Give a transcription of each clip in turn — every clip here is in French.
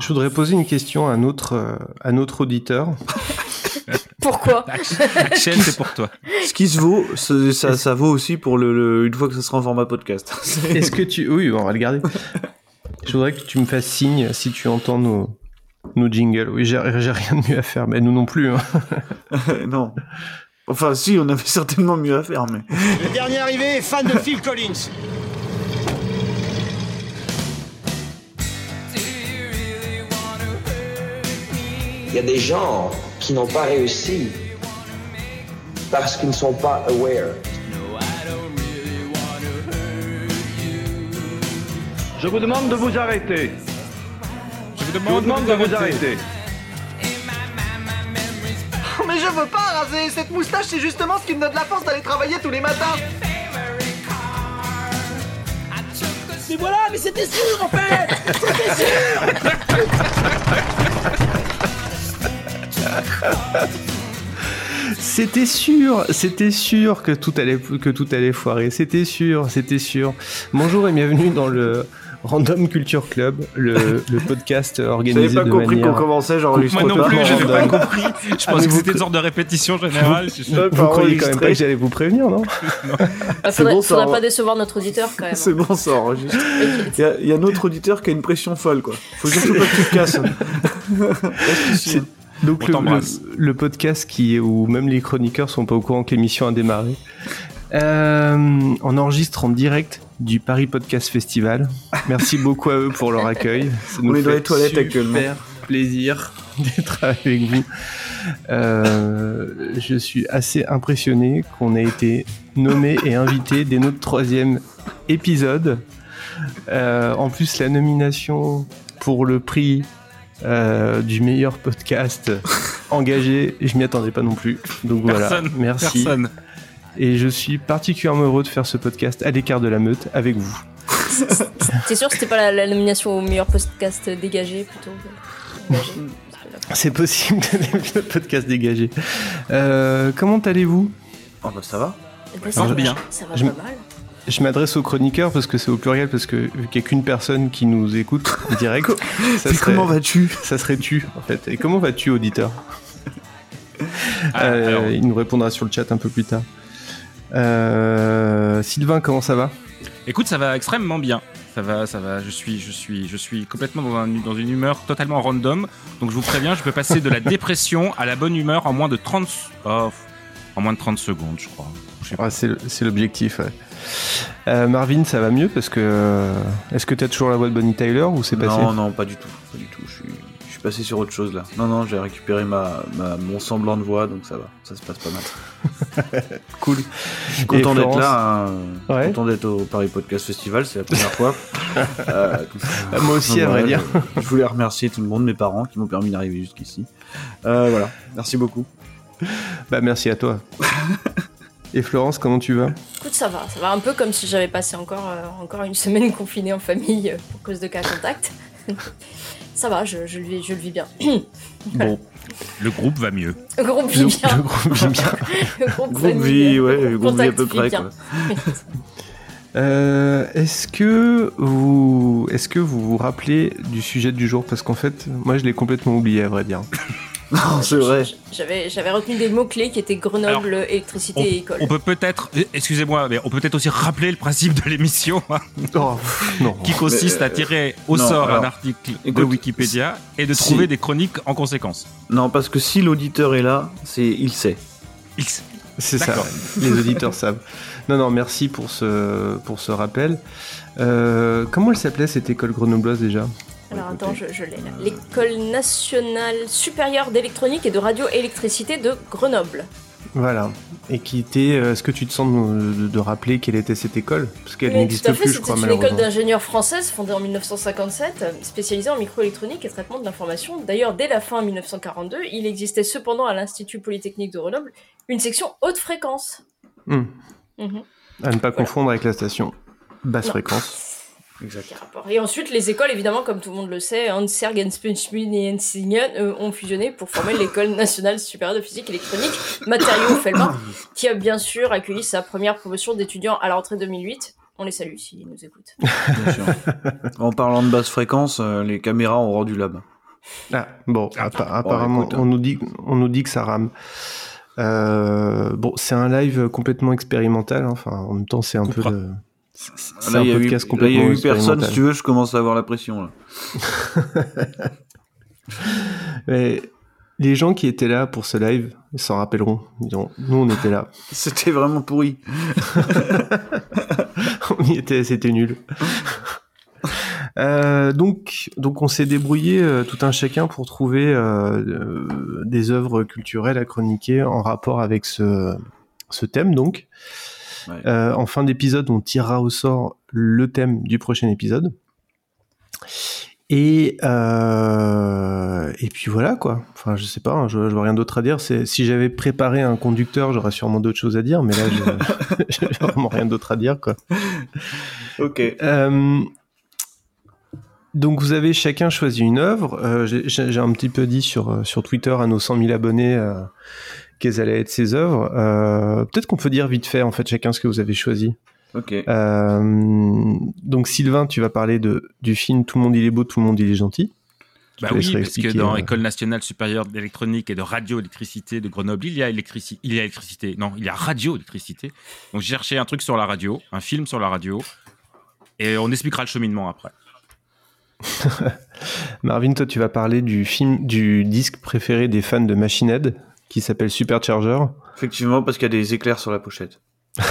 Je voudrais poser une question à notre, euh, à notre auditeur. Pourquoi Axel, c'est pour toi. Ce qui se vaut, ce- ça, ça vaut aussi pour le, le- une fois que ça sera en format podcast. Est-ce que tu... Oui, on va le garder. Je voudrais que tu me fasses signe si tu entends nos, nos jingles. Oui, j'ai j'ai rien de mieux à faire, mais nous non plus. hein. non. Enfin, si, on avait certainement mieux à faire, mais. Le dernier arrivé est fan de Phil Collins. Il y a des gens qui n'ont pas réussi parce qu'ils ne sont pas aware. Je vous demande de vous arrêter. Je vous Je vous demande de vous arrêter. Mais je veux pas raser Cette moustache, c'est justement ce qui me donne la force d'aller travailler tous les matins Mais voilà, mais c'était sûr en fait C'était sûr C'était sûr, c'était sûr que tout allait que tout allait foirer. C'était sûr, c'était sûr. Bonjour et bienvenue dans le Random Culture Club, le, le podcast J'avais organisé pas de compris manière. qu'on commençait, genre, Moi non plus, j'avais pas compris. Je pensais que vous c'était une sorte de répétition générale. je sûr. Vous croyez quand même pas que j'allais vous prévenir, non Ah, C'est faudrait, bon, ça faudrait pas décevoir notre auditeur quand même. C'est bon, ça enregistre. Il y, a- il y a notre auditeur qui a une pression folle, quoi. Faut surtout pas que tu te casses. Reste ici, C'est- hein. Donc On le, t'embrasse. le- le podcast qui où même les chroniqueurs sont pas au courant que l'émission a démarré. Euh, on enregistre en direct du Paris Podcast Festival. Merci beaucoup à eux pour leur accueil. Ça nous On est dans les toilettes super actuellement. plaisir d'être avec vous. Euh, je suis assez impressionné qu'on ait été nommé et invité dès notre troisième épisode. Euh, en plus, la nomination pour le prix euh, du meilleur podcast engagé, je m'y attendais pas non plus. Donc voilà, Personne. merci. Personne. Et je suis particulièrement heureux de faire ce podcast à l'écart de la meute avec vous. T'es sûr que c'était pas la, la nomination au meilleur podcast dégagé plutôt C'est possible de le podcast dégagé. Euh, comment allez-vous? Oh, bah, ça va. Ça va bien. Ça va Je pas mal. Je m'adresse aux chroniqueurs parce que c'est au pluriel, parce que vu qu'il n'y a qu'une personne qui nous écoute en direct, ça serait, comment vas-tu? ça serait tu en fait. Et comment vas-tu, auditeur? Ah, Euh, alors, Il nous répondra sur le chat un peu plus tard. Euh, Sylvain, comment ça va? Écoute, ça va extrêmement bien. Ça va, ça va. Je suis, je suis, je suis complètement dans, un- dans une humeur totalement random. Donc je vous préviens, je peux passer de la dépression à la bonne humeur en moins de 30, oh, en moins de 30 secondes, je crois. Ah, c'est l'objectif. ouais. Euh, Marvin, ça va mieux parce que euh, est-ce que tu as toujours la voix de Bonnie Tyler ou c'est passé Non, non, pas du tout. Pas du tout. Je suis, je suis passé sur autre chose là. Non, non, j'ai récupéré ma, ma- mon semblant de voix, donc ça va. Ça se passe pas mal. Cool. Je suis content d'être là. hein. Ouais. Content d'être au Paris Podcast Festival, c'est la première fois. Euh, ça. Moi aussi, à vrai dire. Je, je voulais remercier tout le monde, mes parents qui m'ont permis d'arriver jusqu'ici. Euh, voilà, merci beaucoup. Bah merci à toi. Et Florence, comment tu vas? Écoute, ça va. Ça va un peu comme si j'avais passé encore, euh, encore une semaine confinée en famille euh, pour cause de cas contact. ça va, je, je, le vis, je le vis bien. Bon, Le groupe va mieux. Le groupe vit bien. le groupe vit bien. Le groupe, euh, ouais, groupe vie à peu vit près. Quoi. Euh, est-ce que vous, est-ce que vous vous rappelez du sujet du jour? Parce qu'en fait, moi, je l'ai complètement oublié, à vrai dire. Non, c'est vrai. J'avais, j'avais retenu des mots-clés qui étaient Grenoble, électricité On, et école. on peut peut-être, eh, excusez-moi, mais on peut peut-être aussi rappeler le principe de l'émission, hein, Oh, non. qui consiste Mais, à tirer au non, sort alors, un article de Wikipédia et de si- trouver des chroniques en conséquence. Non, parce que si l'auditeur est là, c'est il sait. X. C'est ça. Les auditeurs savent. Non, non, merci pour ce, pour ce rappel. Euh, comment elle s'appelait cette école grenobloise déjà? Alors attends, je, je l'ai là. L'école nationale supérieure d'électronique et de radioélectricité de Grenoble. Voilà. Et qui était. euh, Est-ce que tu te sens de, de- de rappeler quelle était cette école? Parce qu'elle Oui, n'existe plus, je c'était crois, une école d'ingénieurs française fondée en 1957, euh, spécialisée en microélectronique et traitement de l'information. D'ailleurs, dès la fin 1942, il existait cependant à l'Institut Polytechnique de Grenoble une section haute fréquence. Hmm. Mhm. À ne pas confondre avec la station basse Non. fréquence. Exact. Et ensuite, les écoles, évidemment, comme tout le monde le sait, Hans Sergenspensmin et Ensingen euh, ont fusionné pour former l'école nationale supérieure de physique électronique Matériaux Felma, qui a bien sûr accueilli sa première promotion d'étudiants à la rentrée 2008. On les salue s'ils nous écoutent. Bien sûr. en parlant de basse fréquence, euh, les caméras ont rendu là-bas. Ah, bon, appa- apparemment, écoute, hein. on, nous dit, on nous dit que ça rame. Euh, bon, c'est un live complètement expérimental. hein. Enfin, en même temps, c'est un peu comprends. C'est un a eu, podcast là, il y complètement a eu personne. Si tu veux, je commence à avoir la pression. Là. Mais les gens qui étaient là pour ce live s'en rappelleront. Diront, nous, on était là. C'était vraiment pourri. on y était, c'était nul. Euh, donc, donc on s'est débrouillé euh, tout un chacun pour trouver euh, des œuvres culturelles à chroniquer en rapport avec ce, ce thème. Donc, Ouais. Euh, en fin d'épisode, on tirera au sort le thème du prochain épisode. Et euh, et puis voilà quoi. Enfin, je sais pas, hein, je, je vois rien d'autre à dire. C'est si j'avais préparé un conducteur, j'aurais sûrement d'autres choses à dire, mais là, je- j'ai vraiment rien d'autre à dire quoi. Ok. Euh, donc vous avez chacun choisi une œuvre. Euh, j'ai- un petit peu dit sur, sur Twitter à nos 100 000 abonnés quelles allaient être ces œuvres. Euh, Peut-être qu'on peut dire vite fait en fait chacun ce que vous avez choisi. Ok. Euh, donc Sylvain, tu vas parler de, du film Tout le monde il est beau, tout le monde il est gentil. Je Bah te oui, parce que dans euh, École nationale supérieure d'électronique et de radioélectricité de Grenoble, il y a électricité. Il y a électricité. Non, il y a radioélectricité. Donc j'ai cherché un truc sur la radio, un film sur la radio, et on expliquera le cheminement après. Marvin, toi tu vas parler du film, du disque préféré des fans de Machine Head qui s'appelle Supercharger. Effectivement, parce qu'il y a des éclairs sur la pochette.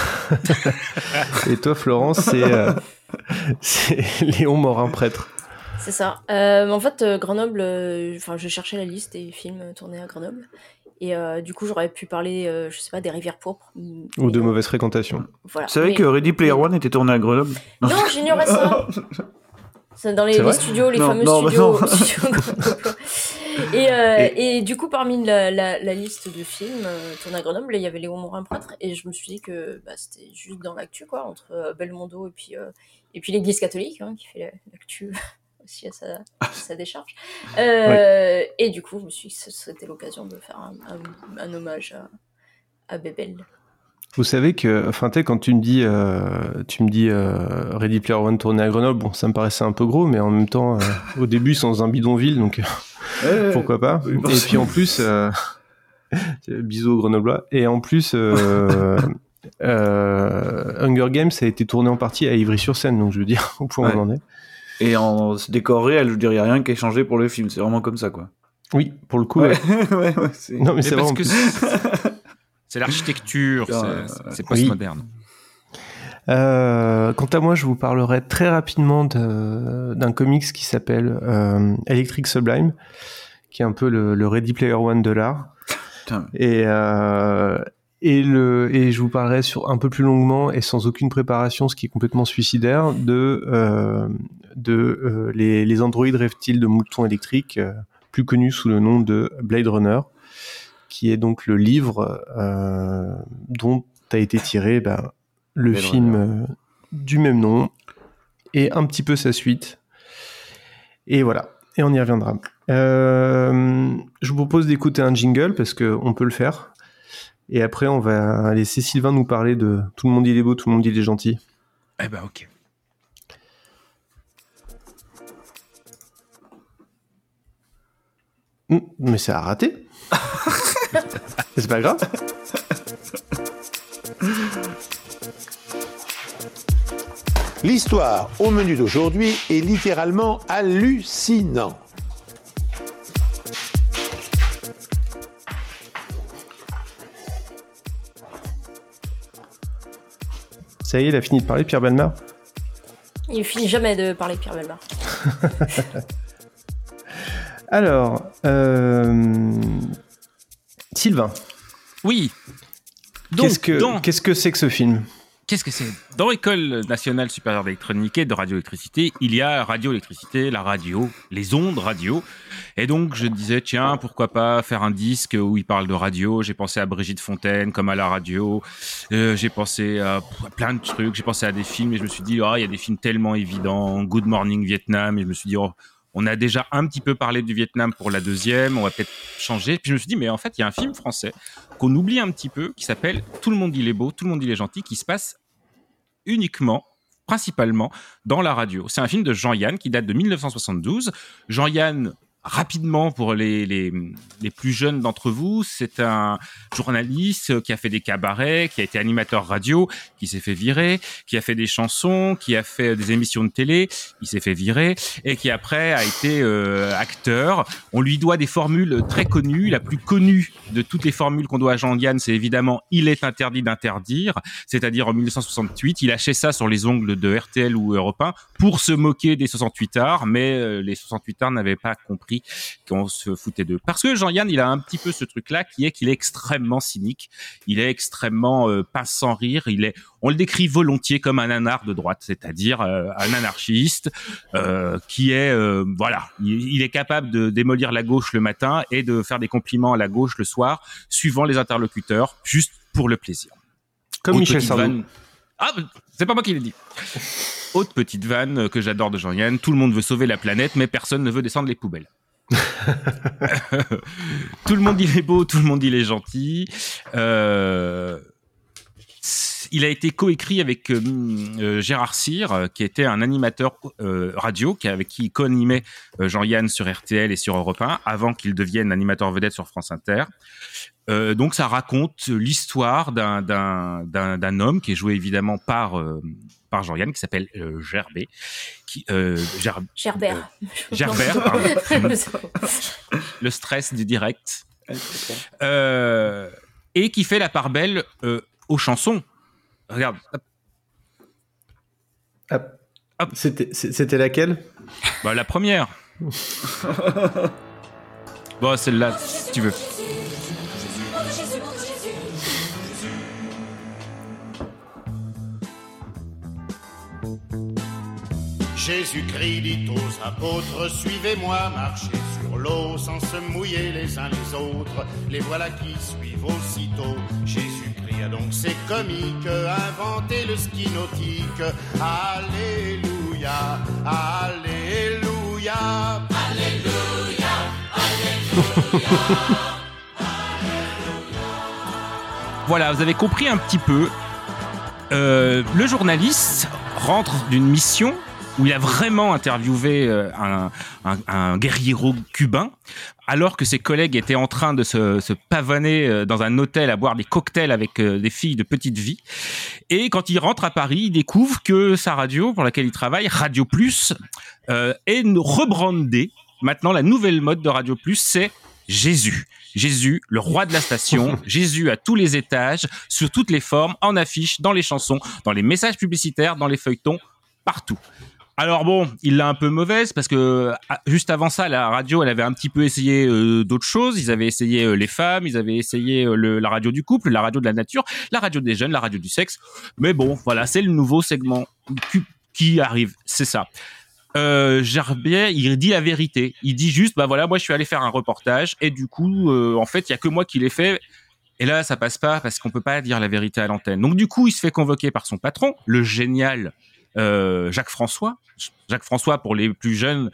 Et toi Florence, c'est euh, c'est Léon Morin prêtre. C'est ça. Euh, en fait, euh, Grenoble, euh, enfin, je cherchais la liste des films tournés à Grenoble. Et euh, du coup, j'aurais pu parler, euh, je sais pas, des rivières pourpres. Ou de mauvaise fréquentation. Voilà. Mais- que Ready Player One était tourné à Grenoble? Non, j'ignorais ça. C'est dans les, studios, les Non, fameux non, studios. et, euh, et... du coup, parmi la, la, la liste de films euh, tournés à Grenoble, il y avait Léon Morin Prêtre. Et je me suis dit que bah, c'était juste dans l'actu, quoi, entre euh, Belmondo et puis, euh, et puis l'Église catholique, hein, qui fait la- l'actu aussi à sa, à sa décharge. Euh, Et du coup, je me suis dit que ce- c'était l'occasion de faire un, un- un hommage à, à Bébel. Vous savez que, enfin, quand tu me dis, euh, tu me dis euh, Ready Player One tourné à Grenoble, bon, ça me paraissait un peu gros, mais en même temps, euh, au début, c'est dans un bidonville, donc Ouais, pourquoi pas. oui, Et puis en plus, euh, bisous aux Grenoblois. Et en plus, euh, euh, Hunger Games a été tourné en partie à Ivry-sur-Seine, donc je veux dire, au point où Ouais. on en est. Et en décor réel, je dirais rien qui est changé pour le film. C'est vraiment comme ça, quoi. Oui, pour le coup. Ouais, ouais. ouais, ouais, c'est- Non, mais Mais c'est parce vraiment. que c'est l'architecture, c'est- c'est postmoderne. Euh, quant à moi, je vous parlerai très rapidement de- d'un comics qui s'appelle euh, Electric Sublime, qui est un peu le, le Ready Player One de l'art. Et, euh, et, le, et je vous parlerai sur un peu plus longuement et sans aucune préparation, ce qui est complètement suicidaire, de, euh, de euh, les, les androïdes reptiles de mouton électrique, euh, plus connus sous le nom de Blade Runner, qui est donc le livre euh, dont a été tiré ben, le Blade film euh, du même nom et un petit peu sa suite. Et voilà, et on y reviendra. Euh, je vous propose d'écouter un jingle parce qu'on peut le faire. Et après, on va laisser Sylvain nous parler de Tout le monde il est beau, tout le monde il est gentil. Eh ben ok. Hum, mais ça a raté. C'est pas grave. L'histoire au menu d'aujourd'hui est littéralement hallucinante. Ça y est, il a fini de parler, Pierre Belmar? Il finit jamais de parler de Pierre Belmar. Alors, euh, Sylvain, Oui. Qu'est-ce que dans- qu'est-ce que c'est que ce film? Qu'est-ce que c'est? Dans École nationale supérieure d'électronique et de radioélectricité, il y a radioélectricité, la radio, les ondes radio. Et donc je disais tiens pourquoi pas faire un disque où il parle de radio. J'ai pensé à Brigitte Fontaine comme à la radio. Euh, j'ai pensé à plein de trucs. J'ai pensé à des films et je me suis dit ah il y a des films tellement évidents. Good Morning Vietnam et je me suis dit oh on a déjà un petit peu parlé du Vietnam pour la deuxième, on va peut-être changer. Puis je me suis dit, mais en fait, il y a un film français qu'on oublie un petit peu, qui s'appelle Tout le monde il est beau, tout le monde il est gentil, qui se passe uniquement principalement dans la radio. C'est un film de Jean-Yann qui date de 1972. Jean-Yann rapidement pour les, les, les plus jeunes d'entre vous, c'est un journaliste qui a fait des cabarets, qui a été animateur radio, qui s'est fait virer, qui a fait des chansons, qui a fait des émissions de télé, il s'est fait virer et qui après a été euh, acteur. On lui doit des formules très connues. La plus connue de toutes les formules qu'on doit à Jean-Yann, c'est évidemment il est interdit d'interdire, c'est-à-dire en 1968, il lâchait ça sur les ongles de RTL ou Europe 1 pour se moquer des 68 arts, mais euh, les 68 arts n'avaient pas compris qu'on se foutait d'eux. Parce que Jean-Yann, il a un petit peu ce truc-là qui est qu'il est extrêmement cynique, il est extrêmement euh, pas sans rire, il est, on le décrit volontiers comme un anard de droite, c'est-à-dire euh, un anarchiste euh, qui est, euh, voilà, il, il est capable de démolir la gauche le matin et de faire des compliments à la gauche le soir, suivant les interlocuteurs, juste pour le plaisir. Comme Autre Michel Sardou. Ah, c'est pas moi qui l'ai dit. Autre petite vanne que j'adore de Jean-Yann, tout le monde veut sauver la planète, mais personne ne veut descendre les poubelles. tout le monde il est beau, tout le monde il est gentil. Euh, il a été coécrit avec euh, euh, Gérard Cyr, qui était un animateur radio, qui, avec qui il co-animait Jean-Yann sur RTL et sur Europe 1, avant qu'il devienne animateur vedette sur France Inter. Donc ça raconte l'histoire d'un homme qui est joué évidemment par par Jean-Yann qui s'appelle euh, Gerbet qui euh, Ger- Gerbert. Gerbert pardon. le stress du direct. Euh, et qui fait la part belle euh, aux chansons. Regarde hop, Hop. C'était c'était laquelle? Bah, la première. Bon celle-là si tu veux Jésus-Christ dit aux apôtres, suivez-moi, marchez sur l'eau sans se mouiller les uns les autres. Les voilà qui suivent aussitôt. Jésus-Christ a donc ses comiques inventé le ski nautique. Alléluia, Alléluia, Alléluia, Voilà, vous avez compris un petit peu. Euh, le journaliste rentre d'une mission où il a vraiment interviewé euh, un, un, un guerriero cubain, alors que ses collègues étaient en train de se, se pavaner euh, dans un hôtel à boire des cocktails avec euh, des filles de petite vie. Et quand il rentre à Paris, il découvre que sa radio, pour laquelle il travaille, Radio Plus, euh, est rebrandée. Maintenant, la nouvelle mode de Radio Plus, c'est Jésus. Jésus, le roi de la station, Jésus à tous les étages, sur toutes les formes, en affiches, dans les chansons, dans les messages publicitaires, dans les feuilletons, partout. Alors bon, il l'a un peu mauvaise parce que ah, juste avant ça, la radio, elle avait un petit peu essayé euh, d'autres choses. Ils avaient essayé euh, les femmes, ils avaient essayé euh, la radio du couple, la radio de la nature, la radio des jeunes, la radio du sexe. Mais bon, voilà, c'est le nouveau segment qui- arrive, c'est ça. Euh, Gerbier, il dit la vérité. Il dit juste, bah voilà, moi je suis allé faire un reportage et du coup, en fait, il y a que moi qui l'ai fait. Et là, ça passe pas parce qu'on peut pas dire la vérité à l'antenne. Donc du coup, il se fait convoquer par son patron, le génial euh, Jacques François. Jacques François, pour les plus jeunes,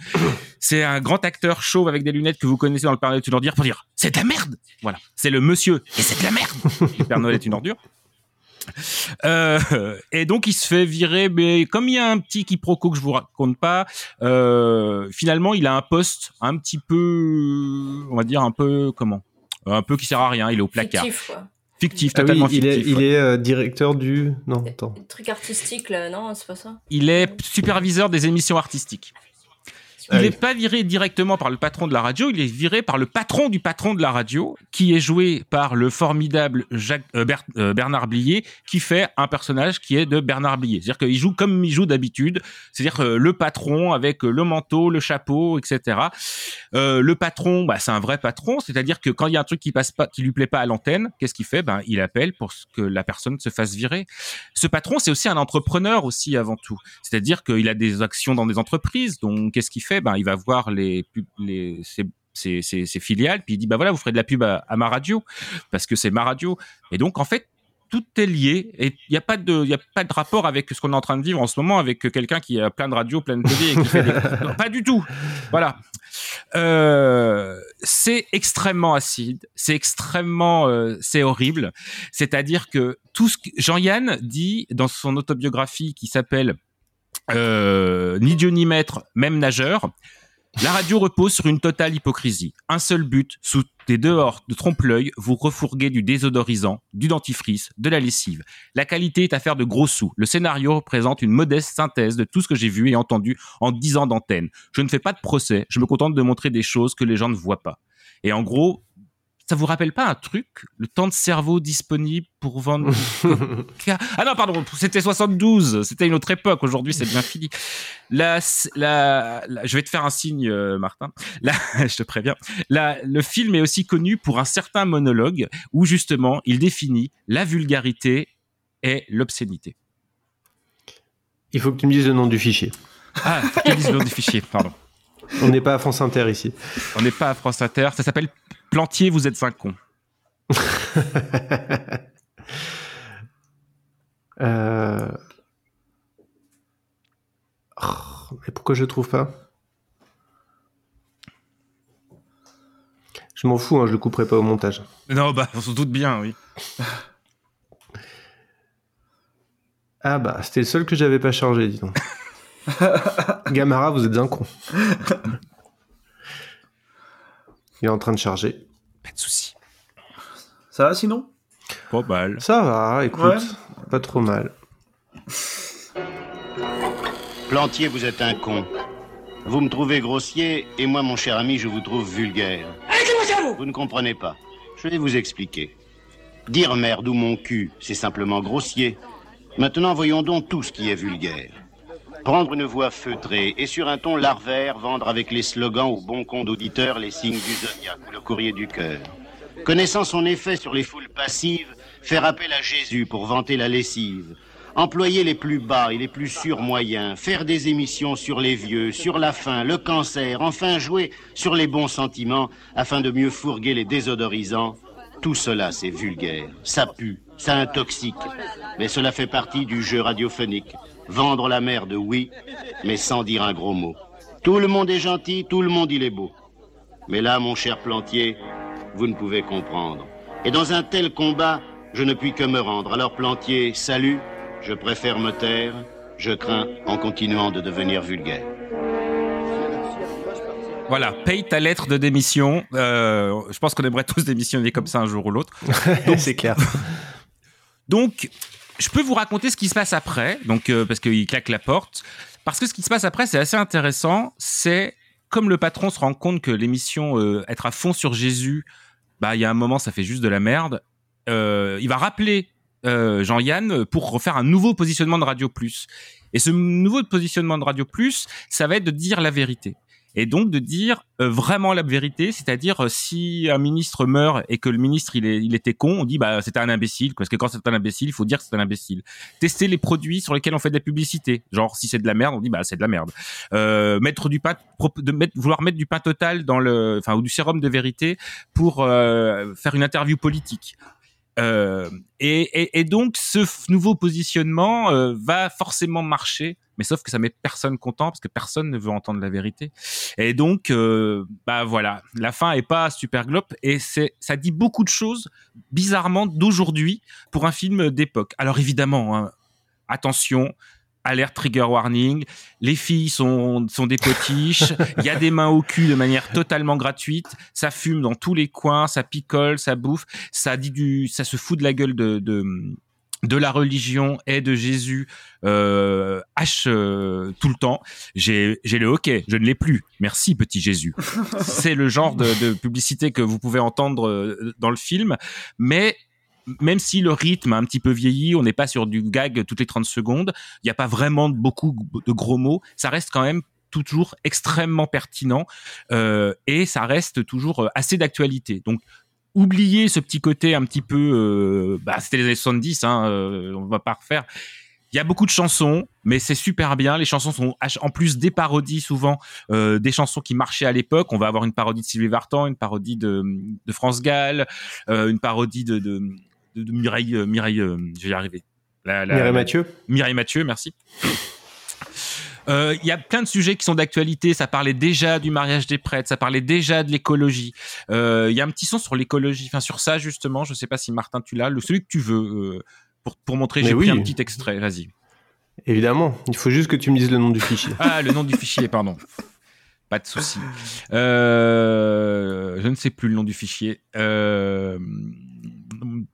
c'est un grand acteur chauve avec des lunettes que vous connaissez dans le Père Noël est une ordure pour dire c'est de la merde. Voilà, c'est le monsieur et c'est de la merde. Le Père Noël est une ordure. Euh, et donc il se fait virer, mais comme il y a un petit quiproquo que je vous raconte pas, euh, finalement il a un poste un petit peu, on va dire un peu comment, un peu qui sert à rien. Il est au placard. Fictif, Ah oui, totalement il est, fictif. il ouais. est euh, directeur du. Non, attends. Truc artistique, là, non, c'est pas ça? Il est superviseur des émissions artistiques. Il Ah n'est oui. pas viré directement par le patron de la radio, il est viré par le patron du patron de la radio, qui est joué par le formidable Jacques, euh, Ber- euh, Bernard Blier, qui fait un personnage qui est de Bernard Blier. C'est-à-dire qu'il joue comme il joue d'habitude, c'est-à-dire euh, le patron avec le manteau, le chapeau, etc. Le patron, bah, c'est un vrai patron, c'est-à-dire que quand il y a un truc qui passe pas, qui lui plaît pas à l'antenne, qu'est-ce qu'il fait? Ben, il appelle pour que la personne se fasse virer. Ce patron, c'est aussi un entrepreneur aussi avant tout. C'est-à-dire qu'il a des actions dans des entreprises. Donc, qu'est-ce qu'il fait? Ben, il va voir les, les ses, ses- ses- ses filiales, puis il dit bah voilà, vous ferez de la pub à, à ma radio parce que c'est ma radio. Et donc, en fait, tout est lié et il n'y a pas de y a pas de rapport avec ce qu'on est en train de vivre en ce moment avec quelqu'un qui a plein de radios, plein de télé et qui fait des... Non, pas du tout. Voilà. Euh, c'est extrêmement acide, c'est extrêmement, euh, c'est horrible. C'est-à-dire que tout ce que Jean-Yann dit dans son autobiographie qui s'appelle ni Dieu ni maître, même nageur. La radio repose sur une totale hypocrisie. Un seul but, sous des dehors de trompe-l'œil, vous refourguez du désodorisant, du dentifrice, de la lessive. La qualité est affaire de gros sous. Le scénario représente une modeste synthèse de tout ce que j'ai vu et entendu en dix ans d'antenne. Je ne fais pas de procès, je me contente de montrer des choses que les gens ne voient pas. Et en gros, ça vous rappelle pas un truc Le temps de cerveau disponible pour vendre Ah non, pardon, c'était 72, c'était une autre époque. Aujourd'hui, c'est bien fini. La, la, la- je vais te faire un signe, euh, Martin. Là, je te préviens. La, le film est aussi connu pour un certain monologue où justement il définit la vulgarité et l'obscénité. Il faut que tu me dises le nom du fichier. Ah, faut que je dise le nom du fichier, pardon. On n'est pas à France Inter ici. On n'est pas à France Inter. Ça s'appelle Plantier, vous êtes un con. Euh... oh, mais pourquoi je le trouve pas? Je m'en fous, hein, je le couperai pas au montage. Non, bah, on se doute bien, oui. Ah bah, c'était le seul que j'avais pas chargé, dis donc. Gamara, vous êtes un con. Il est en train de charger. Pas de souci. Ça va sinon? Pas mal. Ça va, écoute, Ouais. pas trop mal. Plantier, vous êtes un con. Vous me trouvez grossier et moi, mon cher ami, je vous trouve vulgaire. Vous ne comprenez pas. Je vais vous expliquer. Dire merde ou mon cul, c'est simplement grossier. Maintenant, voyons donc tout ce qui est vulgaire. Prendre une voix feutrée et sur un ton larvaire vendre avec les slogans au bon compte d'auditeurs les signes du zodiaque ou le courrier du cœur. Connaissant son effet sur les foules passives, faire appel à Jésus pour vanter la lessive. Employer les plus bas et les plus sûrs moyens, faire des émissions sur les vieux, sur la faim, le cancer, enfin jouer sur les bons sentiments afin de mieux fourguer les désodorisants. Tout cela, c'est vulgaire, ça pue, ça intoxique. Mais cela fait partie du jeu radiophonique. Vendre la merde, oui, mais sans dire un gros mot. Tout le monde est gentil, tout le monde il est beau. Mais là, mon cher Plantier, vous ne pouvez comprendre. Et dans un tel combat, je ne puis que me rendre. Alors Plantier, salut, je préfère me taire, je crains en continuant de devenir vulgaire. Voilà, paye ta lettre de démission. Euh, je pense qu'on aimerait tous démissionner comme ça un jour ou l'autre. c'est clair. Donc, je peux vous raconter ce qui se passe après, donc euh, parce qu'il claque la porte. Parce que ce qui se passe après, c'est assez intéressant. C'est comme le patron se rend compte que l'émission euh, être à fond sur Jésus, bah il y a un moment, ça fait juste de la merde. Euh, il va rappeler Jean-Yann pour refaire un nouveau positionnement de Radio Plus. Et ce nouveau positionnement de Radio Plus, ça va être de dire la vérité. Et donc de dire euh, vraiment la vérité, c'est-à-dire euh, si un ministre meurt et que le ministre il, était con, on dit bah c'était un imbécile, parce que quand c'est un imbécile, il faut dire que c'est un imbécile. Tester les produits sur lesquels on fait de la publicité, genre si c'est de la merde, on dit bah c'est de la merde. Euh, mettre du pain, de vouloir mettre du pain total dans le, enfin ou du sérum de vérité pour faire une interview politique. Euh, et, donc ce nouveau positionnement euh, va forcément marcher, mais sauf que ça met personne content parce que personne ne veut entendre la vérité. Et donc, euh, bah voilà, la fin est pas super glop et c'est, ça dit beaucoup de choses bizarrement d'aujourd'hui pour un film d'époque. Alors évidemment, hein, attention. Alerte trigger warning. Les filles sont, sont des potiches. Il y a des mains au cul de manière totalement gratuite. Ça fume dans tous les coins. Ça picole, ça bouffe. Ça dit du, ça se fout de la gueule de, de, de la religion et de Jésus euh, H euh, tout le temps. J'ai le hockey, je ne l'ai plus. Merci petit Jésus. C'est le genre de, de publicité que vous pouvez entendre euh, dans le film, mais même si le rythme a un petit peu vieilli, on n'est pas sur du gag toutes les 30 secondes, il n'y a pas vraiment beaucoup de gros mots, ça reste quand même toujours extrêmement pertinent euh, et ça reste toujours euh, assez d'actualité. Donc oubliez ce petit côté un petit peu, euh, bah, c'était les années 70, hein, euh, va pas refaire. Il y a beaucoup de chansons, mais c'est super bien. Les chansons sont en plus des parodies souvent des chansons qui marchaient à l'époque. On va avoir une parodie de Sylvie Vartan, une parodie de, France Gall, une parodie de, de, de Mireille, euh, Mireille, euh, je vais y arriver. La- la- Mireille Mathieu Mireille Mathieu, merci. Euh, Il y a plein de sujets qui sont d'actualité. Ça parlait déjà du mariage des prêtres, ça parlait déjà de l'écologie. Il y a un petit son sur l'écologie, enfin sur ça justement. Je sais pas si Martin tu l'as, le celui que tu veux pour pour montrer. J'ai pris oui. un petit extrait. Vas-y. Évidemment, il faut juste que tu me dises le nom du fichier. Ah, le nom du fichier, pardon. Pas de souci. Euh, je ne sais plus le nom du fichier. Euh,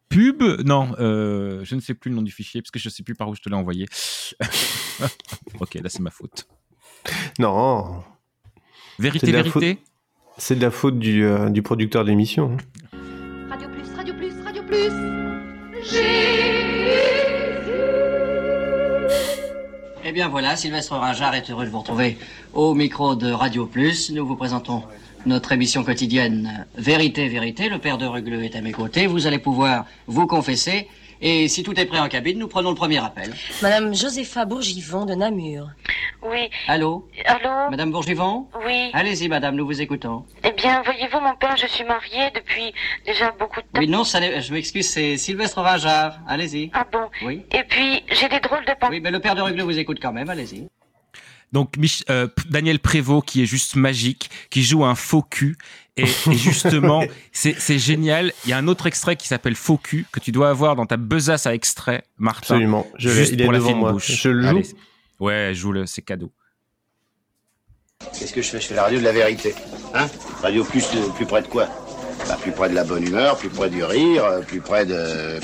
pub Non, euh, je ne sais plus le nom du fichier parce que je ne sais plus par où je te l'ai envoyé. ok, là c'est ma faute. Non. Vérité, C'est de la vérité C'est de la faute du, euh, du producteur de l'émission. Radio Plus, Radio Plus, Radio Plus. Eh bien voilà, Sylvestre Ringard est heureux de vous retrouver au micro de Radio Plus. Nous vous présentons notre émission quotidienne Vérité, Vérité. Le père de Rugleux est à mes côtés. Vous allez pouvoir vous confesser. Et si tout est prêt en cabine, nous prenons le premier appel. Madame Josépha Bourgivon de Namur. Oui. Allô Allô Madame Bourgivon Oui. Allez-y, madame, nous vous écoutons. Eh bien, voyez-vous, mon père, je suis mariée depuis déjà beaucoup de temps. Oui, non, ça n'est- je m'excuse, c'est Sylvestre Ringard. Allez-y. Ah bon Oui. Et puis, j'ai des drôles de pensées. Oui, mais le père de Rugleux vous écoute quand même, allez-y. Donc Mich- euh, Daniel Prévost qui est juste magique, qui joue un faux cul. Et, et justement, c'est génial. Il y a un autre extrait qui s'appelle Faux cul que tu dois avoir dans ta besace à extrait, Martin. Absolument. Je juste il est pour la devant fine moi. bouche. Je le joue Allez. Ouais, joue-le, c'est cadeau. Qu'est-ce que je fais? Je fais la radio de la vérité. Hein? Radio plus, de- plus près de quoi? Bah, Plus près de la bonne humeur, plus près du rire, euh, plus près de.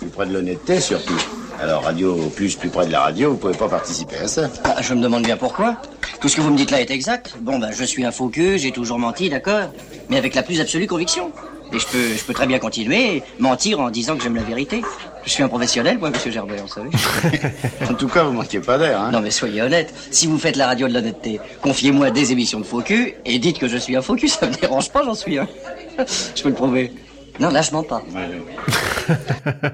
plus près de l'honnêteté surtout. Alors, radio plus, plus près de la radio, vous pouvez pas participer à ça. Ah, je me demande bien pourquoi. Tout ce que vous me dites là est exact. Bon, ben, je suis un faux cul, j'ai toujours menti, d'accord Mais avec la plus absolue conviction. Et je peux, je peux très bien continuer, mentir en disant que j'aime la vérité. Je suis un professionnel, moi, monsieur Gerbert, vous savez. En tout cas, vous manquez pas d'air, hein Non, mais soyez honnête. Si vous faites la radio de l'honnêteté, confiez-moi des émissions de faux cul et dites que je suis un faux cul, ça me dérange pas, j'en suis un. je peux le prouver. Non, là, je mens pas.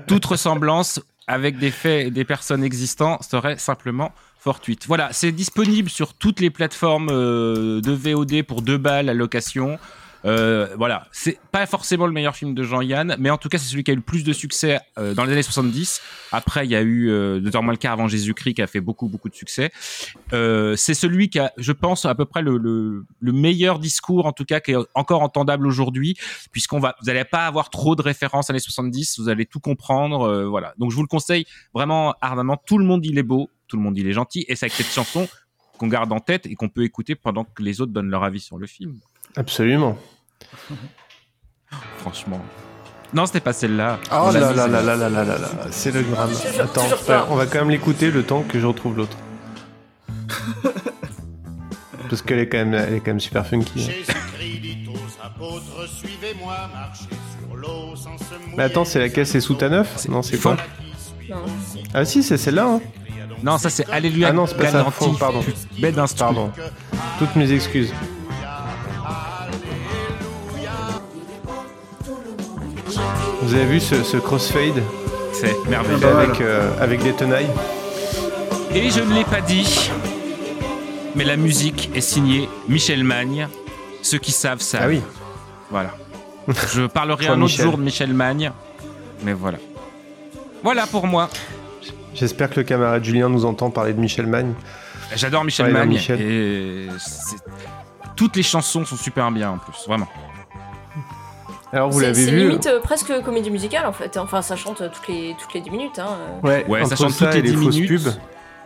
Toute ressemblance avec des faits et des personnes existants serait simplement fortuite. Voilà, c'est disponible sur toutes les plateformes euh, de VOD pour deux balles à location. Euh, voilà, c'est pas forcément le meilleur film de Jean-Yann, mais en tout cas c'est celui qui a eu le plus de succès euh, dans les années 70. Après, il y a eu euh, De le avant Jésus-Christ qui a fait beaucoup beaucoup de succès. Euh, c'est celui qui a, je pense, à peu près le, le, le meilleur discours, en tout cas, qui est encore entendable aujourd'hui, puisqu'on va, vous n'allez pas avoir trop de références années 70, vous allez tout comprendre, euh, voilà. Donc je vous le conseille vraiment ardemment. Tout le monde il est beau, tout le monde il est gentil, et c'est avec cette chanson qu'on garde en tête et qu'on peut écouter pendant que les autres donnent leur avis sur le film. Absolument. Franchement. Non, c'était pas celle-là. Oh là là là là là là là là. C'est le gramme. Attends, on va quand même l'écouter le temps que je retrouve l'autre. Parce qu'elle est quand même, elle est quand même super funky. hein. Jésus-Christ dit aux apôtres, suivez-moi, marchez sur l'eau sans se mouiller. Mais attends, c'est laquelle? C'est sous ta neuf? Non, c'est quoi? Ah si, c'est celle-là. Hein. Non, ça c'est Alléluia. Ah non, c'est pas ça. Faux, pardon. Bête. Pardon. Toutes mes excuses. Vous avez vu ce, ce crossfade C'est merveilleux. avec, euh, avec des tenailles Et je ne l'ai pas dit, mais la musique est signée Michel Magne. Ceux qui savent savent. Ah oui. Voilà. Je parlerai un autre Michel. jour de Michel Magne, mais voilà. Voilà pour moi. J'espère que le camarade Julien nous entend parler de Michel Magne. J'adore Michel Ouais, Magne. Michel. Et c'est- toutes les chansons sont super bien en plus, vraiment. Alors vous C'est l'avez c'est vu limite euh, presque comédie musicale en fait. Enfin, ça chante euh, toutes les, toutes les 10 minutes. Hein. euh. Ouais, Ouais, ça chante ça toutes les et 10 fausses minutes. pubs.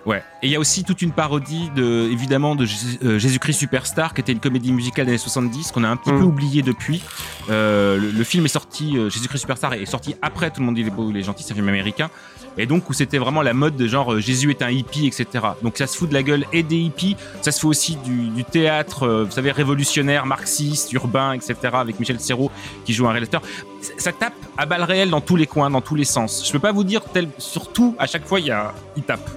Ouais. Et il y a aussi toute une parodie de, évidemment, de euh, Jésus-Christ Superstar, qui était une comédie musicale des années 70, qu'on a un petit Mm. peu oublié depuis. Euh, le, le film est sorti, euh, Jésus-Christ Superstar est sorti après Tout le monde dit il est beau, il est gentil, c'est un film américain. Et donc, où c'était vraiment la mode de genre Jésus est un hippie, etc. Donc, ça se fout de la gueule et des hippies. Ça se fait aussi du, du théâtre, euh, vous savez, révolutionnaire, marxiste, urbain, etc. Avec Michel Serrault qui joue un réalisateur. Ça- Ça tape à balles réelles dans tous les coins, dans tous les sens. Je peux pas vous dire tel, surtout à chaque fois, il y a, il tape.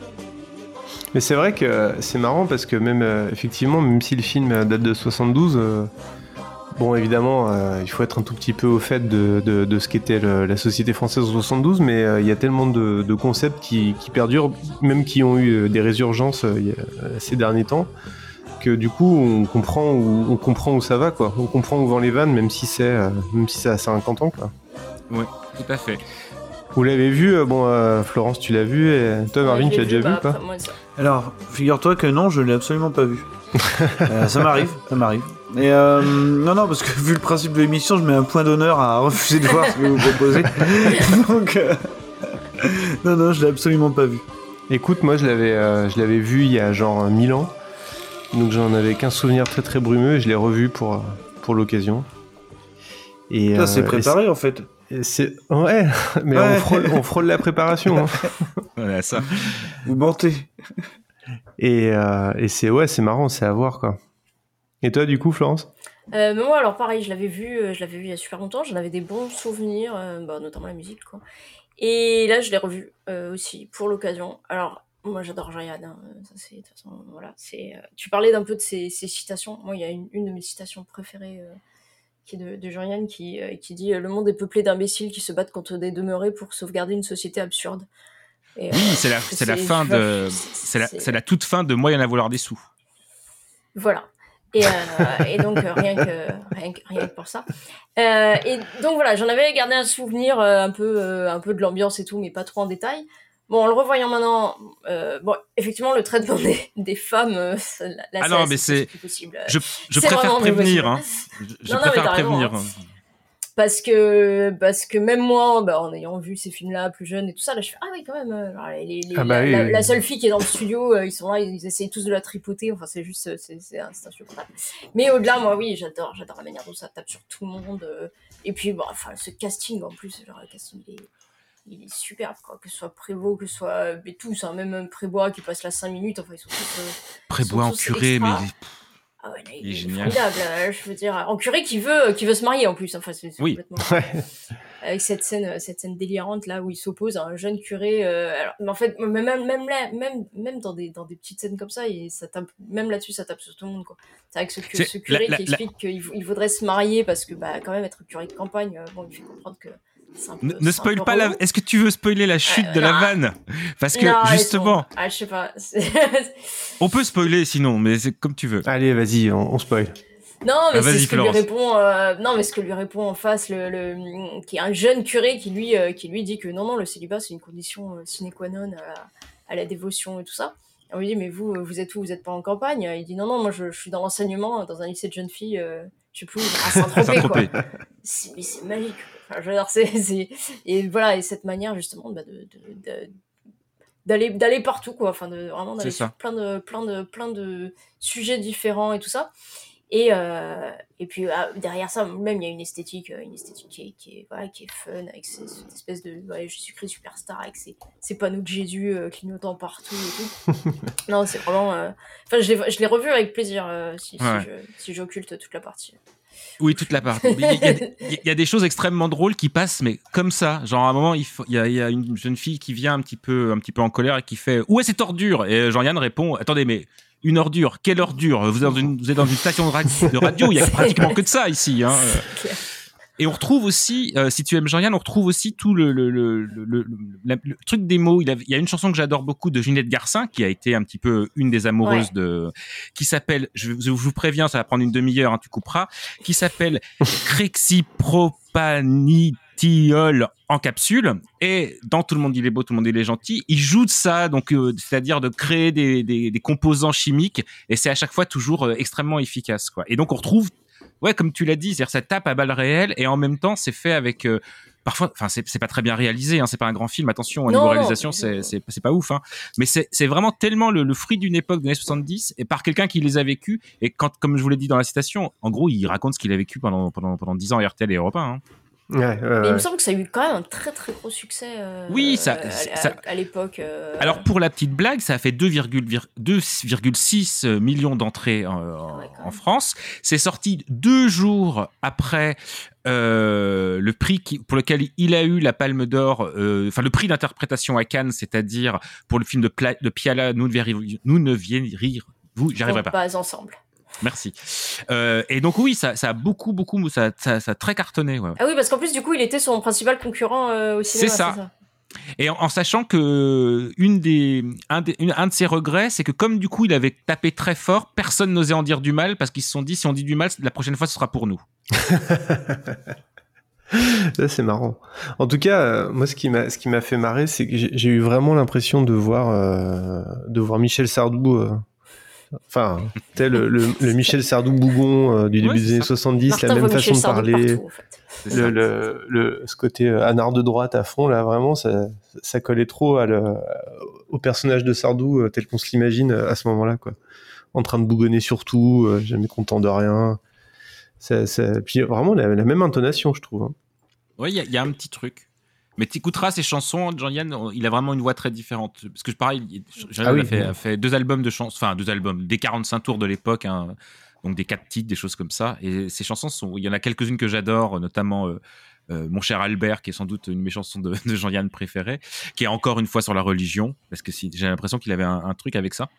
Mais c'est vrai que c'est marrant parce que même euh, effectivement, même si le film date de 72, euh, bon évidemment, euh, il faut être un tout petit peu au fait de, de- ce qu'était la société française en 72, mais il y a tellement de, concepts qui, qui perdurent, même qui ont eu des résurgences ces derniers temps, que du coup on comprend où on comprend où ça va quoi, on comprend où vont les vannes, même si c'est même si c'est à 50 ans quoi. Oui, tout à fait. Vous l'avez vu, euh, bon euh, Florence tu l'as vu, et toi Marvin tu l'as déjà bah, vu ou pas après, moi, ça- Alors, figure-toi que non, je l'ai absolument pas vu. Euh, ça m'arrive, ça m'arrive. Et euh, non, non, parce que vu le principe de l'émission, je mets un point d'honneur à refuser de voir ce que vous proposez. Donc, euh, non, non, je l'ai absolument pas vu. Écoute, moi je l'avais euh, je l'avais vu il y a genre 1000 ans. Donc j'en avais qu'un souvenir très très brumeux et je l'ai revu pour, pour l'occasion. Et Ça, c'est euh, préparé en fait. C'est ouais, mais Ouais. On, frôle, on frôle la préparation. hein. Voilà, ça. Vous mentez. Et, euh, et c'est ouais, c'est marrant, c'est à voir quoi. Et toi du coup, Florence? Euh, mais moi, alors pareil, je l'avais vu, euh, je l'avais vu il y a super longtemps. J'en avais des bons souvenirs, euh, bah, notamment la musique, quoi. Et là, je l'ai revu euh, aussi pour l'occasion. Alors, moi, j'adore Jean-Yann. hein. Ça, c'est de toute façon, voilà. C'est. euh, Tu parlais d'un peu de ses, ses citations. Moi, il y a une, une de mes citations préférées. Qui est de, de Jean-Yann qui, euh, qui dit euh, Le monde est peuplé d'imbéciles qui se battent contre des demeurés pour sauvegarder une société absurde. Oui, euh, c'est la, c'est la fin de, c'est la, c'est la toute fin de Moi, il y en a vouloir des sous. Voilà. Et, euh, et donc euh, rien que rien que, rien que pour ça. Euh, et donc voilà, j'en avais gardé un souvenir un peu un peu de l'ambiance et tout, mais pas trop en détail. Bon, en le revoyant maintenant, euh, bon, effectivement, le traitement des, des femmes, euh, ça- là, Ah non, mais c'est possible. je, je préfère prévenir, hein. Je, je Non, non, mais préfère raison, prévenir. hein. Parce que, parce que même moi, bah, en ayant vu ces films-là plus jeunes et tout ça, là, je fais, ah oui, quand même, euh, genre, les- les- Ah bah la, oui, la- oui. la seule fille qui est dans le studio, euh, ils sont là, ils essayent tous de la tripoter, enfin, c'est juste, euh, c'est, insupportable. Mais au-delà, moi, oui, j'adore, j'adore la manière dont ça tape sur tout le monde, euh, et puis, bon, enfin, ce casting, en plus, genre, le casting, est, il est superbe, quoi, que ce soit Prévost, que ce soit, euh, mais tous, hein, même euh, Prébois qui passe là 5 minutes, enfin, ils sont tous, euh, Prébois en curé, mais extra. il est- Ah ouais, là, il est il, est génial. formidable, je veux dire, en curé qui veut, qui veut se marier en plus, enfin, c'est, c'est Oui. complètement avec cette scène, cette scène délirante là où il s'oppose à un jeune curé. euh, alors, mais en fait, même, même là, même, même dans des, dans des petites scènes comme ça, et ça tape, même là-dessus, ça tape sur tout le monde quoi. C'est vrai que ce, curé la- qui la- explique qu'il vou- il voudrait se marier parce que bah quand même être curé de campagne, euh, bon, il fait comprendre que peu. Ne, spoil pas la. Est-ce que tu veux spoiler la chute de la non. vanne? Parce que Non, justement, sont- ah, je sais pas. on peut spoiler sinon, mais c'est comme tu veux. Allez, vas-y, on, on spoil. Non, mais Ah, c'est ce que lui répond. euh, non, mais ce que lui répond en face, le, le qui est un jeune curé qui lui, euh, qui lui dit que non, non, le célibat c'est une condition euh, sine qua non à la, à la dévotion et tout ça. Et on lui dit mais vous, euh, vous êtes où? Vous êtes pas en campagne? Il dit non, non, moi je, je suis dans l'enseignement dans un lycée de jeunes filles. euh, je sais plus où, à Saint-Tropez quoi. Saint-Tropez. C'est, mais c'est magique. C'est, c'est- et voilà, et cette manière justement bah, de, de- de- d'aller d'aller partout quoi. Enfin de vraiment d'aller sur plein de plein de plein de sujets différents et tout ça. Et euh, et puis ah, derrière ça même il y a une esthétique euh, une esthétique qui est, qui est, voilà, qui est fun avec cette espèce de ouais, Jésus-Christ superstar avec ses, ses panneaux de Jésus euh, clignotant partout et tout. Non c'est vraiment euh, enfin je l'ai je l'ai revu avec plaisir si, si Ouais. je- si j'occulte toute la partie Oui, toute la partie. Il y, a- y y des choses extrêmement drôles qui passent, mais comme ça. Genre à un moment, il, faut- y, a, il y a une jeune fille qui vient un petit peu, un petit peu en colère et qui fait Où est cette ordure? Et Jean-Yann répond Attendez, mais une ordure Quelle ordure? Vous êtes, dans une, vous êtes dans une station de radio, il y a pratiquement que de ça ici. Hein. Et on retrouve aussi, euh, si tu aimes Jean-Yann, on retrouve aussi tout le, le, le, le, le- truc des mots. Il, y a une chanson que j'adore beaucoup de Ginette Garcin, qui a été un petit peu une des amoureuses Ouais. de, qui s'appelle, je, je vous préviens, ça va prendre une demi-heure, hein, tu couperas, qui s'appelle Crexipropanidiol en capsule. Et dans Tout le monde il est beau, tout le monde il est gentil, il joue de ça, donc euh, c'est-à-dire de créer des, des, des composants chimiques, et c'est à chaque fois toujours euh, extrêmement efficace, quoi. Et donc on retrouve ouais, comme tu l'as dit, c'est-à-dire ça tape à balles réelles et en même temps c'est fait avec euh, parfois, enfin c'est pas très bien réalisé, hein, c'est pas un grand film, attention, au Non, niveau réalisation c'est pas ouf, hein, mais c'est c'est vraiment tellement le, le fruit d'une époque des années 70 et par quelqu'un qui les a vécus et quand comme je vous l'ai dit dans la citation, en gros il raconte ce qu'il a vécu pendant pendant pendant 10 ans à RTL et Europe 1. Hein. Ouais, ouais, Mais il me semble que ça a eu quand même un très très gros succès euh, Oui, ça- à, ça- à- à l'époque. euh, Alors pour la petite blague, ça a fait 2,vir- 2,6 millions d'entrées en, France. C'est sorti deux jours après euh, le prix qui, pour lequel il a eu la Palme d'Or, euh, enfin le prix d'interprétation à Cannes, c'est-à-dire pour le film de, Pla- de Piala, nous ne, verri- nous ne rire. Vous, j'y arriverai on pas. passe ensemble. Merci. Euh, et donc oui, ça, ça a beaucoup, beaucoup, ça, ça, ça a très cartonné. Ouais. Ah oui, parce qu'en plus, du coup, il était son principal concurrent euh, au cinéma. C'est ça. Et en, en sachant que une des, un, des- une- un de ses regrets, c'est que comme du coup il avait tapé très fort, personne n'osait en dire du mal parce qu'ils se sont dit si on dit du mal, la prochaine fois ce sera pour nous. Ça, c'est marrant. En tout cas, euh, moi, ce qui m'a, ce qui m'a fait marrer, c'est que j'ai j'ai eu vraiment l'impression de voir, euh, de voir Michel Sardou euh, Enfin, tu sais, le, le, le Michel Sardou-Bougon euh, du début des années ça. 70, Martin la même façon Michel de Sardou parler, partout, en fait. C'est ça. le, le, le- ce côté euh, anard de droite à fond, là, vraiment, ça, ça collait trop à le, au personnage de Sardou euh, tel qu'on se l'imagine à ce moment-là, quoi. En train de bougonner sur tout, euh, jamais content de rien. Ça, ça- Puis vraiment la, la même intonation, je trouve. hein. Ouais, il y, a- il y a un petit truc. Mais tu écouteras ses chansons, Jean-Yann, il a vraiment une voix très différente. Parce que pareil, il- Jean-Yann Ah oui, a, fait, oui. a fait deux albums de chansons, enfin deux albums, des 45 tours de l'époque, hein, donc des quatre titres, des choses comme ça. Et ces chansons, sont, il y en a quelques-unes que j'adore, notamment euh, euh, Mon cher Albert, qui est sans doute une de mes chansons de, de Jean-Yann préférées, qui est encore une fois sur la religion, parce que si, j'ai l'impression qu'il avait un, un truc avec ça.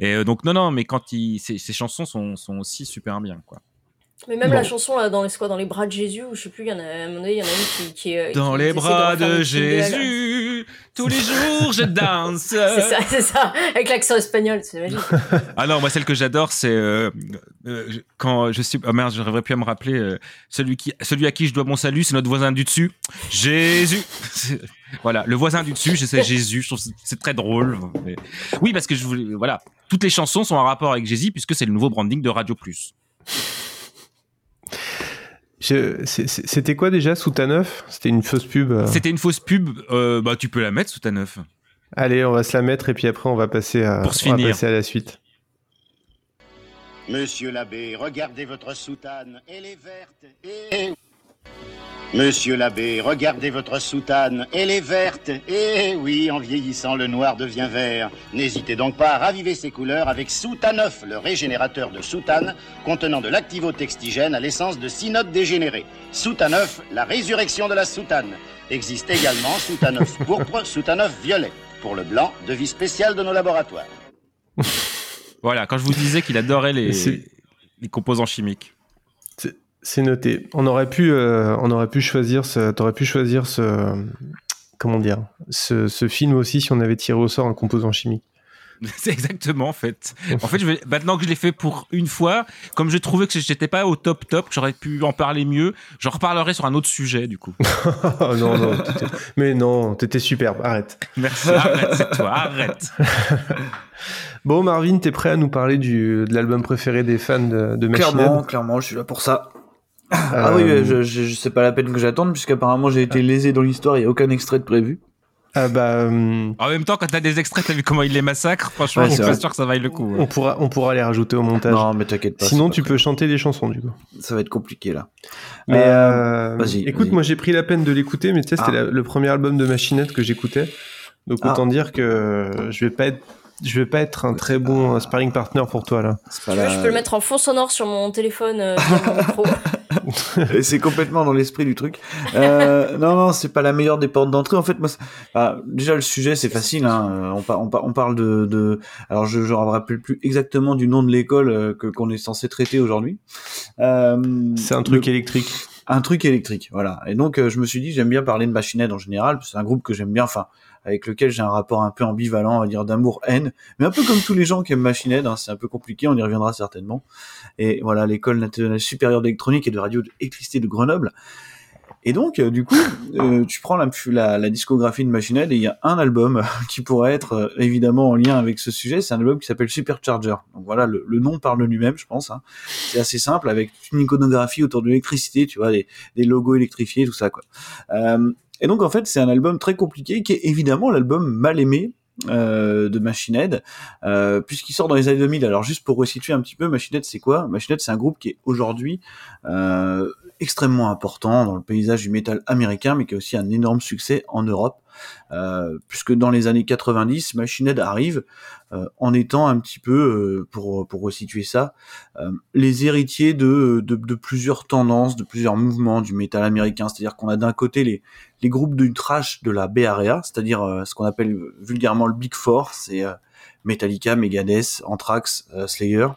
Et euh, donc non, non, mais quand il, chansons sont, sont aussi super bien, quoi. Mais même Bon. la chanson là, dans les, quoi, dans les bras de Jésus, ou je sais plus, il y en a, à un moment donné, il y en a une qui, qui est. Dans qui les bras de. Jésus, tous les jours je danse. C'est ça, c'est ça, avec l'accent espagnol, c'est magique. Ah non, moi celle que j'adore, c'est euh, euh, quand je suis. Oh merde, j'arriverais plus à me rappeler. euh, celui qui, celui à qui je dois mon salut, c'est notre voisin du dessus, Jésus. C'est- Voilà, le voisin du dessus, sais Jésus. Je trouve c'est- c'est très drôle. mais- Oui, parce que je voulais. Voilà, toutes les chansons sont en rapport avec Jésus puisque c'est le nouveau branding de Radio Plus. C'était quoi déjà sous ta neuf? C'était une fausse pub. euh. C'était une fausse pub. euh, bah, tu peux la mettre sous ta neuf. Allez, on va se la mettre et puis après on va passer à, Pour se on va finir. passer à la suite. Monsieur l'abbé, regardez votre soutane, elle est verte et... Monsieur l'abbé, regardez votre soutane, elle est verte. Et oui, en vieillissant, le noir devient vert. N'hésitez donc pas à raviver ses couleurs avec Soutaneuf, le régénérateur de soutane, contenant de l'activotextigène à l'essence de cynote dégénéré. Soutaneuf, la résurrection de la soutane. Existe également Soutaneuf pourpre, Soutaneuf violet. Pour le blanc, devis spécial de nos laboratoires. Voilà, quand je vous disais qu'il adorait les composants chimiques. C'est- noté. On aurait pu, euh, on aurait pu choisir ce, t'aurais pu choisir ce, comment dire, ce, ce film aussi si on avait tiré au sort un composant chimique. C'est exactement en fait. En fait, je vais, maintenant que je l'ai fait pour une fois, comme je trouvais que j'étais pas au top top, que j'aurais pu en parler mieux, j'en reparlerai sur un autre sujet du coup. Non, non, mais non, t'étais superbe. Arrête. Merci, arrête, c'est toi, arrête. Bon, Marvin, t'es prêt à nous parler du, de l'album préféré des fans de, de Machine Clairement, clairement, je suis là pour ça. Ah oui, Euh, je, je, je- c'est pas la peine que j'attende, puisqu'apparemment j'ai été lésé dans l'histoire, il n'y a aucun extrait de prévu. Ah bah, euh, En même temps, quand t'as des extraits, t'as vu comment il les massacre Franchement, Ouais, je suis pas sûr que ça vaille le coup. on pourra, on pourra les rajouter au montage. Non, mais t'inquiète pas. Sinon, tu peux chanter des chansons du coup. Ça va être compliqué là. Mais Euh, euh, vas-y, écoute, vas-y. moi j'ai pris la peine de l'écouter, mais tu sais, c'était Ah. la- le premier album de Machinette que j'écoutais. Donc Ah. autant dire que je vais pas être, je vais pas être un très bon euh, sparring partner pour toi là. Pas je peux le mettre en fond sonore sur mon téléphone euh. Et c'est complètement dans l'esprit du truc. Euh, non, non, c'est pas la meilleure des portes d'entrée. En fait, moi, ah, déjà le sujet c'est facile. Hein. Euh, On, par- on, par- on parle de, de, alors je je me rappelle plus exactement du nom de l'école euh, que qu'on est censé traiter aujourd'hui. Euh, C'est un truc le- électrique. un truc électrique, voilà. Et donc euh, je me suis dit j'aime bien parler de Machine en général, parce que c'est un groupe que j'aime bien, enfin avec lequel j'ai un rapport un peu ambivalent, on va dire d'amour-haine, mais un peu comme tous les gens qui aiment Machine hein, c'est un peu compliqué, on y reviendra certainement. Et voilà, l'école nationale supérieure d'électronique et de radioélectricité de Grenoble. Et donc, euh, du coup, euh, tu prends la, discographie de Machine et il y a un album qui pourrait être euh, évidemment en lien avec ce sujet. C'est un album qui s'appelle Supercharger. Donc voilà, le, nom parle lui-même, je pense. Hein. C'est assez simple avec une iconographie autour de l'électricité, tu vois, des, des logos électrifiés, tout ça, quoi. Et donc, en fait, c'est un album très compliqué qui est évidemment l'album mal aimé euh, de Machine Head, euh, puisqu'il sort dans les années 2000. Alors, juste pour resituer un petit peu, Machine Head, c'est quoi? Machine Head, c'est un groupe qui est aujourd'hui euh, extrêmement important dans le paysage du métal américain, mais qui a aussi un énorme succès en Europe, euh, puisque dans les années 90, Machine Head arrive euh, en étant un petit peu, euh, pour, pour resituer ça, euh, les héritiers de, de, plusieurs tendances, de plusieurs mouvements du métal américain. C'est-à-dire qu'on a d'un côté les, les groupes du trash de la Bay Area, c'est-à-dire ce qu'on appelle vulgairement le Big Four, c'est Metallica, Megadeth, Anthrax, Slayer,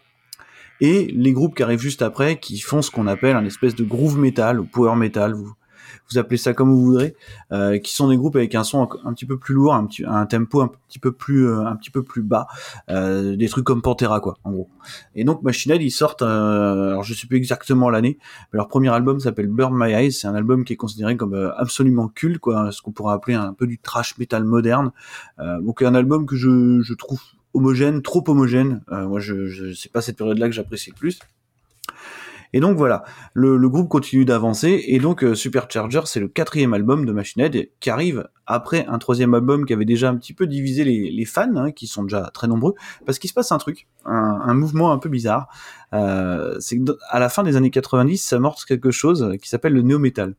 et les groupes qui arrivent juste après, qui font ce qu'on appelle un espèce de groove metal ou power metal, vous, vous appelez ça comme vous voudrez, euh, qui sont des groupes avec un son un, petit peu plus lourd, un, petit, un tempo un petit peu plus, euh, un petit peu plus bas, euh, des trucs comme Pantera quoi, en gros. Et donc Machine ils sortent, euh, alors je sais plus exactement l'année, mais leur premier album s'appelle Burn My Eyes, c'est un album qui est considéré comme euh, absolument culte, quoi, ce qu'on pourrait appeler un peu du trash metal moderne. Euh, donc un album que je, je trouve homogène, trop homogène. Euh, moi, je, je c'est pas cette période-là que j'apprécie le plus. Et donc voilà, le, groupe continue d'avancer et donc euh, Supercharger c'est le quatrième album de Machine Head qui arrive après un troisième album qui avait déjà un petit peu divisé les, fans, hein, qui sont déjà très nombreux, parce qu'il se passe un truc, un, mouvement un peu bizarre. Euh, c'est que à la fin des années 90, ça s'amorce quelque chose qui s'appelle le néo-metal.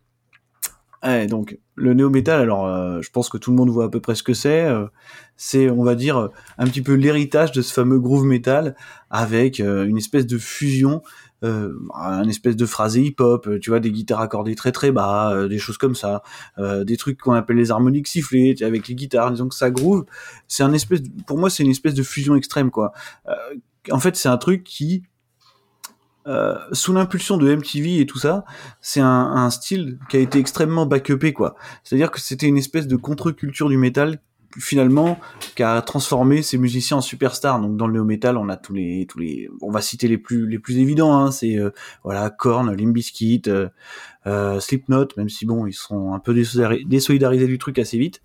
Ouais, donc le néo-metal, alors euh, je pense que tout le monde voit à peu près ce que c'est. euh, c'est, on va dire, euh, un petit peu l'héritage de ce fameux groove metal avec euh, une espèce de fusion, euh, un espèce de phrasé hip-hop, euh, tu vois, des guitares accordées très très bas, des choses comme ça, des trucs qu'on appelle les harmoniques sifflées, avec les guitares, disons que ça groove. C'est un espèce, pour moi, c'est une espèce de fusion extrême, quoi. En fait, c'est un truc qui euh, sous l'impulsion de MTV et tout ça, c'est un, un style qui a été extrêmement backupé quoi. C'est-à-dire que c'était une espèce de contre-culture du métal finalement qui a transformé ces musiciens en superstars. Donc dans le néo metal, on a tous les tous les on va citer les plus les plus évidents hein, c'est euh, voilà Korn, Limp Bizkit, euh, euh, Slipknot, même si bon, ils sont un peu désolidari- désolidarisés du truc assez vite.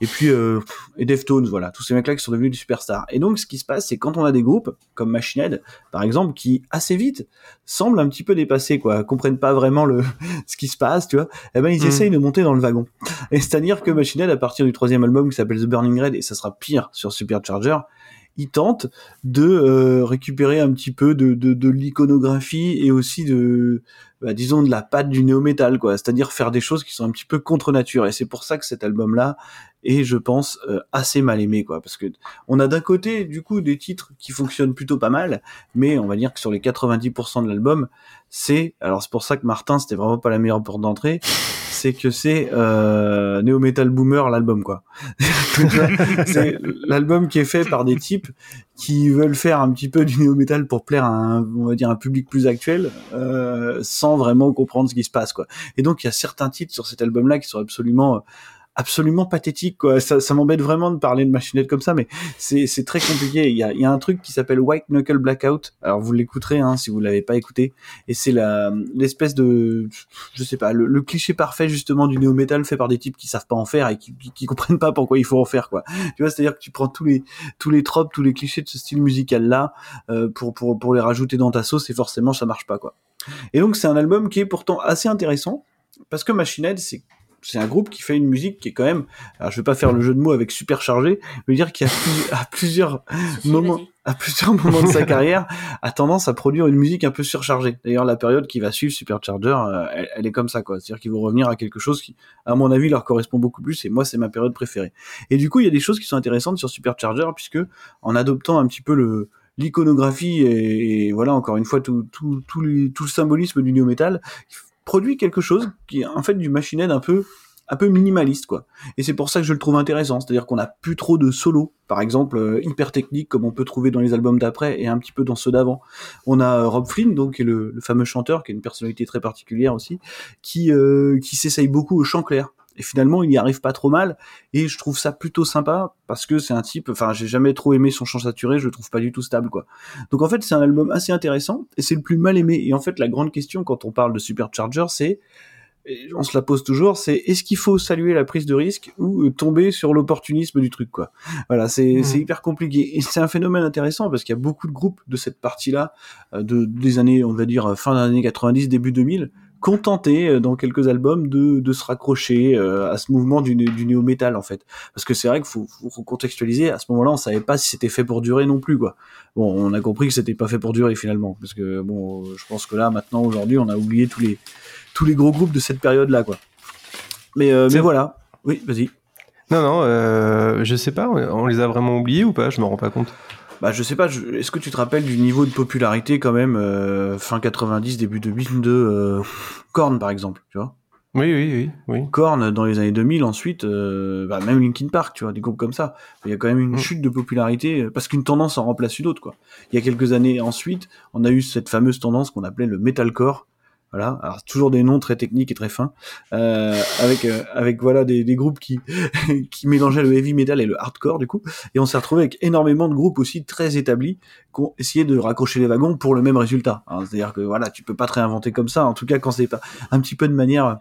Et puis euh, et Deftones, voilà, tous ces mecs-là qui sont devenus des superstars. Et donc ce qui se passe, c'est quand on a des groupes comme Machine Head, par exemple, qui assez vite semblent un petit peu dépassés, quoi, comprennent pas vraiment le ce qui se passe, tu vois. Eh ben ils Mm. essayent de monter dans le wagon. Et c'est-à-dire que Machine Head, à partir du troisième album qui s'appelle The Burning Red, et ça sera pire sur Supercharger, ils tentent de euh, récupérer un petit peu de, de, de l'iconographie et aussi de, bah, disons, de la patte du néo-metal, quoi. C'est-à-dire faire des choses qui sont un petit peu contre nature. Et c'est pour ça que cet album-là est, je pense, euh, assez mal aimé, quoi. Parce que on a d'un côté, du coup, des titres qui fonctionnent plutôt pas mal, mais on va dire que sur les 90% de l'album, c'est, alors c'est pour ça que Martin, c'était vraiment pas la meilleure porte d'entrée, c'est que c'est euh, Neo Metal Boomer l'album quoi. c'est l'album qui est fait par des types qui veulent faire un petit peu du néo metal pour plaire à un, on va dire un public plus actuel, euh, sans vraiment comprendre ce qui se passe quoi. Et donc il y a certains titres sur cet album là qui sont absolument absolument pathétiques quoi. Ça, m'embête vraiment de parler de machinette comme ça, mais c'est très compliqué. Il y a, un truc qui s'appelle White Knuckle Blackout. Alors vous l'écouterez hein, si vous l'avez pas écouté. Et c'est l'espèce de je sais pas le, cliché parfait justement du néo metal fait par des types qui savent pas en faire et qui, qui, comprennent pas pourquoi il faut en faire quoi. Tu vois, c'est-à-dire que tu prends tous les tropes, tous les clichés de ce style musical là euh, pour les rajouter dans ta sauce et forcément ça marche pas quoi. Et donc c'est un album qui est pourtant assez intéressant parce que Machine Head c'est c'est un groupe qui fait une musique qui est quand même, alors je vais pas faire le jeu de mots avec superchargé, veux dire qu'il y a plus- à plusieurs moments, à plusieurs moments de sa carrière, a tendance à produire une musique un peu surchargée. D'ailleurs, la période qui va suivre Supercharger, euh, elle, elle est comme ça, quoi. C'est-à-dire qu'ils vont revenir à quelque chose qui, à mon avis, leur correspond beaucoup plus. Et moi, c'est ma période préférée. Et du coup, il y a des choses qui sont intéressantes sur Supercharger, puisque en adoptant un petit peu le l'iconographie et, et voilà encore une fois tout tout tout, les- tout le symbolisme du néo metal produit quelque chose qui est en fait du machine un peu un peu minimaliste quoi. Et c'est pour ça que je le trouve intéressant, c'est-à-dire qu'on a plus trop de solos, par exemple euh, hyper technique comme on peut trouver dans les albums d'après et un petit peu dans ceux d'avant. On a euh, Rob Flynn donc qui est le, fameux chanteur qui a une personnalité très particulière aussi, qui euh, qui s'essaye beaucoup au chant clair. Et finalement, il y arrive pas trop mal, et je trouve ça plutôt sympa parce que c'est un type. Enfin, j'ai jamais trop aimé son chant saturé, je le trouve pas du tout stable, quoi. Donc en fait, c'est un album assez intéressant et c'est le plus mal aimé. Et en fait, la grande question quand on parle de Supercharger, c'est et on se la pose toujours, c'est est-ce qu'il faut saluer la prise de risque ou euh, tomber sur l'opportunisme du truc, quoi. Voilà, c'est Mhm. c'est hyper compliqué. Et c'est un phénomène intéressant parce qu'il y a beaucoup de groupes de cette partie-là, euh, de, des années, on va dire, euh, fin des années 90, début 2000, qui ont tenté, euh, dans quelques albums, de, de se raccrocher euh, à ce mouvement du, du néo-metal, en fait. Parce que c'est vrai qu'il faut, faut contextualiser, à ce moment-là, on savait pas si c'était fait pour durer non plus, quoi. Bon, on a compris que c'était pas fait pour durer, finalement. Parce que, bon, je pense que là, maintenant, aujourd'hui, on a oublié tous les tous les gros groupes de cette période-là, quoi. Mais, euh, mais voilà. Oui, vas-y. Non, non, euh, je sais pas, on les a vraiment oubliés ou pas? Je me rends pas compte. Bah, je sais pas, je- est-ce que tu te rappelles du niveau de popularité, quand même, euh, fin 90, début 2000 de euh, Korn, par exemple, tu vois? Oui, oui, oui, oui. Korn, dans les années 2000, ensuite, euh, bah, même Linkin Park, tu vois, des groupes comme ça. Il y a quand même Mm. une chute de popularité, euh, parce qu'une tendance en remplace une autre, quoi. Il y a quelques années ensuite, on a eu cette fameuse tendance qu'on appelait le metalcore. Voilà, alors toujours des noms très techniques et très fins, euh, avec euh, avec voilà des, des groupes qui qui mélangeaient le heavy metal et le hardcore du coup, et on s'est retrouvé avec énormément de groupes aussi très établis qui ont essayé de raccrocher les wagons pour le même résultat. hein. C'est-à-dire que voilà, tu peux pas te réinventer comme ça. En tout cas, quand c'est pas un petit peu de manière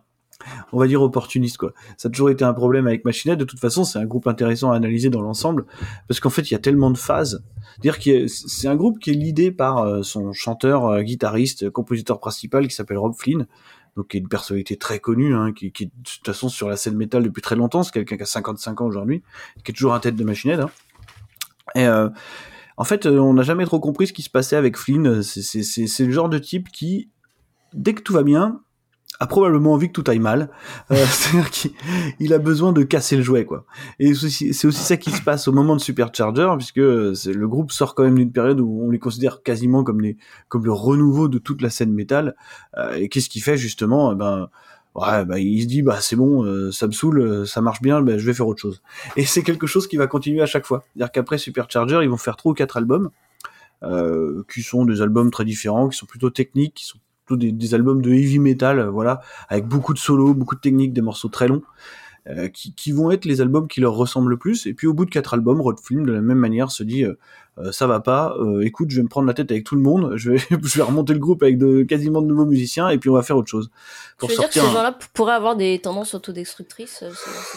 on va dire opportuniste quoi. Ça a toujours été un problème avec Machinette. De toute façon, c'est un groupe intéressant à analyser dans l'ensemble parce qu'en fait, il y a tellement de phases. Dire que c'est un groupe qui est l'idée par euh, son chanteur, euh, guitariste, compositeur principal qui s'appelle Rob Flynn. Donc, qui est une personnalité très connue, hein, qui, est de toute façon sur la scène métal depuis très longtemps. C'est quelqu'un qui a 55 ans aujourd'hui, qui est toujours un tête de. Hein. Et euh, en fait, euh, on n'a jamais trop compris ce qui se passait avec Flynn. C'est le genre de type qui, dès que tout va bien, a probablement envie que tout aille mal. Euh, C'est-à-dire qu'il il a besoin de casser le jouet, quoi. Et c'est aussi, ça qui se passe au moment de Supercharger, puisque euh, le groupe sort quand même d'une période où on les considère quasiment comme les, comme le renouveau de toute la scène métal. Euh, et qu'est-ce qu'il fait justement Eh Ben, ouais, bah, il se dit bah c'est bon, euh, ça me saoule, euh, ça marche bien, ben je vais faire autre chose. Et c'est quelque chose qui va continuer à chaque fois. C'est-à-dire qu'après Supercharger, ils vont faire trois ou quatre albums, euh, qui sont des albums très différents, qui sont plutôt techniques, qui sont des, albums de heavy metal, euh, voilà, avec beaucoup de solos, beaucoup de techniques, des morceaux très longs. euh, qui, vont être les albums qui leur ressemblent le plus et puis au bout de quatre albums Rod Film de la même manière se dit euh, ça va pas. Euh, écoute je vais me prendre la tête avec tout le monde. Je vais je vais remonter le groupe avec de quasiment de nouveaux musiciens et puis on va faire autre chose. Tu veux dire que ces gens-là pourraient avoir des tendances autodestructrices euh,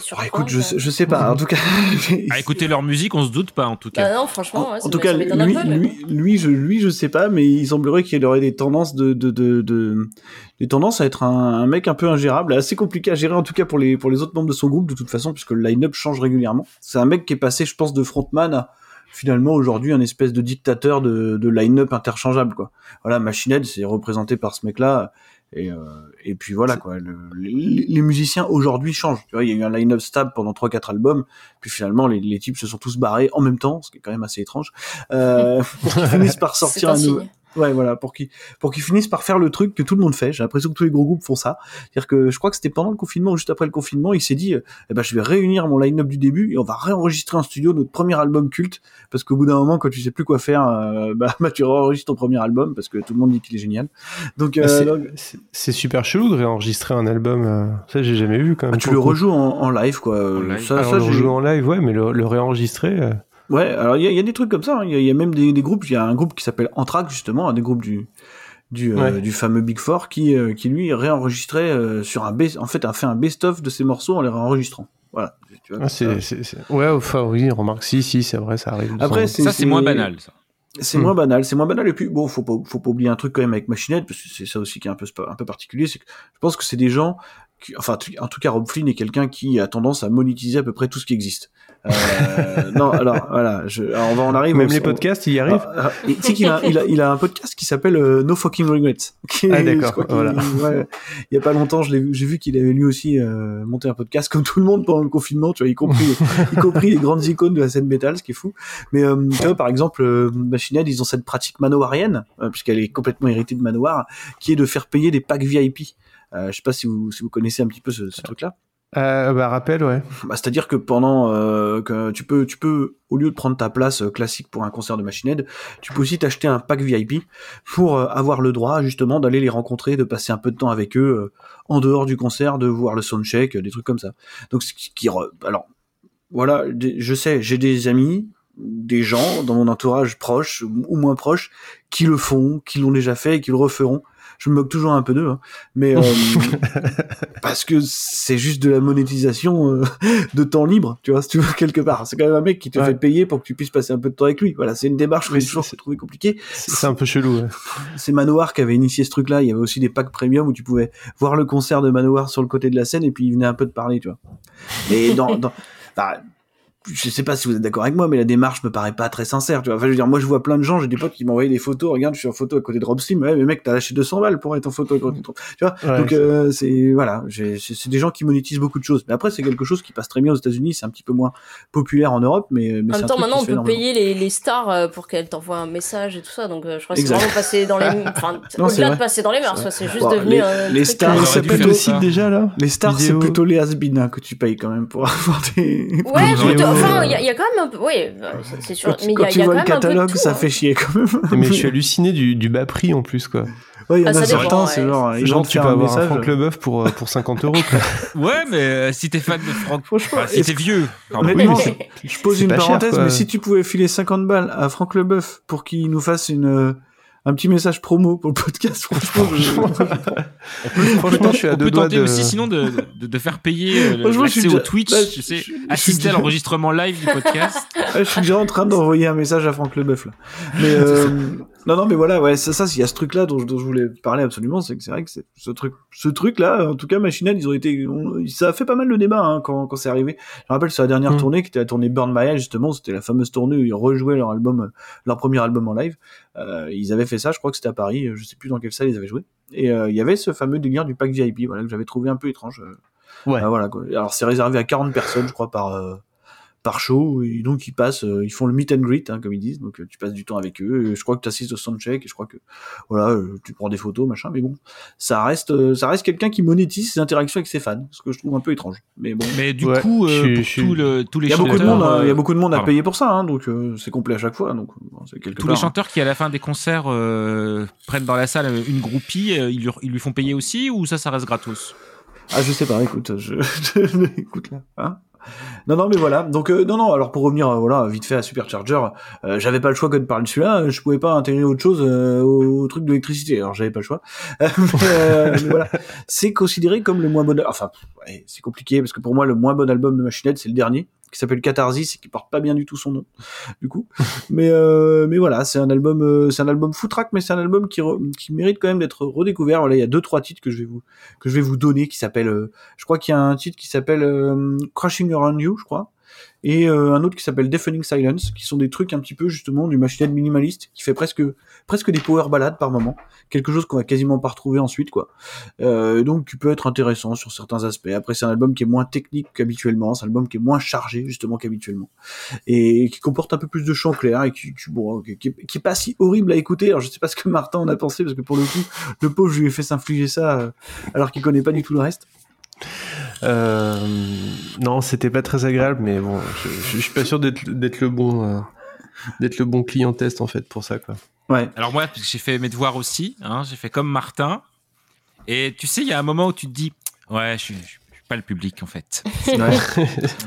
C'est Ah, écoute je, je sais pas en tout cas. À écouter leur musique, on se doute pas en tout cas. Bah non, franchement, ouais, en tout cas, mais lui, lui, je, lui, je sais pas, mais il semblerait qu'il aurait des tendances de, de, de, de- des tendances à être un, un mec un peu ingérable, assez compliqué à gérer en tout cas pour les pour les autres membres de son groupe de toute façon, puisque le line-up change régulièrement. C'est un mec qui est passé, je pense, de frontman à finalement aujourd'hui un espèce de dictateur de, de line-up interchangeable quoi. Voilà, Machine Head, c'est représenté par ce mec-là. Et, euh, et puis voilà quoi. Le- les, les musiciens aujourd'hui changent. Tu vois, il y a eu un line-up stable pendant 3-4 albums, puis finalement les, les types se sont tous barrés en même temps, ce qui est quand même assez étrange, euh, pour qu'ils finissent par sortir un nouveau. Ouais, voilà, pour qu'ils pour qu'ils finissent par faire le truc que tout le monde fait. J'ai l'impression que tous les gros groupes font ça. C'est-à-dire que je crois que c'était pendant le confinement ou juste après le confinement, il s'est dit, euh, eh ben je vais réunir mon line-up du début et on va réenregistrer en studio notre premier album culte parce qu'au bout d'un moment, quand tu sais plus quoi faire, euh, bah, bah, tu réenregistres ton premier album parce que tout le monde dit qu'il est génial. Donc, euh, Ah, c'est- donc, c'est- C'est super chelou de réenregistrer un album. euh, Ça, j'ai jamais vu quand même. bah, tu le rejoues en, en live quoi. Euh, Ça, Alors, ça, le rejouer en live, ouais, mais le, le réenregistrer. Ouais, alors il y, a- il y a des trucs comme ça. hein. Il y, a- il y a même des, des groupes. Il y a un groupe qui s'appelle Anthrax justement, un des groupes du du, euh, du fameux Big Four qui euh, qui lui réenregistrait euh, sur un best, en fait a fait un best-of de ses morceaux en les réenregistrant. Voilà. Tu vois, ah, c'est, c'est- c'est- Ouais, enfin, oui, remarque, si, si, c'est vrai, ça arrive. Après, c'est Ça, c'est moins banal. Ça. C'est Hmm. moins banal, c'est moins banal. Et puis, bon, faut pas, faut pas oublier un truc quand même avec Machinette, parce que c'est ça aussi qui est un peu, un peu particulier, c'est que je pense que c'est des gens enfin, tu- en tout cas, Rob Flynn est quelqu'un qui a tendance à monétiser à peu près tout ce qui existe. Euh, non, alors, voilà, je, alors, on va en arriver. Même on- les on- podcasts, il y arrive ah, ah, Tu sais qu'il a, il a, il a un podcast qui s'appelle euh, No Fucking Regrets. qui est- Ah, d'accord, voilà. ouais, il y a pas longtemps, je l'ai vu, j'ai vu qu'il avait lui aussi euh, monté un podcast comme tout le monde pendant le confinement, tu vois, y compris, y compris les grandes icônes de la scène métal, ce qui est fou. Mais euh, tu vois, par exemple, euh, Machine Head, ils ont cette pratique manowarienne, puisqu'elle est complètement héritée de Manowar, qui est de faire payer des packs VIP. Euh, je sais pas si vous, si vous connaissez un petit peu ce, ce truc-là. Euh, bah, rappel, ouais. Bah, c'est-à-dire que pendant euh, que tu peux, tu peux, au lieu de prendre ta place euh, classique pour un concert de Machine Head, tu peux aussi t'acheter un pack VIP pour euh, avoir le droit justement d'aller les rencontrer, de passer un peu de temps avec eux euh, en dehors du concert, de voir le soundcheck, des trucs comme ça. Donc, ce qui, qui re- alors, voilà, je sais, j'ai des amis, des gens dans mon entourage proche ou moins proche qui le font, qui l'ont déjà fait et qui le referont. Je me moque toujours un peu d'eux, hein. mais euh, parce que c'est juste de la monétisation euh, de temps libre, tu vois, si tu veux quelque part. C'est quand même un mec qui te Ouais. fait payer pour que tu puisses passer un peu de temps avec lui. Voilà, c'est une démarche que j'ai toujours trouvé compliquée. C'est c'est un peu chelou, ouais. C'est Manowar qui avait initié ce truc-là. Il y avait aussi des packs premium où tu pouvais voir le concert de Manowar sur le côté de la scène et puis il venait un peu de parler, tu vois. Mais dans, dans bah, je sais pas si vous êtes d'accord avec moi, mais la démarche me paraît pas très sincère, tu vois. Enfin, je veux dire, moi, je vois plein de gens, j'ai des potes qui m'envoyaient des photos. Regarde, je suis en photo à côté de Rob Slim. Ouais, mais mec, t'as lâché 200 balles pour être en photo à côté de Rob- Tu vois. Ouais, Donc, c'est- euh, c'est, voilà, j'ai- c'est c'est des gens qui monétisent beaucoup de choses. Mais après, c'est quelque chose qui passe très bien aux États-Unis. C'est un petit peu moins populaire en Europe, mais, mais En c'est même temps, maintenant, on peut énormément. payer les, les stars euh, pour qu'elles t'envoient un message et tout ça. Donc, euh, je crois que c'est vraiment passé dans les. Enfin, c'est au-delà de passer dans les mœurs, C'est c'est juste Bon, devenu les- un. les stars, euh, ça. site déjà, là Les stars, c'est plutôt les has que tu payes quand même pour avoir des. Ouais, plutôt-. Enfin, il y, a- il y a quand même un peu. Oui, euh, c'est- c'est sûr. Quand, Mais il y quand a, tu y a quand vois même le un catalogue, tout, ça hein. fait chier quand même. Mais je suis halluciné du, du bas prix en plus, quoi. Ouais, il y en Ah, a certains, ouais. c'est genre, ils Genre, vont tu peux un avoir un message. Franck Leboeuf pour, euh, pour 50 euros, quoi. Ouais, mais euh, si t'es fan de Franck, Franchement, enfin, si t'es vieux. Honnêtement, Oui, mais je pose une cher, parenthèse, quoi. mais si tu pouvais filer 50 balles à Franck Leboeuf pour qu'il nous fasse une, euh, un petit message promo pour le podcast. Franchement, je... Franchement, je suis à On deux peut doigts tenter de. aussi sinon de, de, de faire payer euh, Franchement, je suis l'accès au Twitch, là, tu sais, je- assister je- à l'enregistrement live du podcast. Je suis déjà en train d'envoyer un message à Franck Leboeuf là. Mais euh, non non mais voilà ouais ça ça il y a ce truc là dont, je- dont je voulais parler absolument c'est que c'est vrai que c'est ce truc ce truc là en tout cas Machinette ils ont été on- ça a fait pas mal de débat hein, quand quand c'est arrivé. Je me rappelle sur la dernière Mm. tournée qui était la tournée Burn My Eye justement c'était la fameuse tournée où ils rejouaient leur album euh, leur premier album en live. Euh, ils avaient fait ça je crois que c'était à Paris euh, je sais plus dans quelle salle ils avaient joué et euh, il y avait ce fameux délire du pack VIP voilà que j'avais trouvé un peu étrange. Ouais. Voilà quoi. Alors c'est réservé à 40 personnes je crois par euh, par show et donc ils passent euh, ils font le meet and greet hein, comme ils disent. Donc euh, tu passes du temps avec eux et je crois que tu assistes au soundcheck et je crois que voilà euh, tu prends des photos machin mais bon ça reste euh, ça reste quelqu'un qui monétise ses interactions avec ses fans ce que je trouve un peu étrange. Mais bon. Mais du Ouais, coup, euh, suis- pour je suis- tout le- tous les il y a beaucoup de chanteurs, monde hein, il y a beaucoup de monde à pardon. payer pour ça hein, donc euh, c'est complet à chaque fois donc bon, c'est quelque Tous part, les chanteurs qui à la fin des concerts euh, prennent dans la salle une groupie, euh, ils, lui, ils lui font payer aussi ou ça, ça reste gratos? Ah, je sais pas, écoute, je, je- écoute là, hein. Non, non, mais voilà. Donc, euh, non, non. Alors, pour revenir, euh, voilà, vite fait à Supercharger, euh, j'avais pas le choix que de parler de celui-là. Je pouvais pas intégrer autre chose euh, au, truc de l'électricité. Alors, j'avais pas le choix. euh, voilà, c'est considéré comme le moins bon. Enfin, ouais, c'est compliqué parce que pour moi, le moins bon album de Machinette, c'est le dernier, qui s'appelle Catharsis et qui porte pas bien du tout son nom, du coup. mais, euh, mais voilà, c'est un album, euh, c'est un album foutraque, mais c'est un album qui, re- qui mérite quand même d'être redécouvert. Voilà, il y a deux, trois titres que je vais vous que je vais vous donner qui s'appelle euh, je crois qu'il y a un titre qui s'appelle euh, Crashing Around You je crois et euh, un autre qui s'appelle Deafening Silence qui sont des trucs un petit peu justement du machinette minimaliste qui fait presque presque des power ballades par moment. Quelque chose qu'on va quasiment pas retrouver ensuite quoi. Euh, donc qui peut être intéressant sur certains aspects. Après c'est un album qui est moins technique qu'habituellement. C'est un album qui est moins chargé justement qu'habituellement. Et qui comporte un peu plus de chants clairs et qui, qui, bon, qui, qui est- qui est pas si horrible à écouter. Alors je sais pas ce que Martin en a pensé parce que pour le coup le pauvre je lui ai fait s'infliger ça euh, alors qu'il connaît pas du tout le reste Euh, non, c'était pas très agréable, mais bon, je, je, je suis pas sûr d'être le bon euh, d'être le bon client test en fait pour ça quoi. Ouais. Alors moi, parce que j'ai fait mes devoirs aussi, hein, j'ai fait comme Martin. Et tu sais, il y a un moment où tu te dis, ouais, je suis, je suis pas le public en fait. Ouais.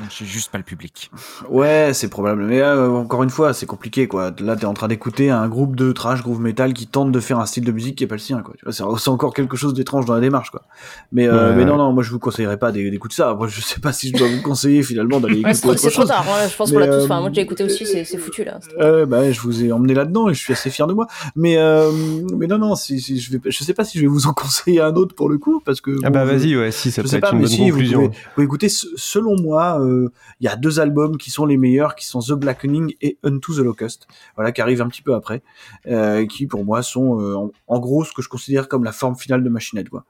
je suis juste pas le public. Ouais, c'est probable. Mais euh, encore une fois, c'est compliqué, quoi. Là, t'es en train d'écouter un groupe de trash groove metal qui tente de faire un style de musique qui est pas le sien, quoi. Tu vois, c'est encore quelque chose d'étrange dans la démarche, quoi. Mais, euh, Ouais, mais ouais. non, non, moi, je vous conseillerais pas d'é- d'écouter ça. Moi, je sais pas si je dois vous conseiller finalement d'aller écouter c'est autre c'est trop tard, hein, je pense qu'on l'a tous. euh, Enfin, moi, j'ai écouté aussi, c'est foutu là. Euh, bah, je vous ai emmené là-dedans et je suis assez fier de moi. Mais, euh, mais non, non, si, si, je vais, je sais pas si je vais vous en conseiller un autre pour le coup, parce que. Ah bon, bah vas-y, ouais, si ça peut être pas, une bonne si, vous conclusion. pouvez, vous pouvez écouter, selon moi, euh, il y a deux albums qui sont les meilleurs, qui sont The Blackening et Unto the Locust, voilà, qui arrivent un petit peu après, euh, qui pour moi sont euh, en, en gros ce que je considère comme la forme finale de Machinette, quoi.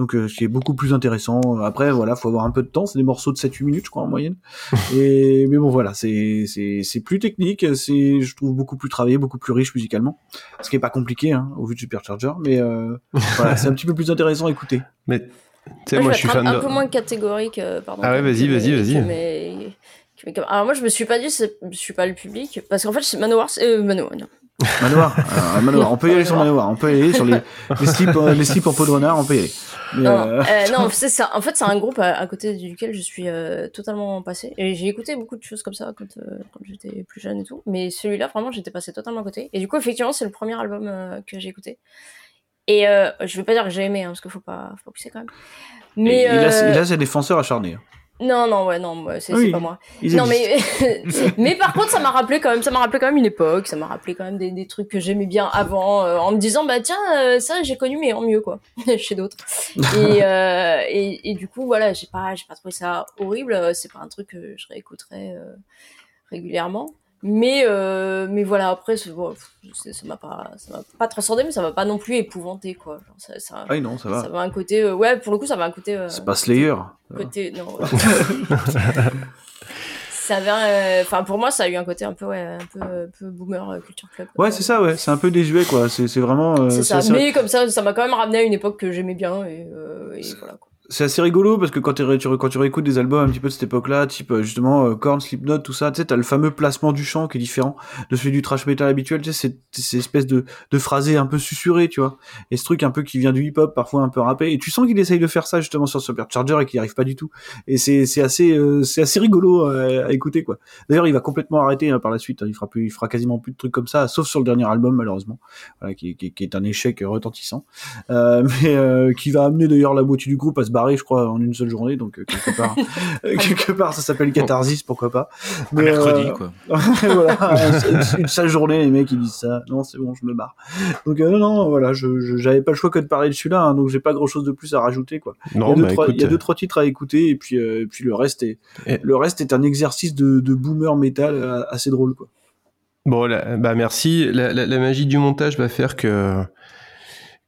Donc, euh, ce qui est beaucoup plus intéressant. Après, voilà, faut avoir un peu de temps, c'est des morceaux de 7-8 minutes, je crois, en moyenne. et, mais bon, voilà, c'est, c'est, c'est plus technique, c'est, je trouve, beaucoup plus travaillé, beaucoup plus riche musicalement. Ce qui est pas compliqué, hein, au vu de Supercharger, mais euh, voilà, c'est un petit peu plus intéressant à écouter. Mais, sais, Moi, moi, je je suis vais être fan un, de. peu moins catégorique, euh, pardon. Ah ouais, vas-y, vas-y, vas-y. Alors moi, je me suis pas dit, je suis pas le public, parce qu'en fait, c'est Manowar, c'est- euh, Manowar, non. Manoir, euh, Manoir, on peut y aller sur Manoir, on peut y aller sur les, les slips, euh, les slips en peau de renard, on peut y aller. Mais, Non, euh, euh, non, c'est ça. En fait, c'est un groupe à, à côté duquel je suis euh, totalement passé. Et j'ai écouté beaucoup de choses comme ça quand, euh, quand j'étais plus jeune et tout. Mais celui-là, vraiment, j'étais passé totalement à côté. Et du coup, effectivement, c'est le premier album euh, que j'ai écouté. Et euh, je vais pas dire que j'ai aimé, hein, parce qu'il faut pas, faut pas pousser quand même. Mais il, a, euh, il a ses défenseurs acharnés. hein. non, non, ouais, non, c'est Oui, c'est pas moi. Non, mais mais par contre, ça m'a rappelé quand même, ça m'a rappelé quand même une époque, ça m'a rappelé quand même des, des trucs que j'aimais bien avant, euh, en me disant bah tiens, euh, ça j'ai connu mais en mieux quoi, chez d'autres. Et, euh, et et du coup voilà, j'ai pas j'ai pas trouvé ça horrible, c'est pas un truc que je réécouterais euh, régulièrement. Mais euh, mais voilà après bon, ça m'a pas ça m'a pas transcendé mais ça m'a pas non plus épouvanté quoi. Genre, ça, ça, Ah non, ça va. Ça avait un côté euh, ouais pour le coup ça avait un côté. euh, C'est pas Slayer. côté non ça avait euh, enfin pour moi ça a eu un côté un peu ouais un peu, un peu boomer euh, culture club Ouais, c'est ça, ouais. C'est un peu désuet, quoi. C'est vraiment. euh, c'est ça mais comme ça ça m'a quand même ramené à une époque que j'aimais bien et, euh, et voilà quoi. C'est assez rigolo parce que quand, tu, quand tu réécoutes des albums un petit peu de cette époque-là, type euh, justement euh, Korn, Slipknot, tout ça, tu sais, t'as le fameux placement du chant qui est différent de celui du trash metal habituel, tu sais, c'est ces espèces de, de phrasé un peu susurré, tu vois, et ce truc un peu qui vient du hip-hop, parfois un peu rappé, et tu sens qu'il essaye de faire ça justement sur Supercharger et qu'il n'y arrive pas du tout, et c'est assez euh, c'est assez rigolo à, écouter quoi. D'ailleurs, il va complètement arrêter hein, par la suite, hein. il fera plus, il fera quasiment plus de trucs comme ça, sauf sur le dernier album malheureusement, voilà, qui, qui, est un échec retentissant, euh, mais qui va amener d'ailleurs la moitié du groupe à se je crois, en une seule journée. Donc, euh, quelque part, euh, quelque part, ça s'appelle catharsis, pourquoi pas. Mais, mercredi, euh, quoi. voilà, une, seule journée, les mecs, ils disent ça. Non, c'est bon, je me barre. Donc, non, non, voilà, je, j'avais pas le choix que de parler de celui-là, hein, donc j'ai pas grand chose de plus à rajouter, quoi. Non, il y a deux, bah, trois, écoute, il y a deux, trois titres à écouter, et puis, et puis le reste est, le reste est un exercice de, de boomer metal assez drôle, quoi. Bon, là, bah merci. La, la, la, magie du montage va faire que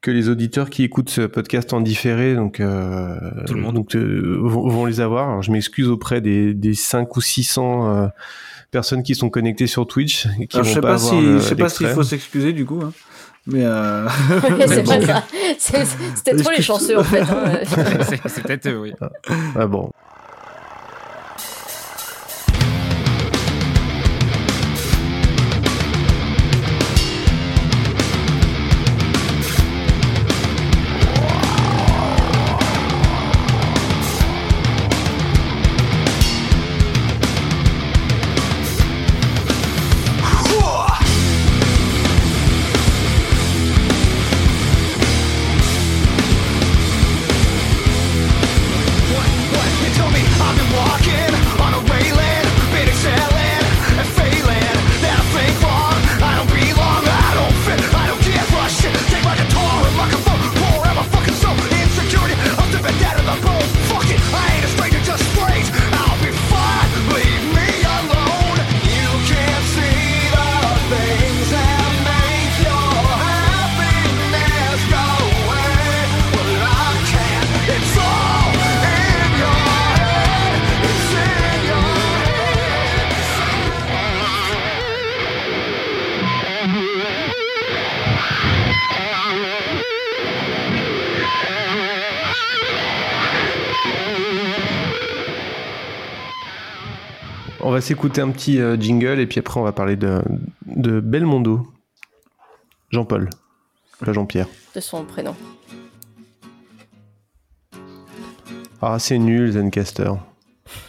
que les auditeurs qui écoutent ce podcast en différé, donc, euh, Tout le monde. donc euh, vont, vont, les avoir. Alors, je m'excuse auprès des, des 5 ou 600 euh, personnes qui sont connectées sur Twitch. Et qui Alors, vont je sais pas, si, le- je sais pas s'il faut s'excuser du coup. Hein. Mais euh... Ouais, c'est pas ça. C'est- C'était trop les chanceux en fait. hein. c'est c'est peut-être eux, oui. Ah bon. Va s'écouter un petit euh, jingle et puis après on va parler de, de Belmondo. Jean-Paul, pas Jean-Pierre. De son prénom. Ah, c'est nul, Zencaster.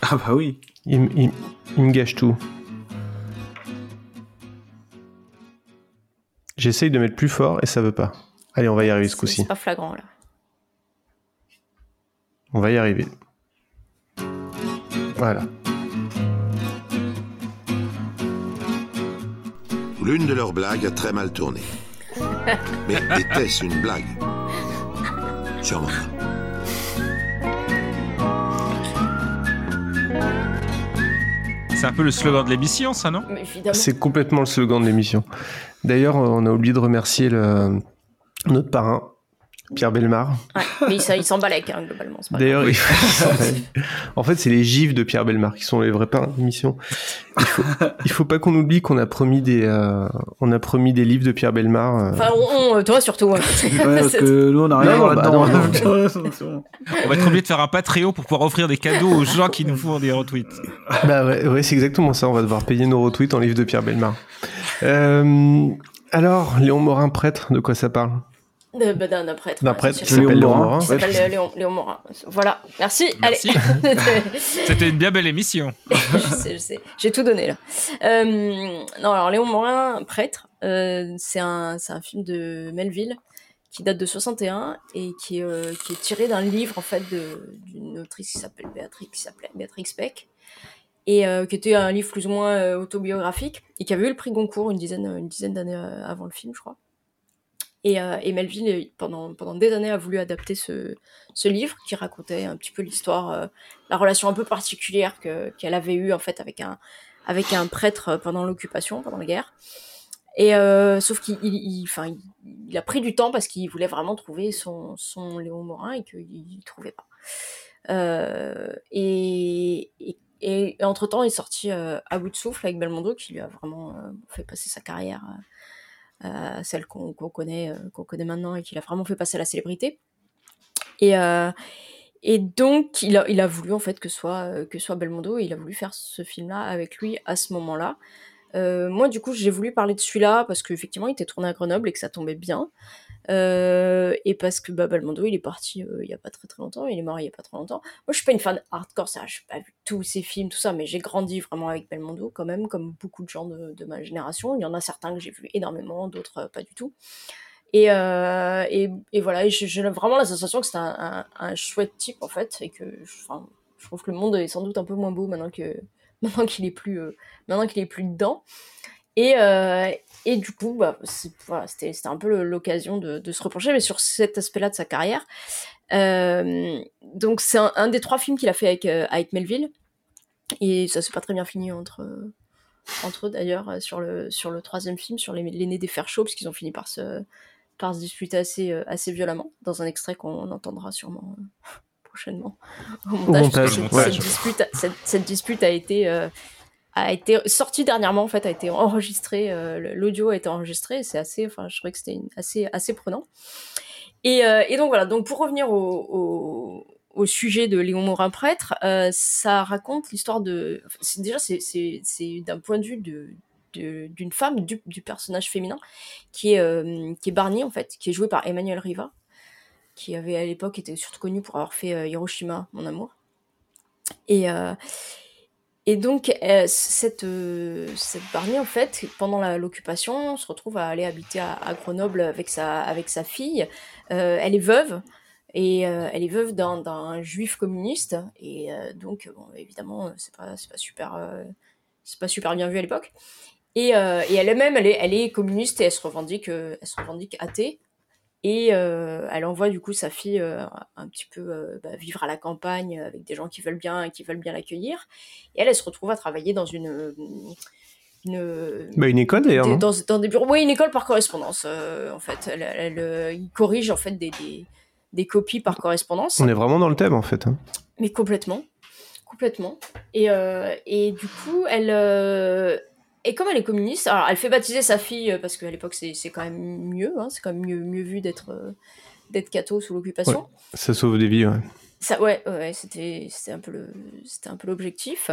Ah bah oui. Il, m- il- il me gâche tout. J'essaye de mettre plus fort et ça veut pas. Allez, on va y arriver ce coup-ci. C'est pas flagrant là. On va y arriver. Voilà. L'une de leurs blagues a très mal tourné. Mais était-ce une blague Sûrement pas. C'est un peu le slogan de l'émission, ça, non. C'est complètement le slogan de l'émission. D'ailleurs, on a oublié de remercier le, notre parrain, Pierre Belmar. Ouais, mais il s'en- il s'en balèque hein, globalement. D'ailleurs, il- en fait, c'est les gifs de Pierre Belmar qui sont les vrais parrains de l'émission. Il faut, il faut pas qu'on oublie qu'on a promis des, euh, on a promis des livres de Pierre Belmar. euh, Enfin, on, on- toi surtout. hein. Ouais, parce que nous on a rien à Non, voir bah, là-dedans. bon. On va être obligé de faire un Patreon pour pouvoir offrir des cadeaux aux gens qui nous font des retweets. Bah ouais, ouais, c'est exactement ça. On va devoir payer nos retweets en livre de Pierre Belmar. Euh, alors, Léon Morin, prêtre, de quoi ça parle? De- bah, D'un prêtre. D'un ouais, prêtre c'est qui s'appelle Léon Morin. Qui s'appelle euh, Léon, Léon Morin. Voilà, merci. Merci. Allez. C'était une bien belle émission. je sais, je sais. J'ai tout donné là. Euh, non, alors Léon Morin, prêtre, euh, c'est un, c'est un film de Melville qui date de 61 et qui, est, euh, qui est tiré d'un livre en fait d'une autrice qui s'appelle Béatrix, qui s'appelait Béatrix Peck et euh, qui était un livre plus ou moins euh, autobiographique et qui avait eu le prix Goncourt une dizaine, une dizaine d'années euh, avant le film, je crois. Et, euh, et Melville, euh, pendant, pendant des années, a voulu adapter ce, ce livre qui racontait un petit peu l'histoire, euh, la relation un peu particulière que- qu'elle avait eue en fait avec un, avec un prêtre pendant l'occupation, pendant la guerre. Et euh, sauf qu'il il, il- il, a pris du temps parce qu'il voulait vraiment trouver son, son Léon Morin et qu'il ne trouvait pas. Euh, et, et, et entre-temps, il est sorti euh, à bout de souffle avec Belmondo qui lui a vraiment euh, fait passer sa carrière, euh, euh, celle qu'on connaît, euh, qu'on connaît maintenant et qui l'a vraiment fait passer à la célébrité. Et, euh, et donc, il a, il a voulu en fait que soit, euh, que soit Belmondo, et il a voulu faire ce film-là avec lui à ce moment-là. Euh, moi, du coup, j'ai voulu parler de celui-là parce qu'effectivement, il était tourné à Grenoble et que ça tombait bien. Euh, et parce que bah, il est parti euh, il y a pas très très longtemps, il est mort il y a pas très longtemps. Moi, je suis pas une fan hardcore, ça, je pas vu tous ses films, tout ça, mais j'ai grandi vraiment avec Belmondo quand même, comme beaucoup de gens de, ma génération. Il y en a certains que j'ai vu énormément, d'autres euh, pas du tout. Et, et, et, voilà, j'ai vraiment la sensation que c'est un, un, chouette type en fait, et que je trouve que le monde est sans doute un peu moins beau maintenant que maintenant qu'il est plus maintenant qu'il est plus dedans. Et, euh, et du coup, bah, voilà, c'était un peu l'occasion de, de, se repencher, mais sur cet aspect-là de sa carrière. Euh, donc c'est un, un, des trois films qu'il a fait avec, euh, avec Melville, et ça s'est pas très bien fini entre entre eux d'ailleurs sur le sur le troisième film, sur l'aîné des fers chauds, parce qu'ils ont fini par se par se disputer assez, euh, assez violemment, dans un extrait qu'on entendra sûrement euh, prochainement au montage. Au montage cette, ouais. cette, dispute, cette, cette, dispute a été, euh, a été sortie dernièrement, en fait, a été enregistrée, euh, l'audio a été enregistré, c'est assez, enfin, je trouvais que c'était assez, assez prenant. Et, euh, et, donc voilà, donc pour revenir au, au, sujet de Léon Morin prêtre, ça raconte l'histoire de, déjà c'est d'un point de vue de d'une femme, du, du, personnage féminin, qui est, euh, qui est Barney, en fait, qui est joué par Emmanuel Riva, qui avait à l'époque été surtout connu pour avoir fait euh, Hiroshima, mon amour. Et, euh, et donc, euh, cette, cette Barney, en fait, pendant l'occupation, se retrouve à aller habiter à, Grenoble avec sa, avec sa fille. elle est veuve. Et elle est veuve d'un juif communiste, et donc bon, évidemment c'est pas pas super pas super bien vu à l'époque. Et, euh, et elle-même, elle est, elle est communiste et elle se revendique, euh, elle se revendique athée. Et euh, elle envoie du coup sa fille euh, un petit peu euh, bah, vivre à la campagne avec des gens qui veulent bien, qui veulent bien l'accueillir. Et elle, elle se retrouve à travailler dans une une, bah, une école d'ailleurs. Dans, dans, des bureaux, oui, une école par correspondance. en fait, elle, elle, elle, il corrige en fait des, des, des, copies par correspondance. On est vraiment dans le thème en fait. Hein. Mais complètement, complètement. Et, et du coup, elle et comme elle est communiste, alors elle fait baptiser sa fille euh, parce qu'à l'époque c'est quand même mieux, hein, c'est quand même mieux, mieux vu d'être euh, d'être catho sous l'occupation. Ouais, ça sauve des vies, ouais. Ça, ouais, ouais c'était c'était un peu le c'était un peu l'objectif.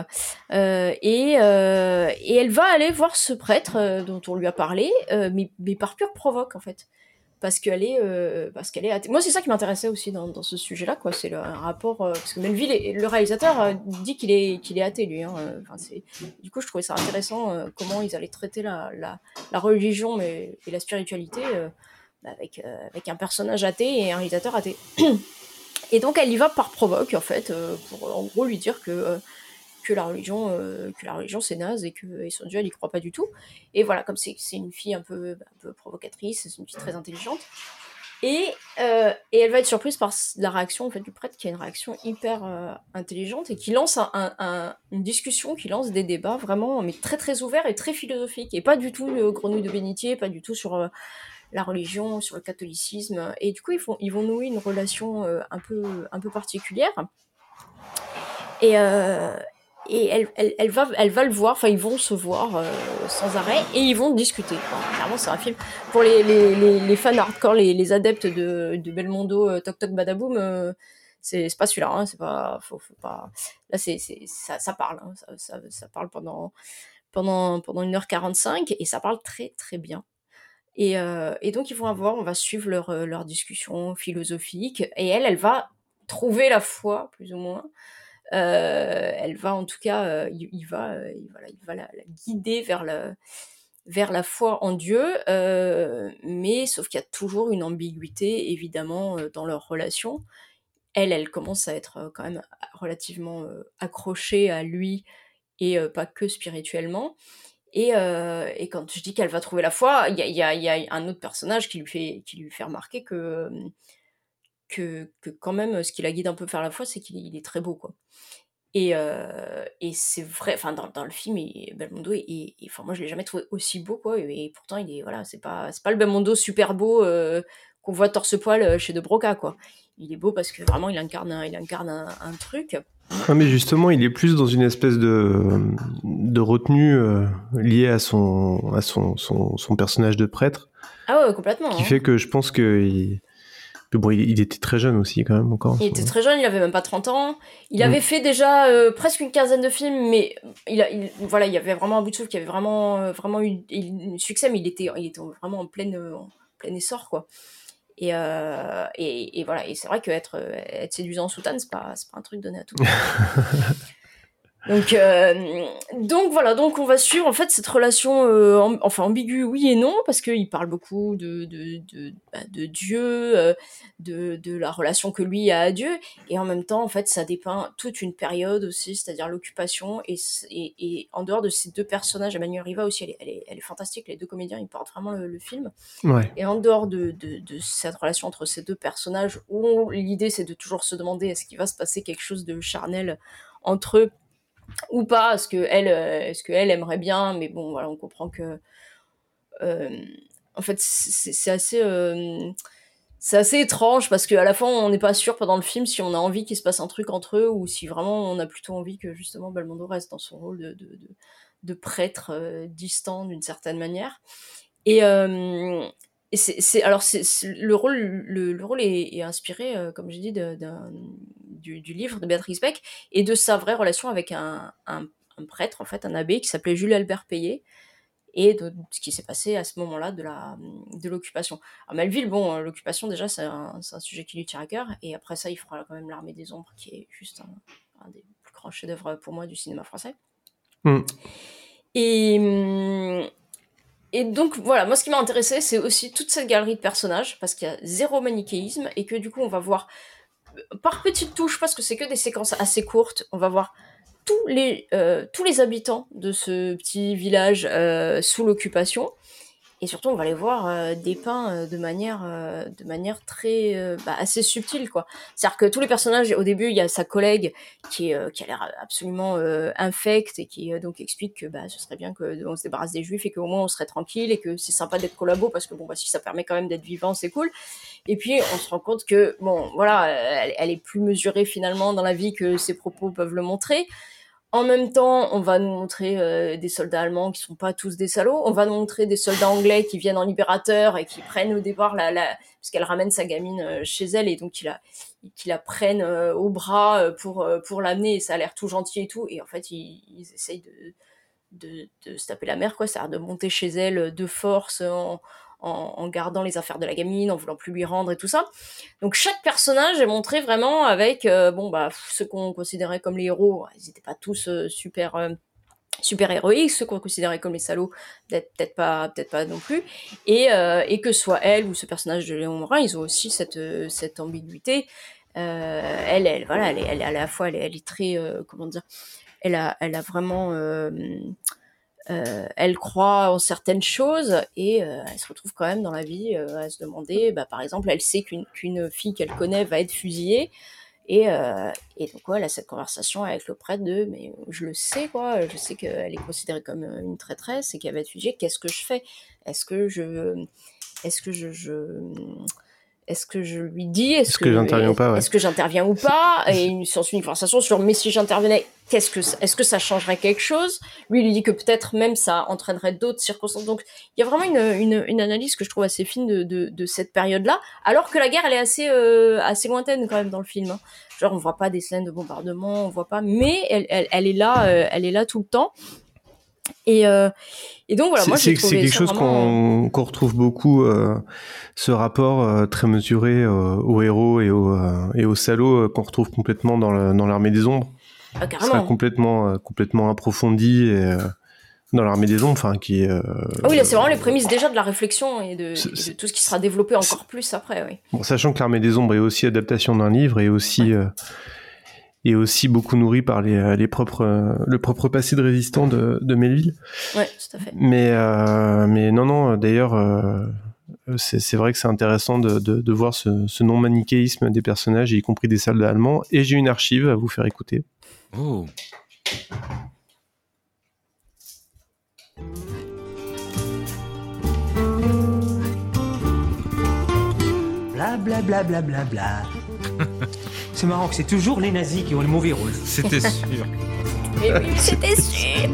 Euh, et euh, et elle va aller voir ce prêtre euh, dont on lui a parlé, mais mais par pure provoque en fait parce qu'elle est euh, parce qu'elle est athée. moi c'est ça qui m'intéressait aussi dans, ce sujet là quoi c'est le rapport euh, parce que Melville le réalisateur euh, dit qu'il est qu'il est athée lui hein, c'est du coup je trouvais ça intéressant euh, comment ils allaient traiter la, la, la religion et la spiritualité euh, avec avec un personnage athée et un réalisateur athée et donc elle y va par provoque en fait pour en gros lui dire que que la religion euh, religion c'est naze et que et son dieu elle y croit pas du tout. Et voilà comme c'est une fille un peu provocatrice c'est une fille très intelligente. Et euh, et elle va être surprise par la réaction en fait du prêtre qui a une réaction hyper euh, intelligente et qui lance un, un, un, une discussion qui lance des débats vraiment mais très très ouverts et très philosophiques et pas du tout le grenouille de bénitier pas du tout sur euh, la religion sur le catholicisme. Et du coup ils font ils vont nouer une relation euh, un peu un peu particulière. Et, euh, et elle, elle, elle, va, elle va le voir, enfin ils vont se voir euh, sans arrêt et ils vont discuter. Clairement c'est un film pour les, les, les, les, fans hardcore, les, les adeptes de, de Belmondo, euh, Toc Toc Badaboom, euh, c'est pas celui-là, hein, c'est pas, faut, pas. Là c'est, ça, ça parle, hein, ça, ça, parle pendant pendant pendant 1h45 et ça parle très très bien. Et, euh, et donc ils vont avoir, on va suivre leur leur discussion philosophique et elle, elle va trouver la foi plus ou moins elle va en tout cas, euh, il, va, euh, il, voilà, il va la, guider vers la, vers la foi en Dieu, euh, mais sauf qu'il y a toujours une ambiguïté évidemment dans leur relation. Elle, elle commence à être quand même relativement accrochée à lui et pas que spirituellement. Et, euh, quand je dis qu'elle va trouver la foi, il y y a, un autre personnage qui lui fait, qui lui fait remarquer que, que, que quand même, ce qui la guide un peu vers la foi, c'est qu'il est très beau, quoi. Et, euh, et c'est vrai, enfin dans, dans, le film, et Belmondo, et, enfin moi je l'ai jamais trouvé aussi beau quoi. Et, pourtant il est voilà, c'est pas c'est pas le Belmondo super beau euh, qu'on voit torse poil euh, chez De Broca quoi. Il est beau parce que vraiment il incarne un, il incarne un, un truc. Ah, mais justement, il est plus dans une espèce de, de retenue euh, liée à son à son, son, son personnage de prêtre. Ah ouais, complètement. Qui hein. fait que je pense que il bon, il, il était très jeune aussi, quand même, encore. Il était très jeune, il avait même pas 30 ans. Il avait fait déjà euh, presque une quinzaine de films, mais il, a, il- voilà, il y avait vraiment un bout de souffle qui avait vraiment, euh, vraiment eu du succès, mais il était, il était vraiment en pleine, euh, en plein essor, quoi. Et, euh, et, et voilà, et c'est vrai que être, séduisant en soutane, c'est pas, pas un truc donné à tout. le monde. Donc, euh, donc voilà, donc on va suivre en fait cette relation, euh, amb- enfin ambiguë, oui et non, parce qu'il parle beaucoup de, de, de, bah, de Dieu, euh, de, de la relation que lui a à Dieu, et en même temps, en fait, ça dépeint toute une période aussi, c'est-à-dire l'occupation, et, et, et en dehors de ces deux personnages, Emmanuel Riva aussi, elle est, elle est, elle est fantastique, les deux comédiens, ils portent vraiment le, le film. Ouais. Et en dehors de, de, de cette relation entre ces deux personnages, où l'idée c'est de toujours se demander est-ce qu'il va se passer quelque chose de charnel entre eux ou pas, est-ce que elle, euh, est-ce que elle aimerait bien, mais bon, voilà, on comprend que, euh, en fait, c'est assez, euh, c'est assez étrange parce qu'à la fin, on n'est pas sûr pendant le film si on a envie qu'il se passe un truc entre eux ou si vraiment on a plutôt envie que justement Belmondo reste dans son rôle de, de, prêtre euh, distant d'une certaine manière. Et, euh, et c'est, alors c'est, le rôle, le, le rôle est, est inspiré, euh, comme j'ai dit, d'un- du, du livre de Béatrice Beck et de sa vraie relation avec un, un, un prêtre, en fait, un abbé qui s'appelait Jules Albert Payet et de ce qui s'est passé à ce moment-là de la de l'occupation. À Melville, bon, euh, l'occupation déjà c'est un, sujet qui lui tient à cœur et après ça il fera quand même l'armée des ombres qui est juste un, un des plus grands chefs-d'œuvre pour moi du cinéma français. Mm. Et et donc voilà, moi ce qui m'a intéressé, c'est aussi toute cette galerie de personnages, parce qu'il y a zéro manichéisme, et que du coup on va voir par petites touches, parce que c'est que des séquences assez courtes, on va voir tous les, euh, tous les habitants de ce petit village euh, sous l'occupation. Et surtout, on va les voir euh, dépeints euh, de manière, euh, de manière très, euh, bah, assez subtile, quoi. C'est-à-dire que tous les personnages, au début, il y a sa collègue qui, est, euh, qui a l'air absolument infecte et qui donc explique que bah, ce serait bien qu'on se débarrasse des juifs et qu'au moins on serait tranquille et que c'est sympa d'être collabo parce que bon, bah, si ça permet quand même d'être vivant, c'est cool. Et puis, on se rend compte que, bon, voilà, elle est plus mesurée finalement dans la vie que ses propos peuvent le montrer. En même temps, on va nous montrer euh, des soldats allemands qui sont pas tous des salauds. On va nous montrer des soldats anglais qui viennent en libérateur et qui prennent au départ la, la parce qu'elle ramène sa gamine euh, chez elle et donc qui la, qui la prennent euh, au bras euh, pour pour l'amener et ça a l'air tout gentil et tout. Et en fait, ils, ils essayent de, de se taper la mère quoi, c'est-à-dire de monter chez elle de force en en, en gardant les affaires de la gamine, en voulant plus lui rendre et tout ça. Donc chaque personnage est montré vraiment avec euh, bon bah ceux qu'on considérait comme les héros, ils n'étaient pas tous euh, super euh, super héroïques, ceux qu'on considérait comme les salauds, peut-être pas peut-être pas non plus. Et euh, et que soit elle ou ce personnage de Léon Morin, ils ont aussi cette euh, cette ambiguïté. Euh, elle elle voilà, elle est, à la fois elle est, elle est très euh, comment dire, elle a elle a vraiment euh, euh, elle croit en certaines choses et euh, elle se retrouve quand même dans la vie à se demander, bah, par exemple, elle sait qu'une fille qu'elle connaît va être fusillée et, donc elle a cette conversation avec le prêtre de mais je le sais quoi, je sais qu'elle est considérée comme une traîtresse et qu'elle va être fusillée, qu'est-ce que je fais? Est-ce que je est-ce que je est-ce que je lui dis Est-ce Est-ce que j'interviens ou pas, ouais. Est-ce que j'interviens ou pas Et une, ensuite une conversation sur mais si j'intervenais, qu'est-ce que est-ce que ça changerait quelque chose? Lui il lui dit que peut-être même ça entraînerait d'autres circonstances. Donc il y a vraiment une, une, une analyse que je trouve assez fine de, de, de cette période-là, alors que la guerre elle est assez euh, assez lointaine quand même dans le film. hein. Genre on voit pas des scènes de bombardement, on voit pas, mais elle, elle, elle est là, euh, elle est là tout le temps. Et, euh, et donc voilà, C'est- moi j'ai c'est c'est trouvé quelque chose vraiment- qu'on retrouve beaucoup, euh, ce rapport euh, très mesuré euh, aux héros et aux, euh, et aux salauds euh, qu'on retrouve complètement dans le- dans l'armée des ombres. Ah, carrément. complètement, euh, complètement approfondi et, euh, dans l'armée des ombres, enfin qui euh, Ah oui, là c'est vraiment les prémices déjà de la réflexion et de, et de tout ce qui sera développé encore plus après, oui. Bon, sachant que l'armée des ombres est aussi adaptation d'un livre et aussi euh, et aussi beaucoup nourri par les, euh, les propres euh, le propre passé de résistant de, de Melville. Ouais, tout à fait. Mais euh, mais non non d'ailleurs euh, c'est c'est vrai que c'est intéressant de, de, de voir ce, ce non manichéisme des personnages y compris des soldats allemands et j'ai une archive à vous faire écouter. Oh. Bla bla bla bla bla bla. c'est marrant que c'est toujours les nazis qui ont le mauvais rôle. C'était sûr. Mais oui, c'était sûr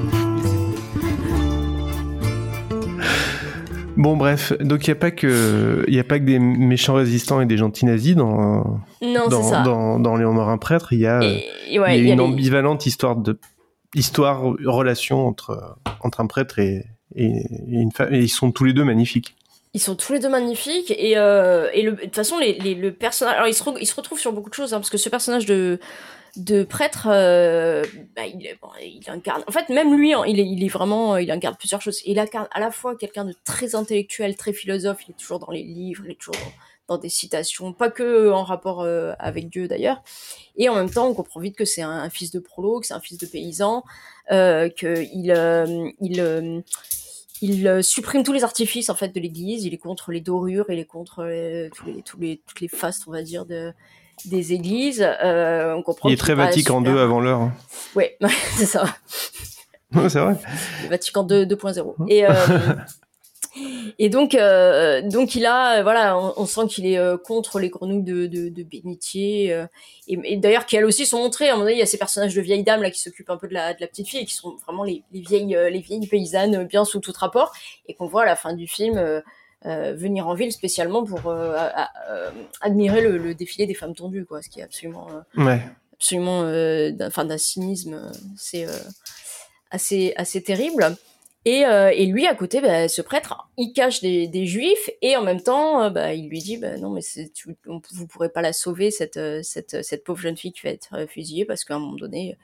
Bon, bref, donc il n'y a pas que il y a pas que des méchants résistants et des gentils nazis dans Non, dans, ça. dans, dans Léon Morin prêtre. Il y a, Et- il et ouais, y a il y a une les- ambivalente histoire de histoire relation entre entre un prêtre et, et, et une femme. Et ils sont tous les deux magnifiques. Ils sont tous les deux magnifiques et, euh, de toute façon les, les, le personnage alors il se, retrouve sur beaucoup de choses hein, parce que ce personnage de prêtre euh, bah, il, bon, il incarne en fait même lui hein, il est vraiment il incarne plusieurs choses. Il incarne à la fois quelqu'un de très intellectuel très philosophe il est toujours dans les livres il est toujours dans, des citations pas que en rapport euh, avec Dieu d'ailleurs. Et en même temps on comprend vite que c'est un, fils de prolo que c'est un fils de paysan euh, que il euh, il euh, il euh, supprime tous les artifices en fait de l'Église. Il est contre les dorures, il est contre euh, tous les, tous les, toutes les fastes, on va dire, de, des églises. Euh, on comprend Il est très Vatican II avant l'heure. hein. Ouais, c'est ça. C'est vrai. Le Vatican 2 2.0. Et euh, et donc euh, donc il a euh, voilà, on, on sent qu'il est euh, contre les grenouilles de de, de bénitier euh, et, et d'ailleurs qui elles aussi sont montrées. À un moment donné, il y a ces personnages de vieilles dames là qui s'occupent un peu de la de la petite fille et qui sont vraiment les, les vieilles les vieilles paysannes bien sous tout rapport et qu'on voit à la fin du film. venir en ville spécialement pour à- admirer le, le défilé des femmes tondues quoi ce qui est absolument Ouais. absolument d'un enfin, d'un cynisme c'est assez assez terrible et, euh, et lui à côté bah, ce prêtre il cache des, des juifs et en même temps euh, bah, il lui dit bah, non mais tu, on- vous pourrez pas la sauver cette, euh, cette cette pauvre jeune fille qui va être fusillée parce qu'à un moment donné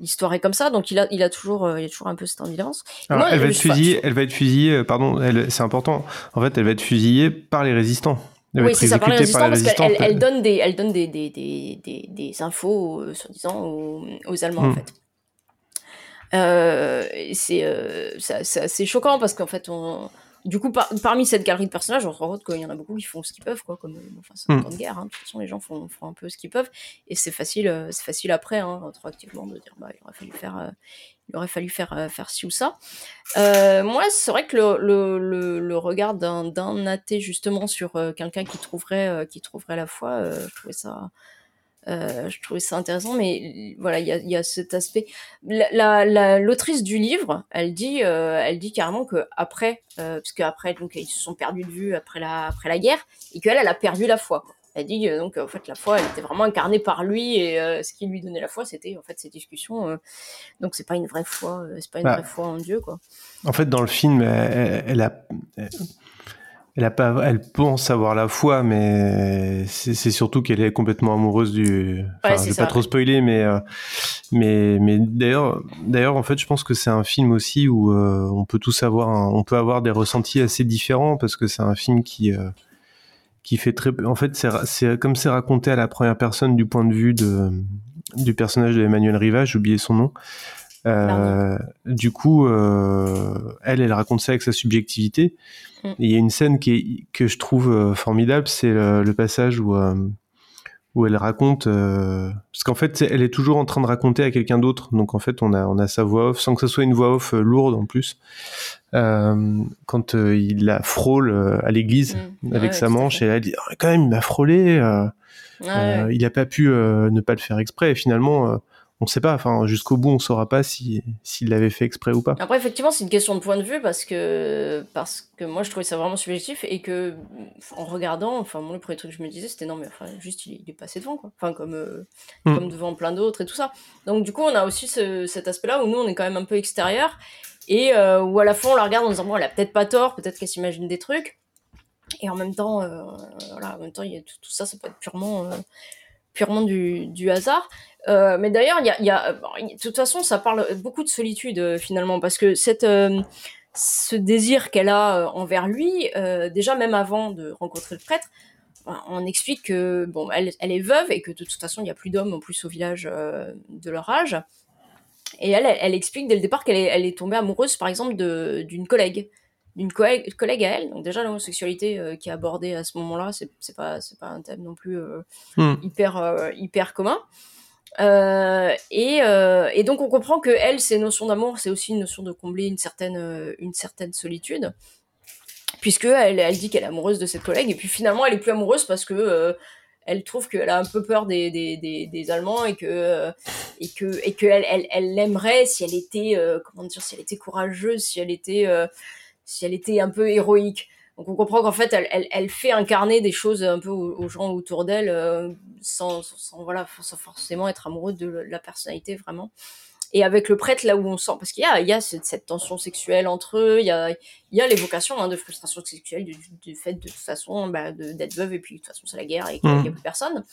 l'histoire est comme ça donc il a il a toujours il a toujours un peu cette ambivalence elle va être fusillée. Elle va être fusillée. Pardon, c'est important. En fait, elle va être fusillée par les résistants. Elle oui, c'est ça, par les résistants, parce qu'elle elle, elle donne des, elle donne des, des, des, des, des infos, euh, soi-disant, aux, aux Allemands, en Hmm. fait. Euh, c'est euh, c'est assez choquant parce qu'en fait, on, du coup, par- parmi cette galerie de personnages, on se rend compte qu'il y en a beaucoup qui font ce qu'ils peuvent, quoi. Comme, euh, enfin, c'est un Hmm. temps de guerre, hein. de toute façon, les gens font, font un peu ce qu'ils peuvent, et c'est facile, euh, c'est facile après, hein, rétroactivement, de dire, bah, il aurait fallu faire, euh, il aurait fallu faire, euh, faire ci ou ça. Euh, moi, c'est vrai que le, le, le, le regard d'un d'un athée justement sur quelqu'un qui trouverait, qui trouverait la foi, euh, je trouvais ça. Euh, je trouvais ça intéressant, mais voilà, il y a, y a cet aspect. La- la- la- L'autrice du livre, elle dit, euh, elle dit carrément que après, euh, parce qu'après, donc ils se sont perdus de vue après la, après la guerre, et qu'elle, elle a perdu la foi. quoi. Elle dit euh, donc en fait la foi, elle était vraiment incarnée par lui, et ce qui lui donnait la foi, c'était en fait ces discussions. donc c'est pas une vraie foi, c'est pas une Bah. vraie foi en Dieu, quoi. En fait, dans le film, elle, elle a, elle a pas, elle pense avoir la foi, mais c'est surtout qu'elle est complètement amoureuse du. Enfin, je vais ça, pas trop spoiler, mais euh, mais mais d'ailleurs, d'ailleurs, en fait, je pense que c'est un film aussi où euh, on peut tous avoir, un- on peut avoir des ressentis assez différents parce que c'est un film qui euh, qui fait très. En fait, c'est comme c'est raconté à la première personne du point de vue de du personnage de Emmanuel Rivage, j'ai oublié son nom. Euh, du coup, elle, elle raconte ça avec sa subjectivité. Mm. Il y a une scène qui est, que je trouve euh, formidable, c'est le, le passage où euh, où elle raconte, euh, parce qu'en fait, elle est toujours en train de raconter à quelqu'un d'autre. Donc en fait, on a on a sa voix off, sans que ce soit une voix off lourde en plus. Euh, quand il la frôle à l'église Mm. avec Ouais, sa manche, et elle dit Ah, quand même, il m'a frôlé. Ouais, ouais. il a pas pu ne pas le faire exprès. Et finalement, euh, on sait pas. Enfin, jusqu'au bout, on saura pas si s'il l'avait fait exprès ou pas. Après, effectivement, c'est une question de point de vue parce que, parce que moi, je trouvais ça vraiment subjectif et que, en regardant, enfin, moi, le premier truc que je me disais, c'était non, mais enfin, juste, il, il est passé devant, quoi. Enfin, comme, euh, Mm. comme devant plein d'autres et tout ça. Donc, du coup, on a aussi ce- cet aspect-là où nous, on est quand même un peu extérieur et euh, où à la fois, on la regarde en disant, bon, elle a peut-être pas tort, peut-être qu'elle s'imagine des trucs. Et en même temps, euh, voilà, en même temps, il y a tout, tout ça, ça peut être purement, purement du, du hasard. Euh, mais d'ailleurs, il y a, il y a, bon, il- de toute façon, ça parle beaucoup de solitude euh, finalement, parce que cette, euh, ce désir qu'elle a envers lui, déjà même avant de rencontrer le prêtre, ben, on explique que bon, elle, elle est veuve et que de toute façon, il n'y a plus d'hommes en plus au village de leur âge. Et elle, elle, elle explique dès le départ qu'elle est, elle est tombée amoureuse, par exemple, d'une collègue, d'une collègue, collègue à elle. Donc déjà, l'homosexualité euh, qui est abordée à ce moment-là, c'est pas, c'est pas un thème non plus euh, Hmm. hyper, euh, hyper commun. Euh, et, euh, et donc on comprend que elle, ces notions d'amour, c'est aussi une notion de combler une certaine, euh, une certaine solitude, puisque elle, elle dit qu'elle est amoureuse de cette collègue, et puis finalement elle est plus amoureuse parce que elle trouve qu'elle a un peu peur des, des, des, Allemands et que et que et que elle, elle, l'aimerait si elle était comment dire si elle était courageuse, si elle était si elle était un peu héroïque. Donc on comprend qu'en fait, elle, elle, elle, fait incarner des choses un peu aux, aux gens autour d'elle, euh, sans, sans, voilà, sans forcément être amoureux de la personnalité vraiment. Et avec le prêtre, là où on sent, parce qu'il y a, il y a cette, cette, tension sexuelle entre eux, il y a, il y a l'évocation hein, de frustration sexuelle, du, du, fait de toute façon bah, d'être veuve, et puis de toute façon c'est la guerre et qu'il n'y a plus personne.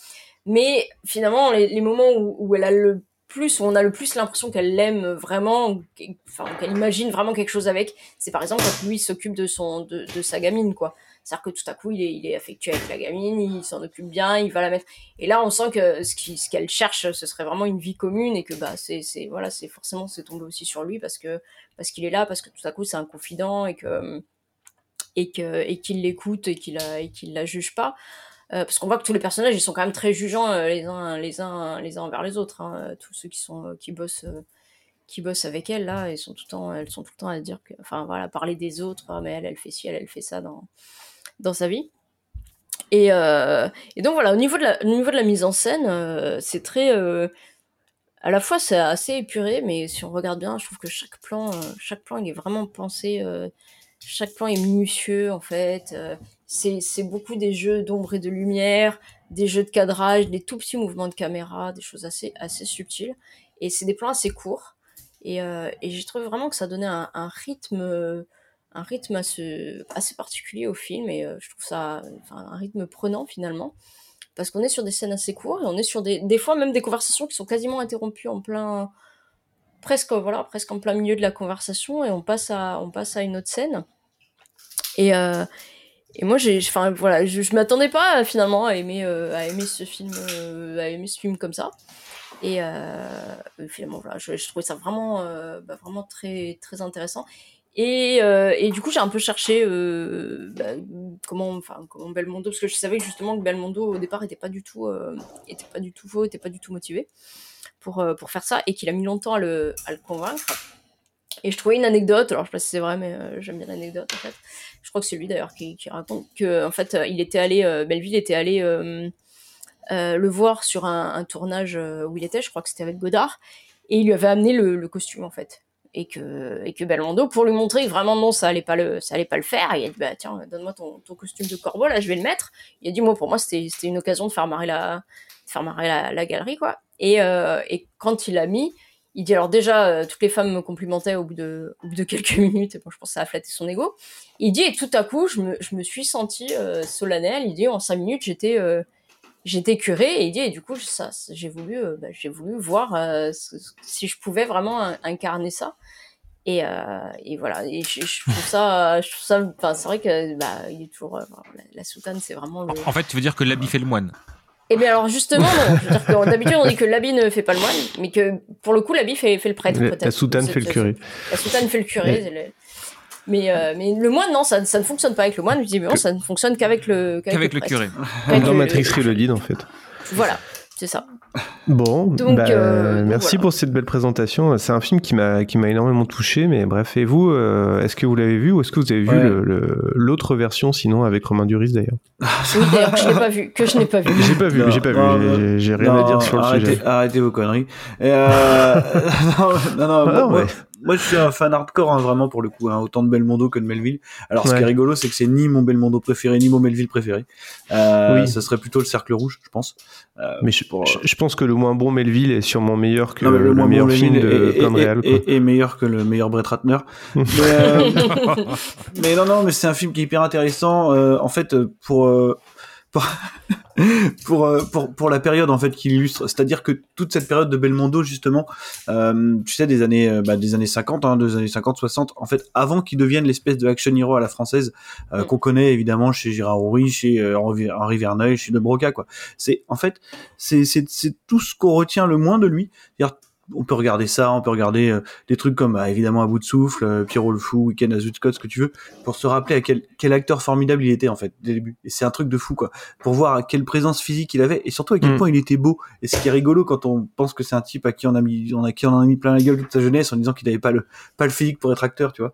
Mais finalement, les, les moments où, où, elle a le plus, où on a le plus l'impression qu'elle l'aime vraiment, enfin qu'elle imagine vraiment quelque chose avec, c'est par exemple quand lui s'occupe de son, de, sa gamine, quoi. C'est-à-dire que tout à coup, il est, il est affectueux avec la gamine, il s'en occupe bien, il va la mettre. Et là, on sent que ce qu'elle ce cherche, ce serait vraiment une vie commune et que bah c'est voilà, c'est forcément c'est tombé aussi sur lui parce que parce qu'il est là, parce que tout à coup c'est un confident et que et que et qu'il l'écoute et qu'il la et qu'il la juge pas. Euh, parce qu'on voit que tous les personnages ils sont quand même très jugeants euh, les uns les uns les uns envers les autres hein. tous ceux qui sont euh, qui bossent qui bossent avec elle là ils sont tout le temps elles sont tout le temps à dire que enfin voilà parler des autres ah, mais elle elle fait ci elle fait ça dans dans sa vie et, et donc voilà au niveau de la au niveau de la mise en scène c'est très à la fois c'est assez épuré mais si on regarde bien je trouve que chaque plan chaque plan il est vraiment pensé chaque plan est minutieux en fait c'est beaucoup des jeux d'ombre et de lumière, des jeux de cadrage, des tout petits mouvements de caméra, des choses assez, assez subtiles. Et c'est des plans assez courts. Et, euh, et j'ai trouvé vraiment que ça donnait un, rythme, un rythme assez, assez, particulier au film. Et euh, je trouve ça un rythme prenant finalement. Parce qu'on est sur des scènes assez courtes et on est sur des, des fois même des conversations qui sont quasiment interrompues en plein, presque, voilà, presque en plein milieu de la conversation et on passe à, on passe à une autre scène. Et, euh, et moi j'ai enfin voilà je, je m'attendais pas finalement à aimer euh, à aimer ce film euh, à aimer ce film comme ça. Et euh, finalement voilà je, trouvais ça vraiment bah, vraiment très très intéressant. Et, et du coup j'ai un peu cherché bah, comment enfin comment Belmondo parce que je savais justement que Belmondo au départ était pas du tout était pas du tout faux était pas du tout motivé pour pour faire ça et qu'il a mis longtemps à le à le convaincre. Et je trouvais une anecdote, alors je sais pas si c'est vrai, mais j'aime bien l'anecdote en fait. Je crois que c'est lui d'ailleurs qui, raconte que en fait il était allé, euh, Belleville était allé euh, euh, le voir sur un, tournage où il était, je crois que c'était avec Godard, et il lui avait amené le, costume en fait. Et que, et que Belmondo, pour lui montrer vraiment non, ça allait pas le, ça allait pas le faire, il a dit bah tiens, donne-moi ton, costume de corbeau, là je vais le mettre. Il a dit moi pour moi c'était, une occasion de faire marrer la, faire marrer la galerie quoi. Et, et quand il l'a mis, il dit alors déjà euh, toutes les femmes me complimentaient au bout de, quelques minutes et bon je pense que ça a flatté son ego. Il dit et tout à coup je me, suis senti euh, solennel il dit en cinq minutes j'étais euh, j'étais curé et il dit et du coup ça j'ai voulu euh, bah, j'ai voulu voir si je pouvais vraiment incarner ça. Et, voilà. Et je, je, trouve ça je trouve ça enfin c'est vrai que bah il est toujours la, la, soutane c'est vraiment le... en fait tu veux dire que l'habit fait le moine eh bien alors justement non. Je veux dire que d'habitude on dit que l'habit ne fait pas le moine, mais que pour le coup l'habit fait, fait le prêtre. La, la soutane fait le curé. La soutane fait le curé. Ouais. Mais, euh, mais le moine non, ça, ça ne fonctionne pas avec le moine. Visiblement ça ne fonctionne qu'avec le qu'avec le, le, curé. Dans le, Matrix Reloaded en fait. Voilà, c'est ça. Bon, donc, bah, euh, merci voilà. pour cette belle présentation. C'est un film qui m'a qui m'a énormément touché, mais bref. Et vous, euh, est-ce que vous l'avez vu ou est-ce que vous avez vu l'autre version, sinon avec Romain Duris d'ailleurs? Oui, d'ailleurs que je n'ai pas vu, que je n'ai pas vu. J'ai pas vu, j'ai pas vu. J'ai rien non, à dire sur le arrêtez, sujet. Arrêtez vos conneries. Et euh... non, non, non, Ah, moi, ouais. Moi, je suis un fan hardcore, hein, vraiment pour le coup, hein, autant de Belmondo que de Melville. Alors, ce qui est rigolo, c'est que c'est ni mon Belmondo préféré, ni mon Melville préféré. Euh, Oui. Ça serait plutôt le Cercle Rouge, je pense. Euh, Mais je, pour, je, je pense que le moins bon Melville est sûrement meilleur que Non, le, moins meilleur bon film Melville de réal. est meilleur que le meilleur Brett Ratner. mais, euh, mais non, non, mais c'est un film qui est hyper intéressant. euh, en fait, euh, pour euh, pour pour, euh, pour pour la période en fait qu'il illustre, c'est-à-dire que toute cette période de Belmondo justement, euh, tu sais des années euh, bah, des années 50, hein, des années 50 60, en fait, avant qu'il devienne l'espèce de action hero à la française euh, qu'on connaît évidemment chez Gérard Houry, chez euh, Henri Verneuil, chez De Broca quoi. C'est en fait c'est c'est c'est tout ce qu'on retient le moins de lui. C'est-à-dire, on peut regarder ça, on peut regarder euh, des trucs comme bah, évidemment à bout de souffle, euh, Pierrot le fou, Weekend à Scott, ce que tu veux, pour se rappeler à quel, quel acteur formidable il était en fait dès le début. Et c'est un truc de fou quoi, pour voir à quelle présence physique il avait et surtout à quel Mm. point il était beau. Et ce qui est rigolo quand on pense que c'est un type à qui on a mis, on a qui on en a mis plein la gueule toute sa jeunesse en disant qu'il n'avait pas le pas le physique pour être acteur, tu vois.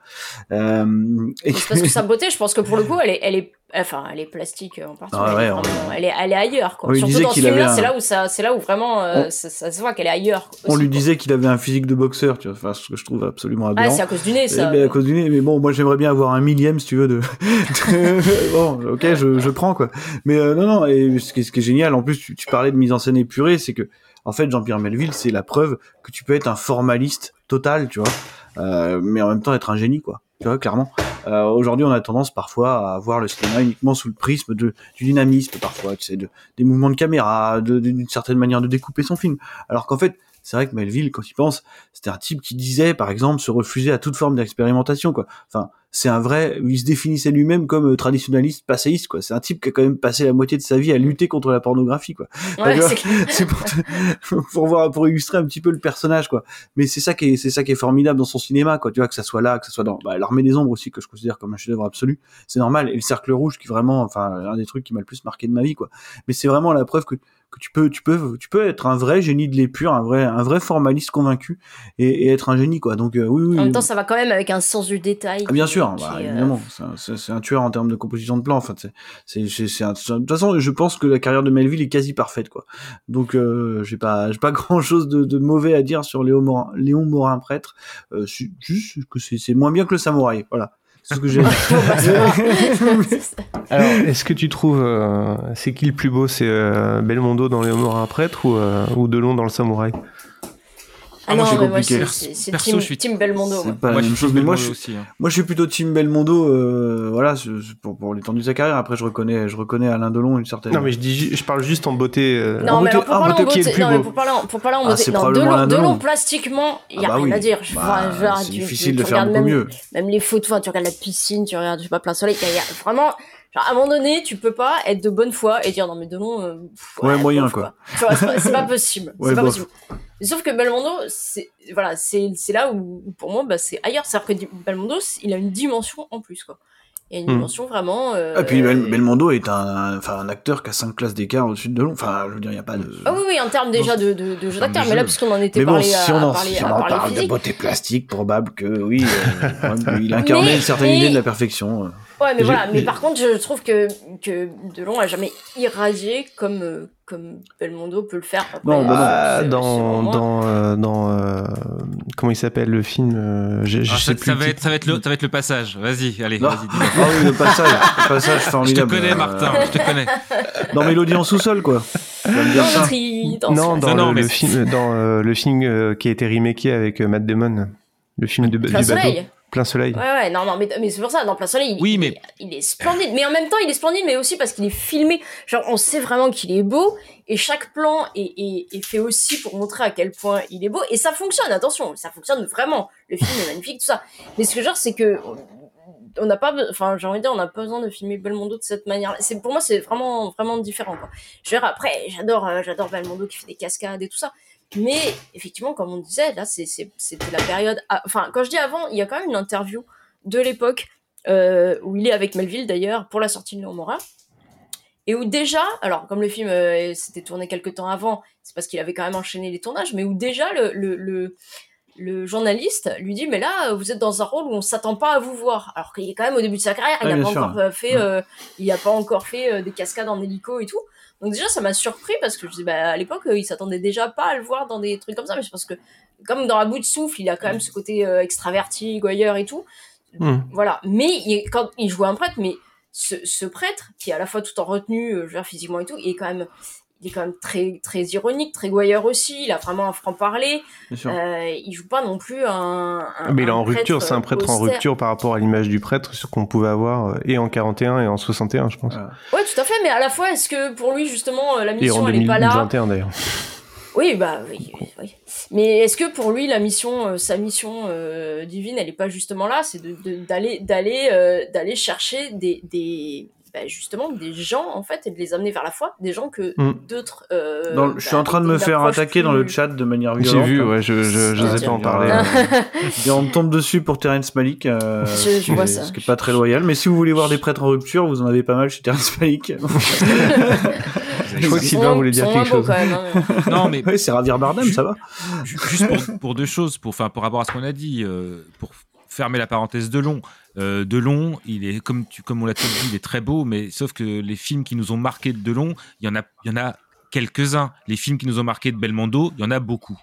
Euh, et parce que sa beauté, je pense que pour le coup, elle est, elle est Enfin, elle est plastique en partie. Ah mais ouais, elle, est on- vraiment- elle est, elle est ailleurs, quoi. On lui Surtout dans ce qu'il film-là, avait c'est un- là où ça, c'est là où vraiment euh, On- ça, ça se voit qu'elle est ailleurs. On aussi, lui quoi. disait qu'il avait un physique de boxeur, tu vois, enfin, ce que je trouve absolument Ah, aberrant. c'est à cause du nez, ça. Ben, à cause du nez, mais bon, moi j'aimerais bien avoir un millième, si tu veux, de. de- bon, ok, je, je prends quoi. Mais euh, non, non, et ce qui, est, ce qui est génial, en plus, tu, tu parlais de mise en scène épurée, c'est que, en fait, Jean-Pierre Melville, c'est la preuve que tu peux être un formaliste total, tu vois, euh, mais en même temps être un génie, quoi. Tu vois, clairement. Euh, Aujourd'hui, on a tendance parfois à voir le cinéma uniquement sous le prisme de, du dynamisme, parfois, tu sais, de, des mouvements de caméra, d'une certaine manière de découper son film. Alors qu'en fait, c'est vrai que Melville, quand il pense, c'était un type qui disait, par exemple, se refuser à toute forme d'expérimentation, quoi. Enfin, c'est un vrai, il se définissait lui-même comme euh, traditionnaliste, passéiste, quoi. C'est un type qui a quand même passé la moitié de sa vie à lutter contre la pornographie, quoi. Ouais, c'est pour, te- pour voir, pour illustrer un petit peu le personnage, quoi. Mais c'est ça qui est, c'est ça qui est formidable dans son cinéma, quoi. Tu vois, que ça soit là, que ça soit dans bah, l'armée des ombres aussi, que je considère comme un chef-d'œuvre absolu. C'est normal. Et le cercle rouge, qui vraiment, enfin, un des trucs qui m'a le plus marqué de ma vie, quoi. Mais c'est vraiment la preuve que, que tu peux, tu peux, tu peux être un vrai génie de l'épure, un vrai, un vrai formaliste convaincu et, et être un génie, quoi. Donc, euh, oui, oui. En même temps, ça va quand même avec un sens du détail. Ah, bien qui- sûr, qui bah, euh, évidemment, c'est un- un tueur en termes de composition de plan. Enfin, c'est, c'est, c'est, de toute façon, je pense que la carrière de Melville est quasi parfaite, quoi. Donc, euh, j'ai pas, j'ai pas grand chose de, de mauvais à dire sur Léon Morin, Léon Morin prêtre. Euh, juste que c'est, c'est moins bien que le samouraï. Voilà, c'est ce que j'ai. à dire. Alors, est-ce que tu trouves, euh, c'est qui le plus beau? C'est euh, Belmondo dans Les Morin prêtre ou, euh, ou Delon dans Le Samouraï? Ah non, c'est mais moi, compliqué. c'est- Team, je suis- team Belmondo. C'est moi. pas Moi, la je même suis chose, mais moi, je, aussi, hein. moi, je suis plutôt Team Belmondo, euh, voilà, pour, pour l'étendue de sa carrière. Après, je reconnais, je reconnais Alain Delon une certaine. Non, mais je dis, je parle juste en beauté. euh, Non, en mais beauté, alors pour en parler en beauté, qui est le beauté, plus non, mais beau pour parler en, pour parler en Ah, beauté, non, probablement Delon, Delon, Delon. plastiquement, il y Ah a bah rien oui. à dire. Bah, c'est tu- difficile tu- de faire regardes beaucoup même, mieux. Même les photos, tu regardes la piscine, tu regardes, je sais pas, plein soleil, il y a vraiment, genre, à un moment donné, tu peux pas être de bonne foi et dire, non, mais Delon, euh, pff, Ouais, moyen, quoi. C'est pas, possible. Ouais, c'est pas bof. possible. Sauf que Belmondo, c'est, voilà, c'est, là où, où pour moi, bah, c'est ailleurs. C'est-à-dire que Belmondo, il a une dimension en plus, quoi. Il y a une Hmm. dimension vraiment, euh, Et puis Bel- Belmondo est un, enfin, un acteur qui a 5 classes d'écart au-dessus de Delon. Enfin, je veux dire, il n'y a pas de. Ah oui, oui, en termes déjà de, de, de jeu d'acteur, de mais là, puisqu'on en était Mais bon, parlé si à, on en, parler, si on en parle de physique. beauté plastique, probable que oui, euh, il incarnait Mais- une certaine mais- idée de la perfection. Euh. Ouais, mais voilà. Mais par contre, je trouve que, que Delon a jamais irradié comme, euh, comme Belmondo peut le faire. Après, Non, bah non. euh, Ah, dans dans euh, dans euh, comment il s'appelle le film euh, je, je Ah, sais ça, plus ça le va être, ça va être le, ça va être le passage. Vas-y, allez, vas-y. dis-moi. Ah oui, le passage, le passage Je te formidable. connais, euh, Martin. Je te connais. Dans Mélodie en sous-sol, quoi. Dire Non, dans Non, le, le film dans euh, le film euh, qui a été remaké avec euh, Matt Damon, le film de, du Plein bateau. soleil. Plein soleil. Ouais, ouais, non, non, mais, mais c'est pour ça, dans Plein Soleil, il, Oui, mais- est, il est splendide. Mais en même temps, il est splendide, mais aussi parce qu'il est filmé. Genre, on sait vraiment qu'il est beau, et chaque plan est, est, est fait aussi pour montrer à quel point il est beau. Et ça fonctionne, attention, ça fonctionne vraiment. Le film est magnifique, tout ça. Mais ce que je veux dire, c'est que on n'a pas, enfin, j'ai envie de dire, on n'a pas besoin de filmer Belmondo de cette manière. C'est pour moi, c'est vraiment, vraiment différent. Je veux dire, après, j'adore, euh, j'adore Belmondo qui fait des cascades et tout ça. Mais effectivement, comme on disait, là, c'était la période. Enfin, quand je dis avant, il y a quand même une interview de l'époque euh, où il est avec Melville d'ailleurs pour la sortie de Léon Morin. Et où déjà, alors comme le film euh, s'était tourné quelques temps avant, c'est parce qu'il avait quand même enchaîné les tournages, mais où déjà le, le, le journaliste lui dit mais là vous êtes dans un rôle où on s'attend pas à vous voir. Alors qu'il est quand même au début de sa carrière il n'a bien pas sûr. encore euh, fait euh, il a pas encore fait euh, des cascades en hélico et tout. Donc déjà ça m'a surpris parce que je dis bah à l'époque euh, il s'attendait déjà pas à le voir dans des trucs comme ça mais c'est parce que comme dans la bout de souffle il a quand même ce côté euh, extraverti goyeur et tout. Hmm. voilà. Mais il, quand il jouait un prêtre mais ce, ce prêtre qui est à la fois tout en retenue euh, je physiquement et tout il est quand même il est quand même très très ironique très goyeur aussi il a vraiment un franc parler euh, il joue pas non plus un, un- mais il est en rupture, c'est un prêtre en rupture par rapport à l'image du prêtre ce qu'on pouvait avoir euh, et en 41 et en 61, je pense. ouais tout à fait mais à la fois est-ce que pour lui justement euh, la Et mission en elle est pas là 2021 d'ailleurs. Oui, bah oui, oui. Mais est-ce que pour lui, la mission, euh, sa mission euh, divine, elle est pas justement là? C'est de- de- d'aller, d'aller, euh, d'aller chercher des, des, bah, justement, des gens en fait et de les amener vers la foi, des gens que Mm. d'autres. euh, je suis bah, en train de me une faire attaquer dans le chat de manière J'ai violente. vu, ouais, je je j'osais pas en parler. Et on me tombe dessus pour Terence Malik. euh, Je- ce je qui vois est- ça. Ce qui est pas très loyal. Mais si vous voulez voir des prêtres en rupture, vous en avez pas mal chez Terence Malik. Je crois que Sylvain voulait dire quelque chose. même, hein, mais- Non, mais Ouais, c'est Javier Bardem, ça va. Ju- Juste pour, pour deux choses, pour, enfin, pour rapport à ce qu'on a dit, euh, pour fermer la parenthèse de long, euh, Delon, il est comme tu, comme on l'a tous dit, il est très beau, mais sauf que les films qui nous ont marqué de Delon, il y en a, il y en a quelques-uns. Les films qui nous ont marqué de Belmondo, il y en a beaucoup.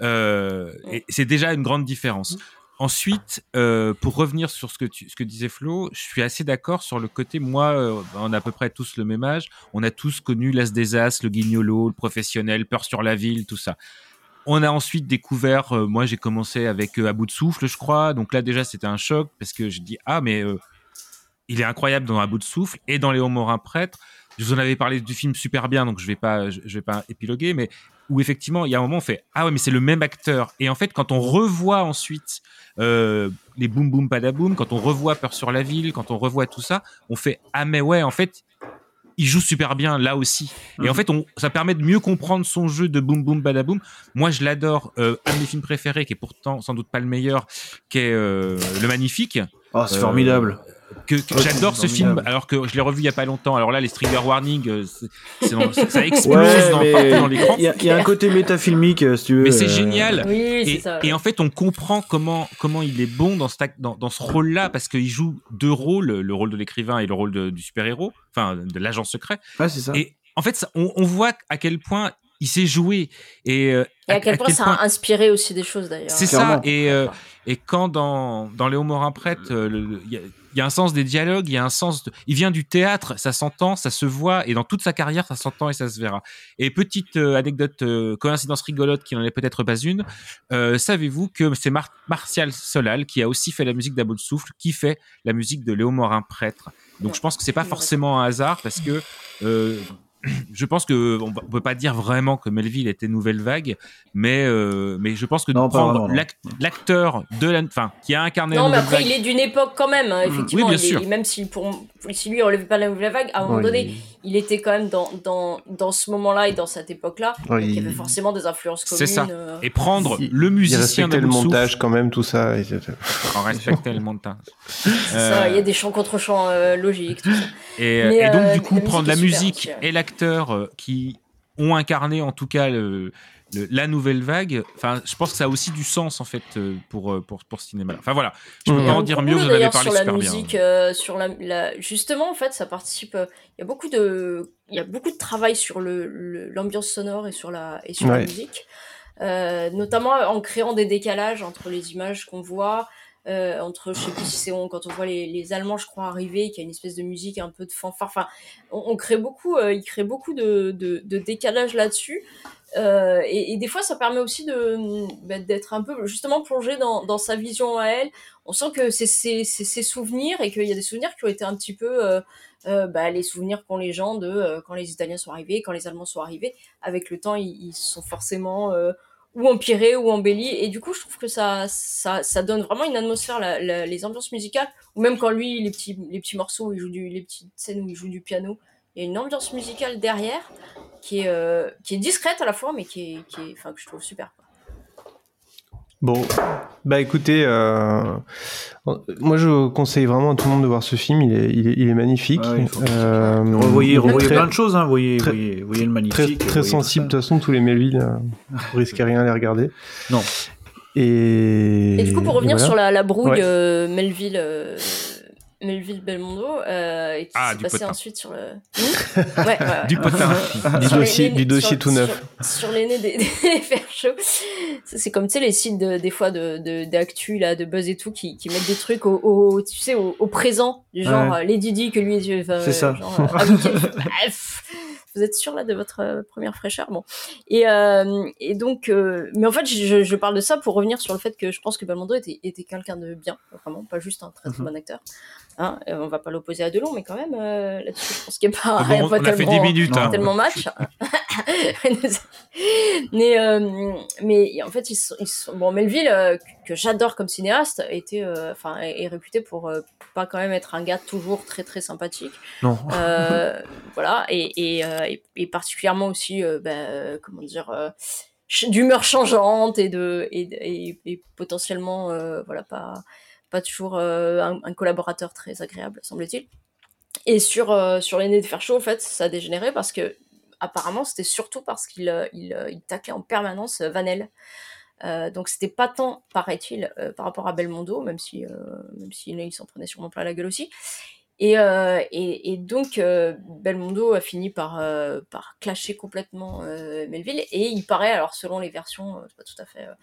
Euh, c'est déjà une grande différence. Ensuite, euh, pour revenir sur ce que, tu, ce que disait Flo, je suis assez d'accord sur le côté, moi, euh, on a à peu près tous le même âge, on a tous connu l'As des As, le Guignolo, le professionnel, Peur sur la ville, tout ça. On a ensuite découvert, euh, moi j'ai commencé avec euh, À bout de souffle, je crois, donc là déjà c'était un choc parce que je dis, ah mais euh, il est incroyable dans À bout de souffle et dans Léo Morin prêtre. Je vous en avais parlé du film super bien, donc je vais pas, je, vais pas épiloguer, mais où effectivement il y a un moment on fait ah ouais mais c'est le même acteur et en fait quand on revoit ensuite euh, les boum boum padaboum quand on revoit Peur sur la ville quand on revoit tout ça on fait ah mais ouais en fait il joue super bien là aussi et en Mhm. fait on, ça permet de mieux comprendre son jeu de boum boum badaboum moi je l'adore euh, un de mes films préférés qui est pourtant sans doute pas le meilleur qui est euh, le magnifique Oh, c'est Euh, formidable. Que, que Ouais, j'adore ce film alors que je l'ai revu il y a pas longtemps alors là les trigger warning euh, c'est- c'est dans- ça explose Ouais, dans, mais partout dans l'écran il y, a- il y a un côté métafilmique, euh, si tu veux. mais c'est euh, génial. Oui, et, c'est ça, ouais. et en fait, on comprend comment comment il est bon dans ce dans, dans ce rôle-là parce qu'il joue deux rôles, le rôle de l'écrivain et le rôle de- du super-héros, enfin de l'agent secret. Ouais, c'est ça. Et en fait, ça- on, on voit à quel point il s'est joué et, euh, Et à quel point ça a inspiré aussi des choses d'ailleurs. c'est ça. Et, euh, et quand dans, dans Léo Morin prêtre, euh, le- le- il y, a- un sens des dialogues, il y a un sens. de- il vient du théâtre, ça s'entend, ça se voit, et dans toute sa carrière, ça s'entend et ça se verra. Et petite euh, anecdote, euh, coïncidence rigolote qui n'en est peut-être pas une. euh, Savez-vous que c'est Mar- Martial Solal qui a aussi fait la musique d'Abo de souffle, qui fait la musique de Léo Morin prêtre. Donc je pense que c'est pas forcément un hasard parce que. Euh, je pense que on on peut pas dire vraiment que Melville était nouvelle vague, mais euh, mais je pense que Non, prendre l'acteur de la, enfin qui a incarné Non, la mais nouvelle après, vague. il est d'une époque quand même, hein, effectivement. Oui, bien il est- sûr. même si, pour, si lui, il relève pas la nouvelle vague, à un moment donné, il était quand même dans, dans, dans ce moment-là et dans cette époque-là. Donc il y avait forcément des influences communes. C'est ça. euh. Et prendre Il- le Il musicien le de Souffle montage quand même, tout ça. et- en respectait le montage. Ça, il y a des chants contre chants euh, logiques, tout ça. Et, Mais, et donc, euh, du coup, la prendre la musique ouais. et l'acteur euh, qui ont incarné, en tout cas, le, le- la nouvelle vague, enfin, je pense que ça a aussi du sens, en fait, euh, pour, euh, pour, pour ce cinéma. Enfin, voilà. Je peux Mhm. pas en on dire mieux, vous en avez d'ailleurs parlé sur la super musique, bien. euh, sur la, la- justement en fait, ça participe. euh, Il y a beaucoup de, il y a beaucoup de travail sur le le- l'ambiance sonore et sur la et sur la Ouais. musique, Euh, notamment en créant des décalages entre les images qu'on voit. Euh, entre, je sais plus si c'est on- quand on voit les, Allemands, je crois, arriver, qu'il y a une espèce de musique un peu de fanfare. Enfin, on, crée beaucoup, euh, il crée beaucoup de, décalage là-dessus. Euh, et, des fois, ça permet aussi de bah, d'être un peu justement plongé dans, sa vision à elle. On sent que c'est ses, souvenirs et qu'il y a des souvenirs qui ont été un petit peu bah, les souvenirs qu'ont les gens de quand les Italiens sont arrivés, quand les Allemands sont arrivés. Avec le temps, ils, ils sont forcément ou empirés ou embellis. Et du coup, je trouve que ça, ça, ça donne vraiment une atmosphère, la- la- les ambiances musicales. Ou même quand lui, les petits, les petits morceaux, il joue du, les petites scènes où il joue du piano, il y a une ambiance musicale derrière qui est, euh, qui est discrète à la fois, mais qui est, qui est, enfin, que je trouve super. Bon, bah écoutez, euh, moi je conseille vraiment à tout le monde de voir ce film. Il est, il est, il est magnifique. Ouais, il faut- Euh, Revoyez, très- plein de choses, hein. Voyez, très- voyez, voyez le Très, magnifique. très tout sensible. De toute façon, tous les Melville, euh, vous risquez rien à les regarder. Non. Et, Et du coup, pour revenir voilà. sur la, la brouille Ouais. euh, Melville, euh, Melville Belmondo, euh, et qui Ah, s'est passé potin. ensuite sur le. Hmm ouais, ouais, ouais. Du potin. Du les- dossier, les- du dossier sur- tout neuf. Sur, sur les nez des, des fers chauds. Ça, C'est comme, tu sais, les sites de- des fois de, de, d'actu, là, de buzz et tout, qui, qui mettent des trucs au, au- tu sais, au, au présent. Du genre, Ouais. euh, Lady Di, que lui, enfin, C'est ça. genre, euh, ah, ok, bref. Vous êtes sûr là de votre euh, première fraîcheur, bon. Et, euh, et donc, euh, mais en fait, je, je parle de ça pour revenir sur le fait que je pense que Belmondo était, était quelqu'un de bien, vraiment, pas juste un très très Mhm. bon acteur. Hein, euh, on va pas l'opposer à Delon, mais quand même, euh, là-dessus, je pense qu'il n'y a pas, bon, y a on pas a fait tellement, 10 minutes, pas hein. tellement match. mais, euh, mais en fait, ils sont, ils sont- bon, Melville, euh, que- j'adore comme cinéaste, était, euh, enfin, est, est réputé pour euh, pas quand même être un gars toujours très très sympathique. Non. Voilà, et, et, et, et particulièrement aussi, bah, comment dire, d'humeur changeante et de et, et, et potentiellement, euh, voilà, pas pas toujours euh, un, collaborateur très agréable, semble-t-il. Et sur euh, sur l'aîné de faire chaud, en fait, ça a dégénéré parce que apparemment c'était surtout parce qu'il euh, il, taclait en permanence Vanel. Donc c'était pas tant, paraît-il, par rapport à Belmondo, même si, même si il s'en prenait sûrement plein la gueule aussi. Et, euh, et, et donc euh, Belmondo a fini par, euh, par clasher complètement euh, Melville et il paraît, alors selon les versions, euh, c'est pas tout à fait. euh,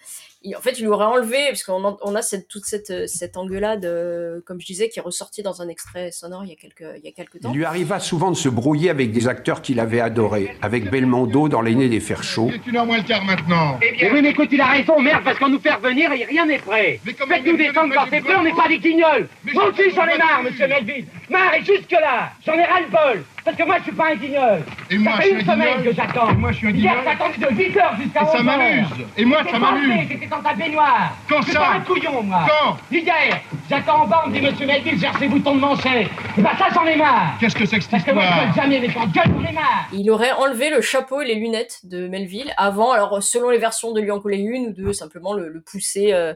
il- en fait, il lui aurait enlevé parce qu'on en- on a cette, toute cette, cette engueulade, euh, comme je disais, qui est ressortie dans un extrait sonore il y a quelques, il y a quelques temps. Il lui arriva souvent de se brouiller avec des acteurs qu'il avait adorés, avec Belmondo dans L'aîné des fers chauds. C'est une heure moins le quart maintenant. Eh bien, oui, mais écoute, il a raison, merde, parce qu'on nous fait revenir et rien n'est prêt. Faites-nous descendre quand c'est prêt, on n'est pas des guignols. Moi aussi, j'en ai marre, monsieur Melville. Marre, jusque-là, j'en ai ras-le-bol. Parce que moi, je suis pas un guignol. Et moi, ça je fait suis une un semaine guignol. que j'attends. Et moi, je suis un Hier, guignol. j'ai attendu de 8 heures jusqu'à Et 11 ça heures. m'amuse. Et moi, ça m'amuse. J'étais dans ta baignoire. Quand Je suis ça pas un couillon, moi. Quand Hier, j'attends en bas, on me dit, monsieur Melville, cherche les boutons de manchette. Et bah, ça, j'en ai marre. Qu'est-ce que c'est que cette Parce que moi, je gueule jamais, mais quand je gueule, j'en ai marre. Il aurait enlevé le chapeau et les lunettes de Melville avant, alors selon les versions de lui en coller une ou deux, simplement le, le pousser, euh,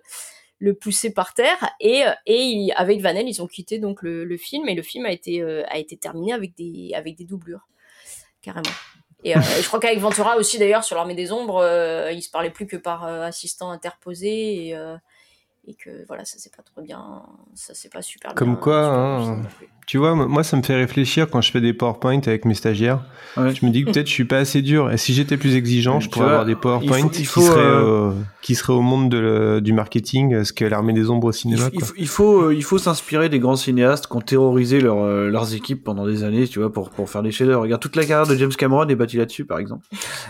le pousser par terre. Et, euh, et avec Vanel, ils ont quitté donc le, film et le film a été, euh, a été terminé avec des, avec des doublures, carrément. Et, euh, et je crois qu'avec Ventura aussi d'ailleurs sur l'armée des ombres, euh, il se parlait plus que par assistant interposé et, et que voilà, ça c'est pas trop bien, ça c'est pas super Comme bien. quoi, hein, tu vois, moi ça me fait réfléchir quand je fais des PowerPoint avec mes stagiaires. Je me dis que peut-être je suis pas assez dur. Et si j'étais plus exigeant, je pourrais vois, avoir des PowerPoint il faut- il qui, seraient, euh, euh, qui seraient au monde de le- du marketing, euh, ce qu'est l'armée des ombres au cinéma. il quoi. faut, il faut, euh, il faut s'inspirer des grands cinéastes qui ont terrorisé leur, leurs équipes pendant des années, tu vois, pour, pour faire des chefs-d'œuvre. Regarde, toute la carrière de James Cameron est bâtie là-dessus, par exemple.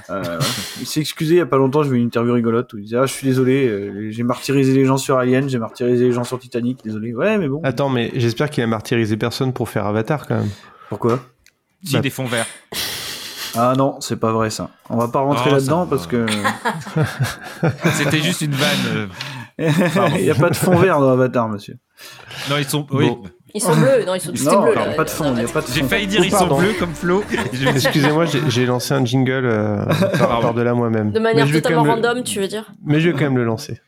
Euh. Il s'est excusé il y a pas longtemps, j'ai vu une interview rigolote où il disait, ah, je suis désolé, j'ai martyrisé les gens sur Alien, j'ai martyrisé les gens sur Titanic, désolé. Ouais, mais bon. Attends, mais j'espère qu'il a martyrisé personne pour faire Avatar quand même. Pourquoi? Si, Bah, des fonds verts. Ah non, c'est pas vrai ça. On va pas rentrer Oh, là-dedans parce que. C'était juste une vanne. euh, il y a pas de fond vert dans Avatar, monsieur. Non, ils sont. Oui. Ils sont bleus, non, ils sont Non, bleus. là, pas de fond, il a pas de J'ai failli dire Oh, ils sont pardon. bleus comme Flo. Excusez-moi, j'ai lancé un jingle euh, par, par de là moi-même. De manière totalement le- random, tu veux dire? Mais je vais quand même le lancer.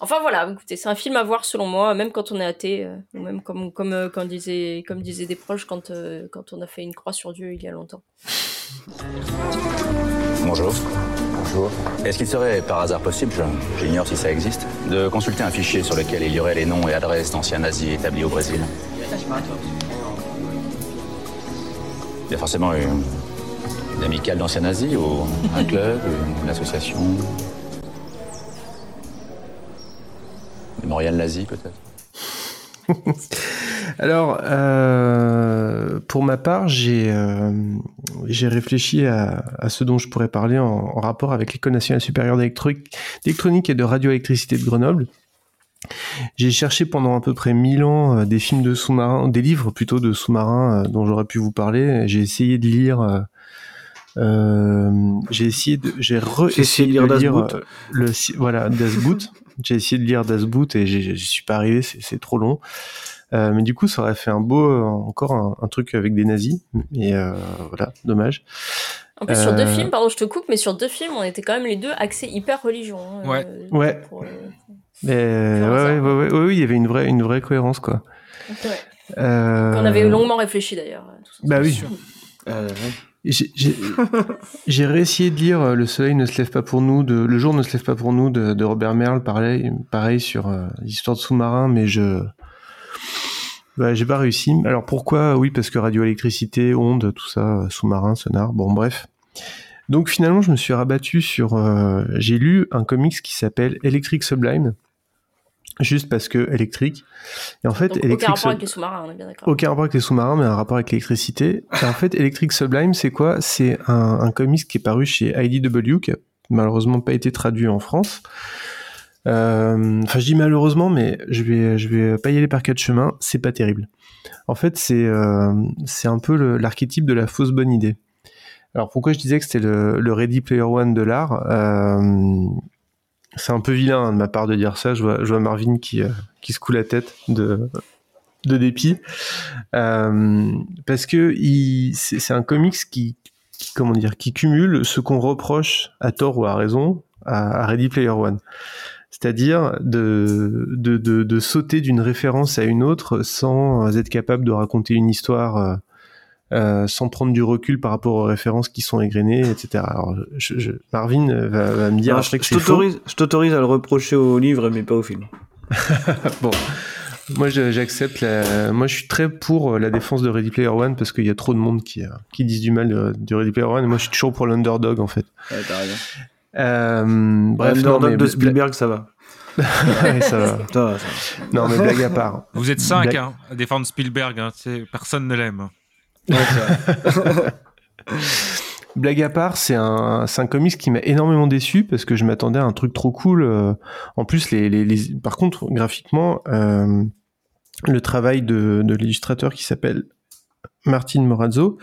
Enfin voilà, écoutez, c'est un film à voir selon moi, même quand on est athée, euh, ou même comme comme euh, quand disait comme disaient des proches quand euh, quand on a fait une croix sur Dieu il y a longtemps. Bonjour. Bonjour. Est-ce qu'il serait par hasard possible, je- j'ignore si ça existe, de consulter un fichier sur lequel il y aurait les noms et adresses d'anciens nazis établis au Brésil? Il y a forcément une, une amicale d'anciens nazis ou un club, une association? Mémorial nazi peut-être Alors, euh, pour ma part, j'ai euh, j'ai réfléchi à, à ce dont je pourrais parler en, en rapport avec l'École nationale supérieure d'électro- d'électronique et de radioélectricité de Grenoble. J'ai cherché pendant à peu près 1000 ans euh, des films de sous-marins, des livres plutôt de sous-marins euh, dont j'aurais pu vous parler. J'ai essayé de lire. euh, euh, j'ai essayé de, j'ai re essayé de lire Das Boot. euh, le, voilà, Das Boot. J'ai essayé de lire Das Boot et j'y suis pas arrivé, c'est trop long. Euh, mais du coup, ça aurait fait un beau, euh, encore un, un truc avec des nazis. Et euh, voilà, dommage. En plus sur deux films, pardon, je te coupe, mais sur deux films, on était quand même les deux axés hyper religion. hein, Ouais. euh, Ouais. pour, Mais ouais, ouais, ouais, ouais, ouais, il y avait une vraie, une vraie cohérence, quoi. ouais. Euh, Qu'on avait longuement réfléchi d'ailleurs. Bah oui. Euh, J'ai- réessayé de lire euh, Le soleil ne se lève pas pour nous, de, Le jour ne se lève pas pour nous de, de Robert Merle, pareil, pareil sur euh, l'histoire de sous-marins, mais je. Ouais, j'ai pas réussi. Alors pourquoi? Oui, parce que radioélectricité, ondes, tout ça, euh, sous-marin, sonar, bon, bref. Donc finalement, je me suis rabattu sur. euh, j'ai lu un comics qui s'appelle Electric Sublime, juste parce que électrique. Et en fait, Donc, aucun Electric rapport avec les sous-marins, on est bien d'accord. aucun rapport avec les sous-marins, mais un rapport avec l'électricité. Et en fait, Electric Sublime, c'est quoi? C'est un, un comics qui est paru chez IDW, qui a malheureusement pas été traduit en France. Euh, Enfin, je dis malheureusement, mais je vais, je vais pas y aller par quatre chemins. C'est pas terrible. En fait, c'est euh, c'est un peu l'archétype de la fausse bonne idée. Alors pourquoi je disais que c'était le, le Ready Player One de l'art? Euh, C'est un peu vilain hein, de ma part de dire ça. Je vois, Marvin qui, euh, qui se coule la tête de, de dépit. Euh, parce que c'est un comics qui, comment dire, qui cumule ce qu'on reproche à tort ou à raison à, Ready Player One. C'est-à-dire de, de, de, de sauter d'une référence à une autre sans être capable de raconter une histoire euh, sans prendre du recul par rapport aux références qui sont égrenées, etc. Alors, je, je- Marvin va, va me dire Non, après je que je c'est je t'autorise à le reprocher au livre, mais pas au film. bon, moi je- j'accepte. La... Moi je suis très pour euh, la défense de Ready Player One parce qu'il y a trop de monde qui, euh, qui disent du mal de, du Ready Player One. Et moi je suis toujours pour l'underdog en fait. Ouais, t'as raison. Euh, bref, non, L'underdog mais de Spielberg, ça va. Ouais, ça va. Ça va, ça va. Non mais blague à part. Vous êtes cinq Blague- hein, à défendre Spielberg. Hein, c'est- personne ne l'aime. Blague à part, c'est un, un comics qui m'a énormément déçu parce que je m'attendais à un truc trop cool. euh, En plus, par contre, graphiquement, euh, le travail de, l'illustrateur qui s'appelle Martin Morazzo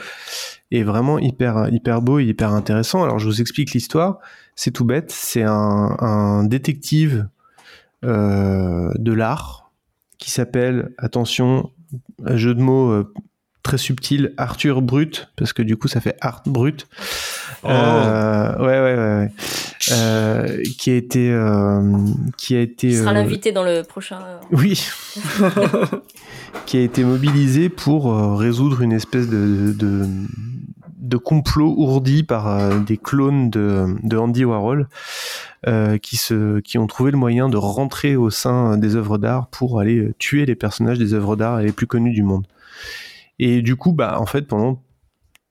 est vraiment hyper, hyper beau et hyper intéressant. Alors, je vous explique l'histoire. C'est tout bête. C'est un, détective euh, de l'art qui s'appelle, attention, jeu de mots très subtil, Arthur Brut, parce que du coup ça fait Art Brut. Oh. Euh, ouais, ouais, ouais. ouais. Euh, qui a été, euh, qui a été. Il sera euh, l'invité dans le prochain. oui. qui a été mobilisé pour résoudre une espèce de, de, de complot ourdi par des clones de, de Andy Warhol euh, qui, se, qui ont trouvé le moyen de rentrer au sein des œuvres d'art pour aller tuer les personnages des œuvres d'art les plus connus du monde. Et du coup, bah, en fait, pendant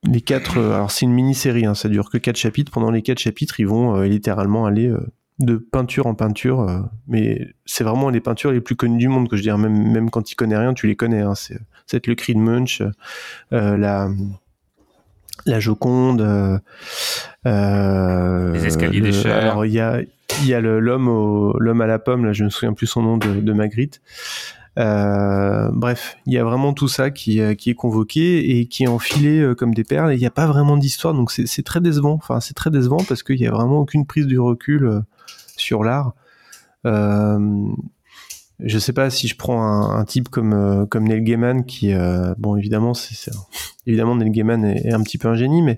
les quatre, euh, alors c'est une mini-série, hein, ça dure que quatre chapitres. Pendant les quatre chapitres, ils vont euh, littéralement aller euh, de peinture en peinture, euh, mais c'est vraiment les peintures les plus connues du monde que je dirais. Même même quand tu connais rien, tu les connais. Hein. C'est c'est le cri de Munch, la la Joconde, Les escaliers le- des chers. Alors il y a il y a l'homme à la pomme là, je me souviens plus son nom de, de Magritte. Euh, bref, il y a vraiment tout ça qui, euh, qui est convoqué et qui est enfilé euh, comme des perles. Et il n'y a pas vraiment d'histoire, donc c'est très décevant. Enfin, c'est très décevant parce qu'il n'y a vraiment aucune prise du recul sur l'art. Je sais pas si je prends un, type comme euh, comme Neil Gaiman qui, euh, bon, évidemment, c'est évidemment Neil Gaiman est, un petit peu un génie, mais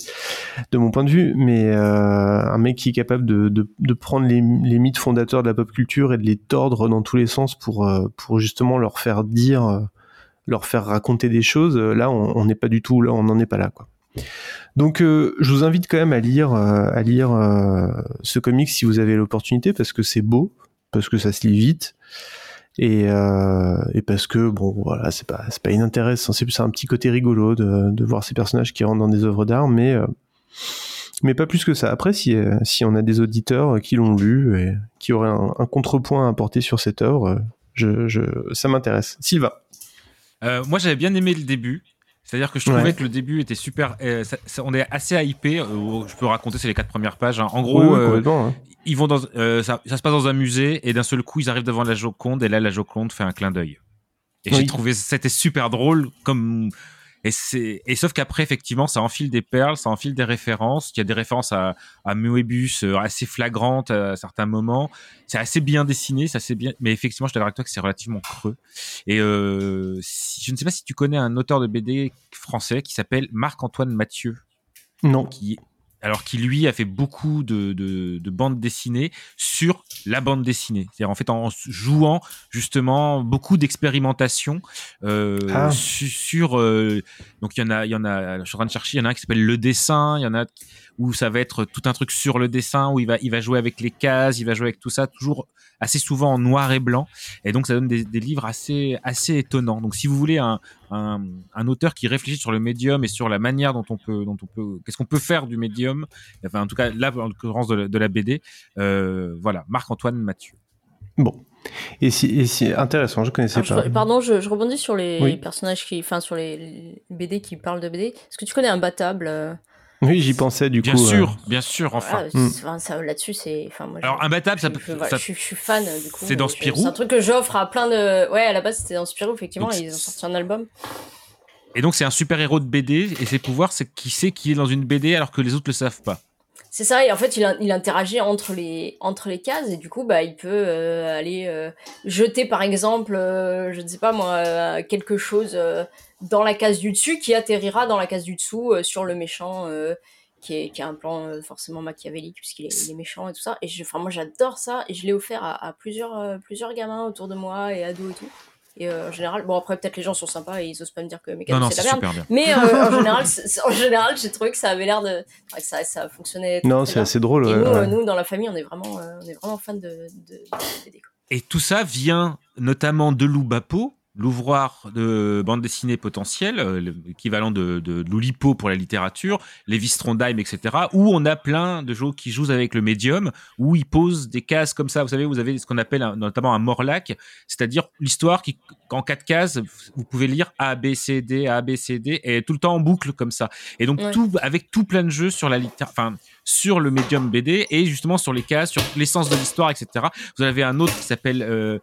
de mon point de vue, mais euh, un mec qui est capable de, de, prendre les, les mythes fondateurs de la pop culture et de les tordre dans tous les sens pour, pour justement leur faire dire, leur faire raconter des choses, là, on n'est pas du tout là, on n'en est pas là, quoi. Donc, je vous invite quand même à lire, à lire ce comic si vous avez l'opportunité, parce que c'est beau, parce que ça se lit vite, et, euh, et parce que bon, voilà, c'est pas, c'est pas inintéressant, c'est un petit côté rigolo de, de voir ces personnages qui rentrent dans des œuvres d'art, mais euh, mais pas plus que ça. Après, si, euh, si on a des auditeurs qui l'ont lu et qui auraient un, contrepoint à apporter sur cette œuvre, je, je, ça m'intéresse. Sylvain. Moi, j'avais bien aimé le début. C'est-à-dire que je trouvais Ouais. que le début était super. euh, ça- ça- on est assez hypé. euh, je peux raconter, c'est les quatre premières pages. hein. En gros, Oui, euh, hein. ils vont dans, ça, ça se passe dans un musée et d'un seul coup, ils arrivent devant la Joconde et là, la Joconde fait un clin d'œil. Et j'ai trouvé c'était super drôle comme et c'est et sauf qu'après effectivement ça enfile des perles, ça enfile des références. Il y a des références à, à Moebius euh, assez flagrantes à certains moments. C'est assez bien dessiné, c'est assez bien. Mais effectivement, je suis d'accord avec toi que c'est relativement creux. Et euh, si- je ne sais pas si tu connais un auteur de BD français qui s'appelle Marc-Antoine Mathieu. Non. Qui alors qui lui a fait beaucoup de, de, de bandes dessinées sur la bande dessinée. C'est-à-dire en fait en jouant justement beaucoup d'expérimentation euh, Ah. su- sur euh, donc il y en a il y en a je suis en train de chercher il y en a un qui s'appelle le dessin il y en a où ça va être tout un truc sur le dessin où il va il va jouer avec les cases il va jouer avec tout ça toujours assez souvent en noir et blanc et donc ça donne des, des livres assez assez étonnants donc si vous voulez un, un, un auteur qui réfléchit sur le médium et sur la manière dont on peut dont on peut qu'est-ce qu'on peut faire du médium enfin en tout cas là en l'occurrence de, la- de la BD euh, voilà Marc Antoine Mathieu Bon. Et si, et si intéressant, je connaissais Alors, pas. je- pardon, je, je rebondis sur les Oui. personnages qui, enfin sur les, les BD qui parlent de BD. Est-ce que tu connais Imbattable euh, Oui, j'y pensais du bien coup. sûr euh, bien sûr enfin voilà, c'est- enfin, ça là-dessus, c'est, enfin moi. alors imbattable ça peut je, voilà, ça- je suis- je suis fan du coup. C'est dans je- Spirou C'est un truc que j'offre à plein de. Ouais, à la base c'était dans Spirou effectivement. Donc, et ils ont sorti un album. Et donc c'est un super héros de BD et ses pouvoirs c'est qu'il sait qu'il est dans une BD alors que les autres le savent pas. C'est ça, et en fait, il, interagit entre les, entre les cases, et du coup, bah, il peut euh, aller euh, jeter, par exemple, euh, je ne sais pas moi, euh, quelque chose euh, dans la case du dessus qui atterrira dans la case du dessous euh, sur le méchant, euh, qui, est, qui a un plan euh, forcément machiavélique, puisqu'il est, il est méchant et tout ça. Et je, moi, j'adore ça, et je l'ai offert à, à plusieurs, euh, plusieurs gamins autour de moi et ados et tout. Et euh, en général, bon après peut-être les gens sont sympas et ils osent pas me dire que non, c'est la merde. super bien. Mais euh, en général, en général, j'ai trouvé que ça avait l'air de, enfin, que ça, ça fonctionnait. Non, c'est assez drôle, Et ouais, nous, ouais. nous, dans la famille, on est vraiment, euh, on est vraiment fans de, de, de. Et tout ça vient notamment de Loubapo, l'ouvroir de bande dessinée potentielle, euh, l'équivalent de, de Loulipo pour la littérature, Lévi Strondheim, etc., où on a plein de gens qui jouent avec le médium, où ils posent des cases comme ça. Vous savez, vous avez ce qu'on appelle un- notamment un morlac, c'est-à-dire l'histoire qui, en quatre cases, vous pouvez lire A, B, C, D, A, B, C, D, et tout le temps en boucle comme ça. Et donc, Ouais. tout, avec tout plein de jeux sur la enfin, sur le médium BD et justement sur les cases, sur l'essence de l'histoire, etc. Vous avez un autre qui s'appelle euh,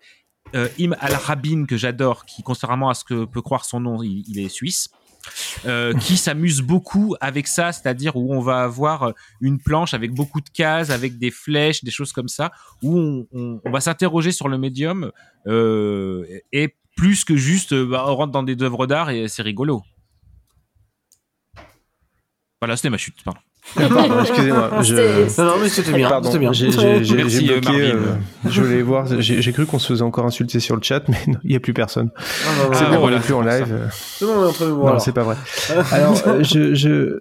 euh, Im Al-Rabin que j'adore, qui contrairement à ce que peut croire son nom, il, il est suisse. euh, qui s'amuse beaucoup avec ça, c'est-à-dire où on va avoir une planche avec beaucoup de cases, avec des flèches, des choses comme ça, où on, on- on va s'interroger sur le médium euh, et plus que juste bah, on rentre dans des œuvres d'art et c'est rigolo. Voilà, c'était ma chute. Pardon. Pardon, excusez-moi. je- Non, non, mais c'était bien. Pardon, C'était bien. j'ai j'ai- j'ai- Merci, j'ai euh, bloqué. Euh, je voulais voir. J'ai j'ai cru qu'on se faisait encore insulter sur le chat, mais non, il n'y a plus personne. Ah, bah, c'est voilà. bon, voilà, on n'est plus en live. Non, voilà. c'est pas vrai. Alors, euh, je, je,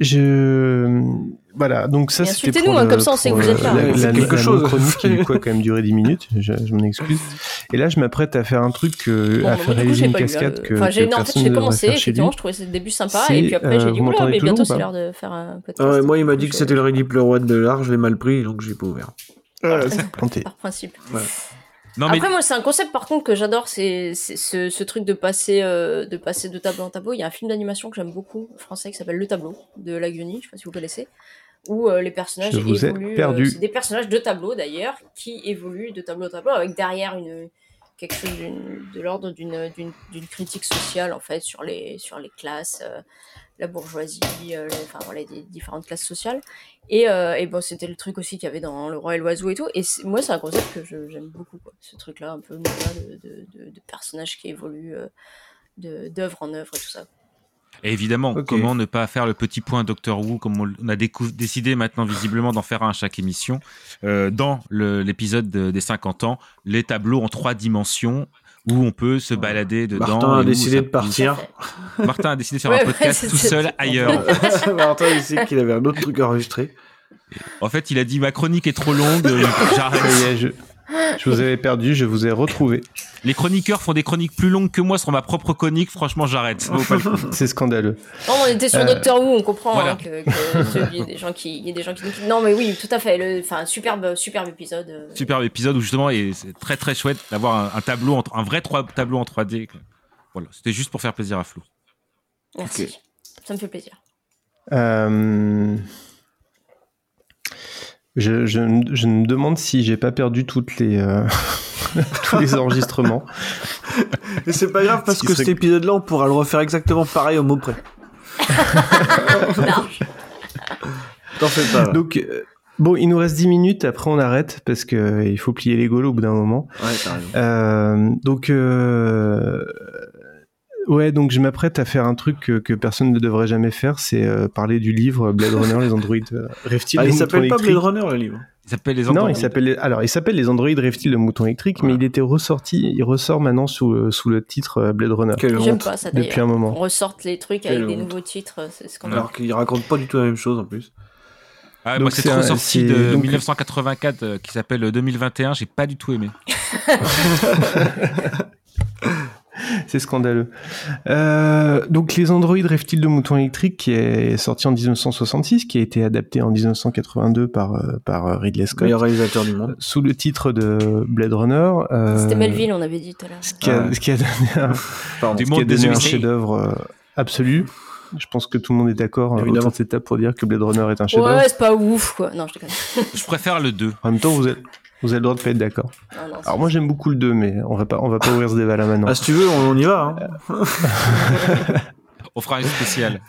je, voilà. Donc ça, c'était pour hein, le- comme ça, on sait que vous êtes euh, là. La, la, quelque la chose. non-chronique qui a quand même duré 10 minutes. Je, je m'en excuse. Et là, je m'apprête à faire un truc, euh, Bon, à faire réaliser une cascade que, Enfin, j'ai, que non, en fait, j'ai commencé, effectivement, je trouvais ce début sympa, C'est, et puis après, euh, j'ai dit, vous oula, mais bientôt, c'est pas l'heure de faire un podcast. Ah ouais, moi, il m'a dit que euh, c'était le Ready Player One de l'art, je l'ai mal pris, donc j'ai pas ouvert. Planté. Par principe. Ouais. Non, mais Après, moi, c'est un concept par contre que j'adore, c'est ce, ce truc de passer, euh, de passer de tableau en tableau. Il y a un film d'animation que j'aime beaucoup, français, qui s'appelle Le Tableau, de Laguny, je sais pas si vous connaissez, où euh, les personnages Je vous évoluent. perdu. euh, c'est des personnages de tableau d'ailleurs, qui évoluent de tableau en tableau, avec derrière une quelque chose d'une- de l'ordre d'une d'une- d'une critique sociale en fait sur les sur les classes euh, la bourgeoisie euh, les- enfin voilà des différentes classes sociales. Et, euh, et bon c'était le truc aussi qu'il y avait dans le roi et l'oiseau et tout. Et c'est- moi c'est un concept que je- j'aime beaucoup quoi. ce truc là un peu de, de, de- de personnages qui évoluent euh, de- d'œuvre en œuvre et tout ça. Et évidemment, comment ne pas faire le petit point Doctor Who, comme on a décidé maintenant visiblement d'en faire un à chaque émission, euh, dans l'épisode de- des 50 ans, les tableaux en trois dimensions où on peut se balader dedans. Martin a décidé ça- de partir. Martin a décidé de faire Ouais, un podcast tout seul ailleurs. Martin, il sait qu'il avait un autre truc enregistré. En fait, il a dit ma chronique est trop longue, euh, j'arrête. Je, vous avais perdu, je vous ai retrouvé. Les chroniqueurs font des chroniques plus longues que moi sur ma propre chronique, franchement, j'arrête. C'est scandaleux. Non, on était sur Euh, Doctor Who, on comprend voilà. hein, que, que ce- il y a des gens qui, il y a des gens qui. Non, mais oui, tout à fait. Le, enfin, superbe, superbe épisode. euh, Superbe épisode où justement, et c'est très très chouette d'avoir un, un tableau, en- un vrai trois- tableau en 3D. Voilà, c'était juste pour faire plaisir à Flo. Merci. Ça me fait plaisir. Euh, je, je, je me demande si j'ai pas perdu toutes les, euh, tous les enregistrements. Mais c'est pas grave parce Ce que serait- cet épisode-là, on pourra le refaire exactement pareil au mot près. T'en fais pas. là. Donc, euh, bon, il nous reste 10 minutes, après on arrête parce que euh, il faut plier les golos au bout d'un moment. Ouais, t'as raison. Euh, donc, euh, ouais, donc je m'apprête à faire un truc que, que personne ne devrait jamais faire, c'est euh, parler du livre Blade Runner, les androïdes euh, rêvent-ils Ah, il s'appelle pas Blade Runner, le livre? Il s'appelle les Non, Androïdes. il s'appelle alors il s'appelle les androïdes rêvent-ils de moutons électriques, mais il était ressorti, il ressort maintenant sous, euh, sous le titre euh, Blade Runner Quelle J'aime honte. pas ça depuis un On moment. ressorte les trucs Quelle avec des honte. nouveaux titres, c'est scandaleux. Alors qu'il raconte pas du tout la même chose en plus. Ah, Donc moi, c'est un- sorti c'est- de donc- 1984 euh, qui s'appelle 2021. J'ai pas du tout aimé. C'est scandaleux. Euh, donc les androïdes rêvent-ils de moutons électriques qui est sorti en 1966, qui a été adapté en 1982 par euh, par euh, Ridley Scott? Meilleur réalisateur du monde. sous le titre de Blade Runner. euh, C'était Melville, on avait dit tout à l'heure. Ce qui a, Ouais. ce qui a donné un, Pardon. Du monde des donné un chef-d'œuvre absolu. Je pense que tout le monde est d'accord autour de cette table pour dire que Blade Runner est un chef-d'œuvre. Ouais, c'est pas ouf quoi. Non, je déconne. Je préfère le 2. En même temps, vous êtes vous avez le droit de pas être d'accord. Non, Alors moi j'aime beaucoup le 2 mais on va pas on va pas ouvrir ce débat là maintenant. Ah, si tu veux, on, on y va. Hein. On fera une spéciale.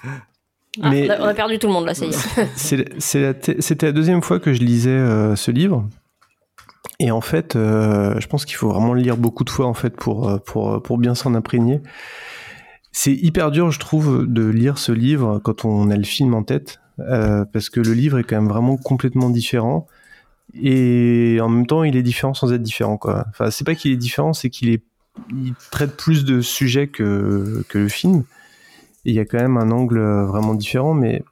Ah, mais on, a, on a perdu tout le monde là, ça y est. la c'était la deuxième fois que je lisais euh, ce livre. Et en fait, euh, je pense qu'il faut vraiment le lire beaucoup de fois en fait pour euh, pour pour bien s'en imprégner. C'est hyper dur, je trouve, de lire ce livre quand on a le film en tête, euh, parce que le livre est quand même vraiment complètement différent. Et en même temps, il est différent sans être différent, quoi. Enfin, c'est pas qu'il est différent, c'est qu'il est il traite plus de sujets que, que le film. Il y a quand même un angle vraiment différent, mais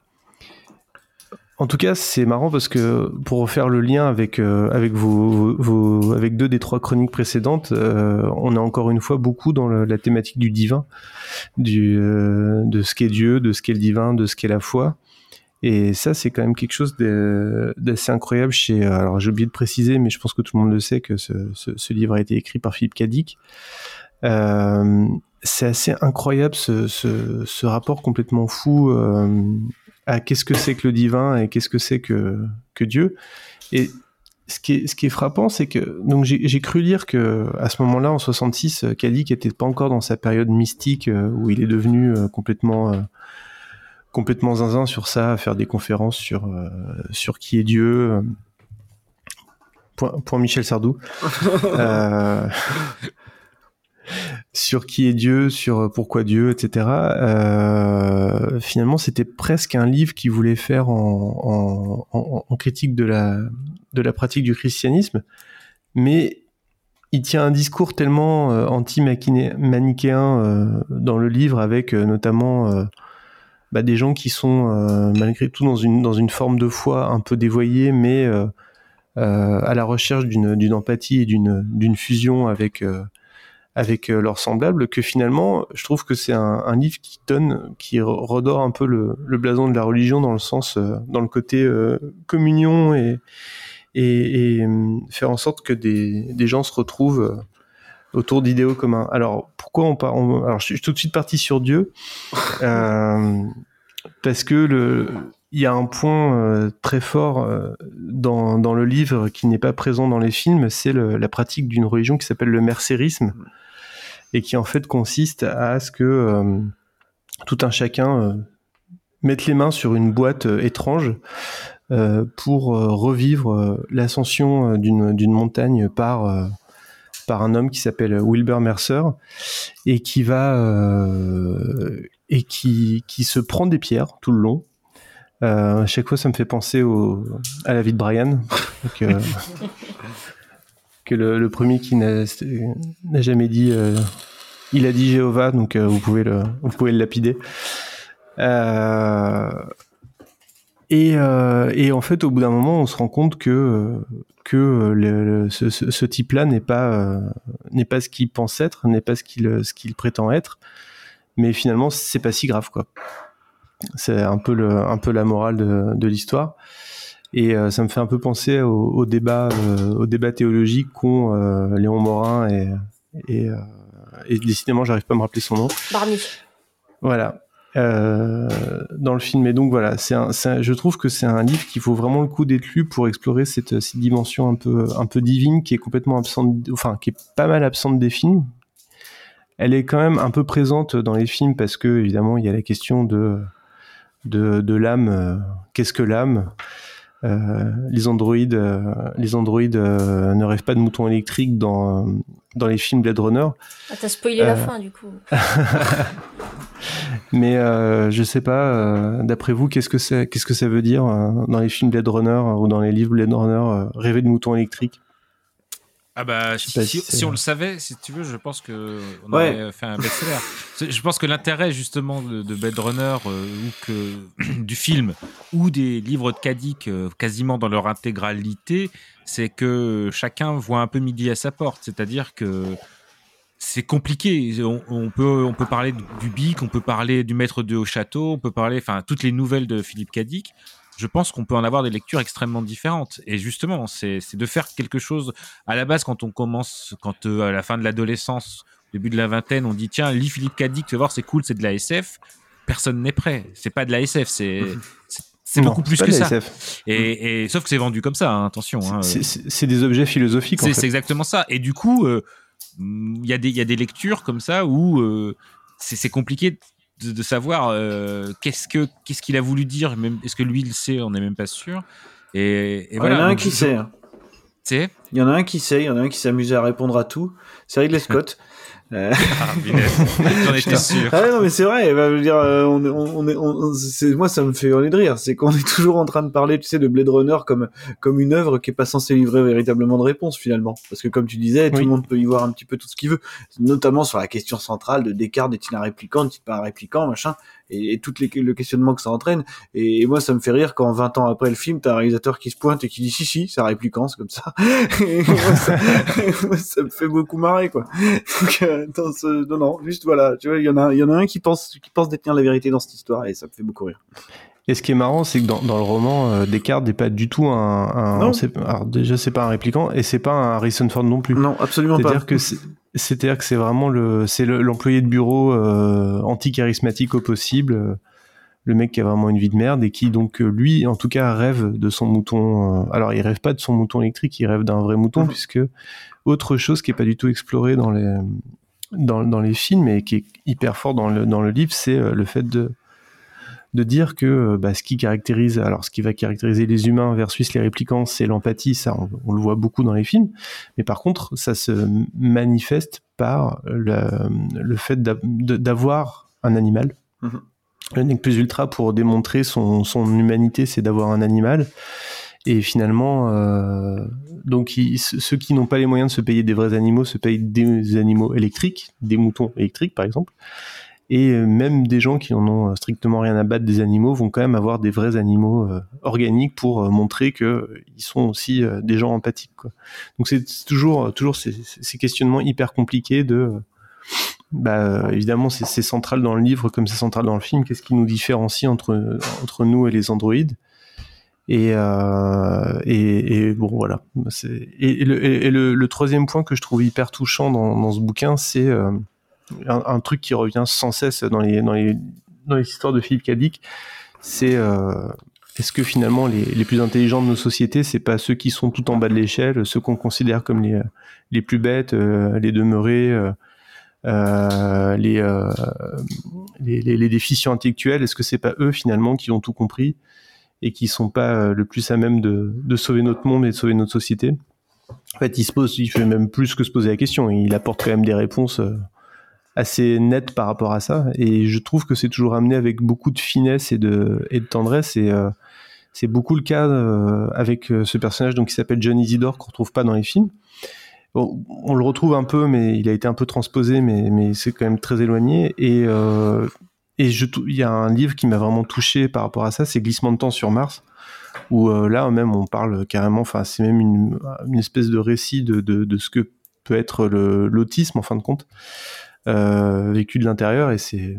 en tout cas, c'est marrant parce que pour faire le lien avec euh, avec vos, avec deux des trois chroniques précédentes, euh, on est encore une fois beaucoup dans la thématique du divin, du euh, de ce qu'est Dieu, de ce qu'est le divin, de ce qu'est la foi. Et ça, c'est quand même quelque chose d'assez incroyable chez. Alors, j'ai oublié de préciser, mais je pense que tout le monde le sait que ce, livre a été écrit par Philippe Cadic. Euh, c'est assez incroyable ce, rapport complètement fou euh, à qu'est-ce que c'est que le divin et qu'est-ce que c'est que, Dieu. Et ce qui est, frappant, c'est que donc j'ai cru lire que à ce moment-là, en 66, Kadik était pas encore dans sa période mystique euh, où il est devenu euh, complètement euh, complètement zinzin sur ça, à faire des conférences sur euh, sur qui est Dieu. Point, point Michel Sardou. euh, sur qui est Dieu, sur pourquoi Dieu, etc. Euh, finalement, c'était presque un livre qui voulait faire en, en, en, critique de la, de la pratique du christianisme, mais il tient un discours tellement euh, anti-manichéen euh, dans le livre, avec euh, notamment bah, des gens qui sont euh, malgré tout dans une, dans une forme de foi un peu dévoyée, mais à la recherche d'une empathie et d'une fusion avec avec euh, leurs semblables que finalement je trouve que c'est un, un, livre qui donne qui redore un peu le, le, blason de la religion dans le sens euh, dans le côté euh, communion et, et, et faire en sorte que des, des gens se retrouvent autour d'idéaux communs. Alors pourquoi on part on, alors je suis tout de suite parti sur Dieu. Euh, parce que le il y a un point euh, très fort euh, dans, dans, le livre qui n'est pas présent dans les films, c'est la pratique d'une religion qui s'appelle le mercérisme et qui en fait consiste à ce que tout un chacun mette les mains sur une boîte étrange pour revivre l'ascension d'une montagne par par un homme qui s'appelle Wilbur Mercer et qui va et qui, qui se prend des pierres tout le long euh, à chaque fois, ça me fait penser au, à la vie de Brian. Euh, que le, le, premier qui n'a jamais dit, euh, il a dit Jéhovah, donc euh, vous pouvez le, vous pouvez le lapider. Euh, et, et, en fait, au bout d'un moment, on se rend compte que que le, le, ce, type-là n'est pas n'est pas ce qu'il pense être, n'est pas ce qu'il ce qu'il prétend être, mais finalement, c'est pas si grave, quoi. C'est un peu le, un peu la morale de, de l'histoire. Et euh, ça me fait un peu penser au, au débat, euh, au débat théologique qu'ont euh, Léon Morin et, et, euh, et décidément, j'arrive pas à me rappeler son nom. Barney. Voilà. Euh, dans le film. Et donc voilà, je trouve que c'est un livre qui vaut vraiment le coup d'être lu pour explorer cette, dimension un peu, divine qui est complètement absente, enfin qui est pas mal absente des films. Elle est quand même un peu présente dans les films parce que évidemment il y a la question de l'âme. Euh, Qu'est-ce que l'âme? Euh, les androïdes, euh, les androïdes euh, ne rêvent pas de moutons électriques dans dans les films Blade Runner. Ah, t'as spoilé la fin du coup. Mais je sais pas. D'après vous, qu'est-ce que c'est, qu'est-ce que ça veut dire dans les films Blade Runner ou dans les livres Blade Runner, rêver de moutons électriques? Ah bah si, si, si, on le savait, si tu veux, je pense que on ouais. aurait fait un best-seller. je pense que l'intérêt justement de, de Blade Runner euh, ou que du film ou des livres de Kadik euh, quasiment dans leur intégralité, c'est que chacun voit un peu midi à sa porte. C'est-à-dire que c'est compliqué. On, on, peut on peut parler du Bic, on peut parler du Maître de Haut Château, on peut parler, enfin toutes les nouvelles de Philippe Kadik je pense qu'on peut en avoir des lectures extrêmement différentes. Et justement, c'est de faire quelque chose. À la base, quand on commence, quand euh, à la fin de l'adolescence, début de la vingtaine, on dit tiens, lis Philippe Cadic, tu vas voir, c'est cool, c'est de la SF. Personne n'est prêt. C'est pas de la SF, c'est c'est beaucoup plus que ça. Et, et, sauf que c'est vendu comme ça, hein, attention. Hein, c'est des objets philosophiques. C'est exactement ça. Et du coup, il euh, y, a des, y a des lectures comme ça où euh, c'est compliqué de, de savoir euh, qu'est-ce que qu'est-ce qu'il a voulu dire. Même est-ce que lui il sait On n'est même pas sûr. Et, et voilà. Il y en a un qui sait. Il y en a un qui sait, il y en a un qui s'amusait à répondre à tout. C'est Ridley Scott. Euh, Ah, punaise. J'en étais sûr. Ah non mais c'est vrai, bah, je veux dire, euh, on, on, on est, on- c'est, moi ça me fait hurler de rire, c'est qu'on est toujours en train de parler, tu sais, de Blade Runner comme comme une œuvre qui est pas censée livrer véritablement de réponse finalement, parce que comme tu disais, tout Oui. le monde peut y voir un petit peu tout ce qu'il veut, notamment sur la question centrale de Descartes est-il un répliquant, n'est-il pas un répliquant, machin, et, et tout le questionnement que ça entraîne. Et, moi ça me fait rire quand 20 ans après le film, t'as un réalisateur qui se pointe et qui dit si si, un répliquant, c'est comme ça. Ça, ça me fait beaucoup marrer quoi. Donc, euh, dans ce, non, non, juste voilà, tu vois, il y en a, y en a un qui pense, qui pense détenir la vérité dans cette histoire et ça me fait beaucoup rire. Et ce qui est marrant, c'est que dans, dans le roman, euh, Descartes n'est pas du tout un. un Non. alors déjà, c'est pas un répliquant et c'est pas un Harrison Ford non plus. Non, absolument pas. C'est-à-dire que c'est. C'est-à-dire que c'est vraiment le, c'est l'employé de bureau euh, anti-charismatique au possible, euh, le mec qui a vraiment une vie de merde et qui donc lui, en tout cas, rêve de son mouton. euh, alors il rêve pas de son mouton électrique, il rêve d'un vrai mouton puisque autre chose qui est pas du tout explorée dans les dans, dans les films et qui est hyper fort dans le dans le livre, c'est le fait de de dire que euh, bah, ce qui caractérise, alors ce qui va caractériser les humains versus les réplicants, c'est l'empathie, ça on, on le voit beaucoup dans les films, mais par contre ça se manifeste par le, le fait d'avoir un animal. Mhm. Le nec plus ultra pour démontrer son, son humanité, c'est d'avoir un animal. Et finalement, euh, donc ils- ceux qui n'ont pas les moyens de se payer des vrais animaux se payent des animaux électriques, des moutons électriques par exemple. Et euh, même des gens qui en ont strictement rien à battre des animaux vont quand même avoir des vrais animaux euh, organiques pour euh, montrer que euh, ils sont aussi euh, des gens empathiques. Donc c'est toujours toujours ces, ces questionnements hyper compliqués de euh, bah, euh, évidemment c'est central dans le livre comme c'est central dans le film. Qu'est-ce qui nous différencie entre entre nous et les androïdes? Et, euh, et, bon voilà. Et, le, troisième point que je trouve hyper touchant dans, ce bouquin, c'est euh, un, truc qui revient sans cesse dans les, dans les, dans les histoires de Philippe Cadic, c'est euh, est-ce que finalement les, les plus intelligents de nos sociétés, c'est pas ceux qui sont tout en bas de l'échelle, ceux qu'on considère comme les, les plus bêtes, euh, les demeurés, euh, les, les, les, déficients intellectuels, est-ce que c'est pas eux finalement qui ont tout compris et qui sont pas le plus à même de, de sauver notre monde et de sauver notre société? En fait, il se pose, il fait même plus que se poser la question, il apporte quand même des réponses assez nettes par rapport à ça, et je trouve que c'est toujours amené avec beaucoup de finesse et de, tendresse, et euh, c'est beaucoup le cas euh, avec euh, ce personnage donc qui s'appelle John Isidore qu'on retrouve pas dans les films. On le retrouve un peu, mais il a été un peu transposé, mais, mais c'est quand même très éloigné. Et, et il y a un livre qui m'a vraiment touché par rapport à ça, c'est Glissement de temps sur Mars, où là même on parle carrément, enfin c'est même une, une espèce de récit de, de, ce que peut être l'autisme en fin de compte, vécu de l'intérieur, et c'est,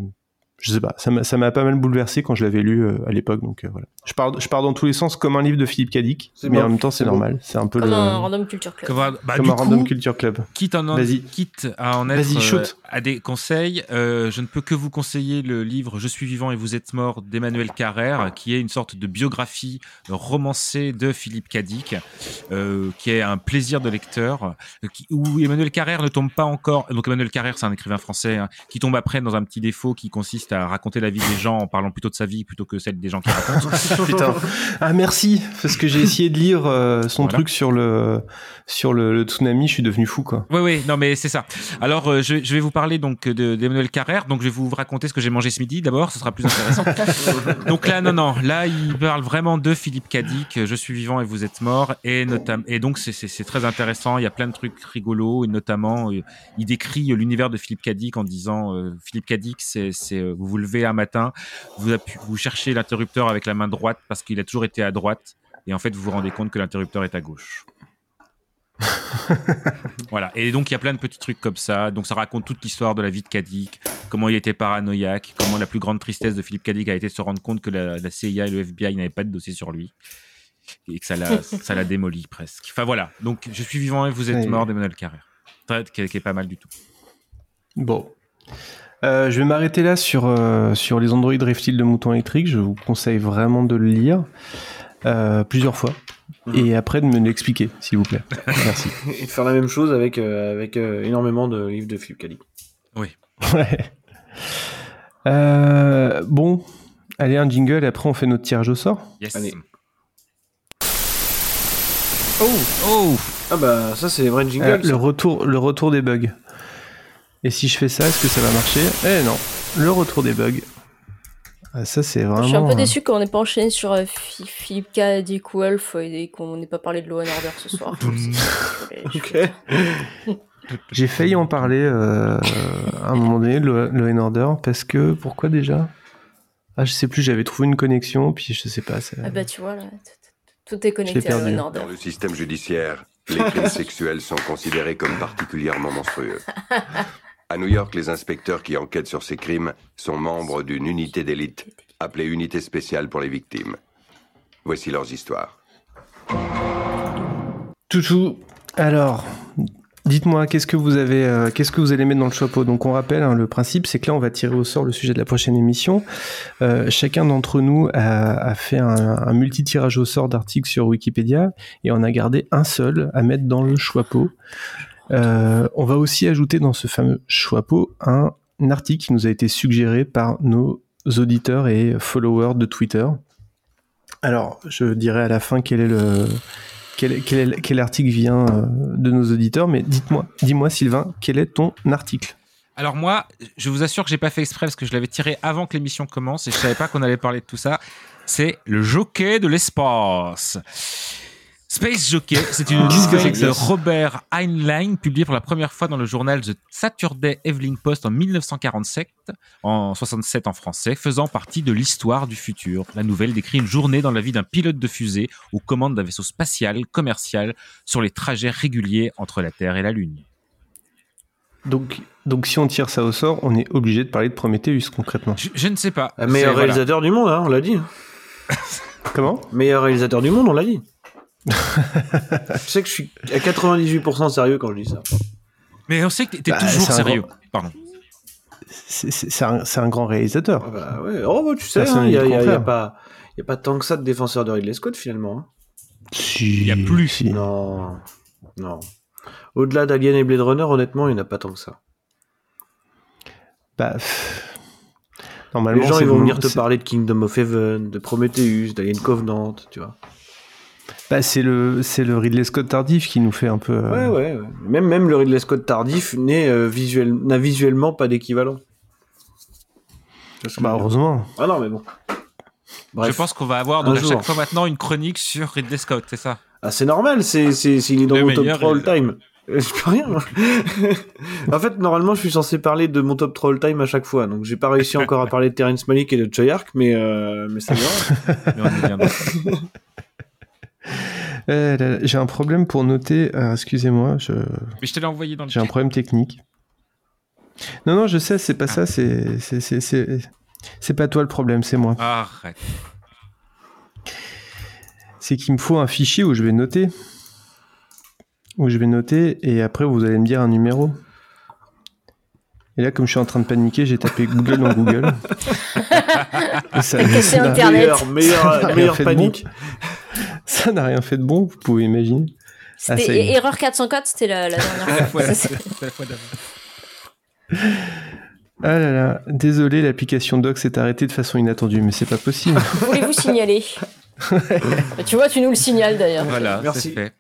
je sais pas, ça m'a ça m'a pas mal bouleversé quand je l'avais lu euh, à l'époque, donc euh, voilà. Je pars, je pars dans tous les sens comme un livre de Philippe Cadic, mais bon, en même temps c'est bon. normal, c'est un peu Comme le... un random culture club. Comme un, bah, Comme du un random coup, culture club. Quitte, en, Vas-y. quitte à en être Vas-y, euh, shoot. à des conseils, euh, je ne peux que vous conseiller le livre Je suis vivant et vous êtes mort d'Emmanuel Carrère, qui est une sorte de biographie romancée de Philippe Cadic, euh, qui est un plaisir de lecteur, euh, qui- où Emmanuel Carrère ne tombe pas encore. Donc Emmanuel Carrère, c'est un écrivain français hein, qui tombe après dans un petit défaut qui consiste à raconter la vie des gens en parlant plutôt de sa vie plutôt que celle des gens qui racontent. Putain. Ah merci, parce que j'ai essayé de lire euh, son Voilà. truc sur le sur le, le tsunami, je suis devenu fou quoi. Oui, oui, non, mais c'est ça. Alors, euh, je, je vais vous parler donc de- d'Emmanuel Carrère. Donc, je vais vous raconter ce que j'ai mangé ce midi. D'abord, ce sera plus intéressant. donc là, non, non, là, il parle vraiment de Philippe Cadic. Je suis vivant et vous êtes mort. Et notamment, et donc c'est- très intéressant. Il y a plein de trucs rigolos et notamment, euh, il décrit euh, l'univers de Philippe Cadic en disant euh, Philippe Cadic, c'est c'est, euh, vous vous levez un matin, vous cherchez l'interrupteur avec la main droite parce qu'il a toujours été à droite. Et en fait, vous vous rendez compte que l'interrupteur est à gauche. Voilà. Et donc, il y a plein de petits trucs comme ça. Donc, ça raconte toute l'histoire de la vie de Cadic, comment il était paranoïaque, comment la plus grande tristesse de Philippe Cadic a été de se rendre compte que la, la CIA et le FBI n'avaient pas de dossier sur lui. Et que ça l'a, ça l'a démoli presque. Enfin, voilà. Donc, je suis vivant et vous êtes mort d'Emmanuel Carrère. Très- Qui qui est pas mal du tout. Bon. Euh, je vais m'arrêter là sur, euh, sur les androïdes reptiles de moutons électriques. Je vous conseille vraiment de le lire euh, plusieurs fois. Et après de me l'expliquer, s'il vous plaît. Merci. Et de faire la même chose avec, euh, avec euh, énormément de livres de Philippe Cadic. Oui. Ouais. Euh, bon, allez, un jingle et après on fait notre tirage au sort. Yes. Allez. Oh Oh Ah bah ça c'est les vrais jingles. Euh, le retour, le retour des bugs. Et si je fais ça, est-ce que ça va marcher? Eh non, le retour des bugs. Ah, ça c'est vraiment. Je suis un peu euh, déçu qu'on n'ait pas enchaîné sur euh, Phi- Philippe K, Dick Wolf et qu'on n'ait pas parlé de Law and Order ce soir. Ok. J'ai failli en parler euh, à un moment donné, le, le Order, parce que pourquoi déjà? Ah, je sais plus. J'avais trouvé une connexion, puis je sais pas. ça- Ah bah tu vois, là, tout est connecté à Law and Order. Dans le système judiciaire, les crimes sexuels sont considérés comme particulièrement monstrueux. À New York, les inspecteurs qui enquêtent sur ces crimes sont membres d'une unité d'élite appelée Unité spéciale pour les victimes. Voici leurs histoires. Toutou. Alors, dites-moi, qu'est-ce que vous avez, euh, qu'est-ce que vous allez mettre dans le chapeau? Donc, on rappelle, hein, le principe, c'est que là, on va tirer au sort le sujet de la prochaine émission. Euh, chacun d'entre nous a, fait un, un multi-tirage au sort d'articles sur Wikipédia et on a gardé un seul à mettre dans le chapeau. Euh, on va aussi ajouter dans ce fameux chapeau un article qui nous a été suggéré par nos auditeurs et followers de Twitter. Alors, je dirai à la fin quel est le quel article vient euh, de nos auditeurs, mais dites-moi, dis-moi Sylvain, quel est ton article? Alors moi, je vous assure que j'ai pas fait exprès parce que je l'avais tiré avant que l'émission commence et je savais pas qu'on allait parler de tout ça. C'est le jockey de l'espace. Space Jockey, c'est une nouvelle de Robert Heinlein, publiée pour la première fois dans le journal The Saturday Evening Post en 1947, en 67 en français, faisant partie de l'histoire du futur. La nouvelle décrit une journée dans la vie d'un pilote de fusée aux commandes d'un vaisseau spatial commercial sur les trajets réguliers entre la Terre et la Lune. donc, donc si on tire ça au sort, on est obligé de parler de Prometheus concrètement. Je, je ne sais pas. Ah, meilleur C'est- voilà. réalisateur du monde, hein, on l'a dit. Comment? Meilleur réalisateur du monde, on l'a dit. Je sais que je suis à 98% sérieux quand je dis ça. Mais on sait que t'es Bah, toujours sérieux. grand- Pardon. C'est- un, grand réalisateur. Bah ouais. Oh, bah, tu sais, hein, il n'a n'y a, y a pas, y a pas tant que ça de défenseurs de Ridley Scott finalement. hein. Il y a plus. Non, non. Au-delà d'Alien et Blade Runner, honnêtement, il n'y en a pas tant que ça. Bah, pff, normalement, Les gens ils vont venir te parler de Kingdom of Heaven, de Prometheus, d'Alien Covenant, tu vois. Bah, c'est le, c'est le Ridley Scott tardif qui nous fait un peu. Ouais, euh, ouais, ouais. Même, même le Ridley Scott tardif n'est euh, visuel, n'a visuellement pas d'équivalent. Bah, heureusement. Ah non, mais bon. Bref. Je pense qu'on va avoir donc à jour. chaque fois maintenant une chronique sur Ridley Scott, c'est ça? Ah, c'est normal, c'est, c'est, il est dans Le mon top meilleur 3 all time. Euh, Je peux rien. en fait, normalement, je suis censé parler de mon top 3 all time à chaque fois. Donc, j'ai pas réussi encore à parler de Terrence Malick et de Choyark, mais, euh, mais ça vient. Là, J'ai un problème pour noter. euh, Excusez-moi, je... Mais je te l'ai envoyé dans le j'ai un problème technique. Non, non, je sais, c'est pas ça. C'est, c'est, c'est, c'est, c'est pas toi le problème, c'est moi. Arrête. c'est qu'il me faut un fichier où je vais noter. Où je vais noter et après vous allez me dire un numéro. Et là, comme je suis en train de paniquer, j'ai tapé Google dans Google. Et ça- Et que c'est ça Internet. Meilleur, meilleur, Ça n'a rien meilleur fait de bon. Ça n'a rien fait de bon, vous pouvez imaginer. Ah. Erreur 404, c'était la, la dernière fois. La. Ah là là, désolé, l'application Doc s'est arrêtée de façon inattendue, mais c'est pas possible. Voulez-vous signaler Bah, Tu vois, tu nous le signales d'ailleurs. Voilà, Merci. fait.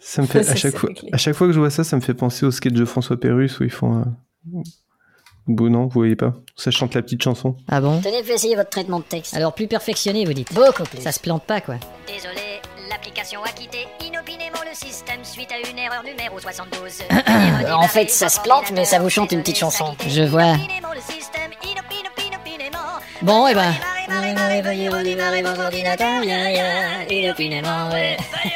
Ça me fait Ça, à chaque c'est fois, clair. à chaque fois que je vois ça, ça me fait penser au sketch de François Pérus où ils font. Euh... Bon, non, vous voyez pas. Ça chante la petite chanson. Ah bon Tenez, faites essayer votre traitement de texte. Alors plus perfectionné, vous dites Beaucoup plus. Ça se plante pas, quoi. Désolé, l'application a quitté inopinément le système suite à une erreur numéro 72. Euh, en fait, ça se plante, mais ça vous chante une petite chanson. Je vois. Bon, et ben.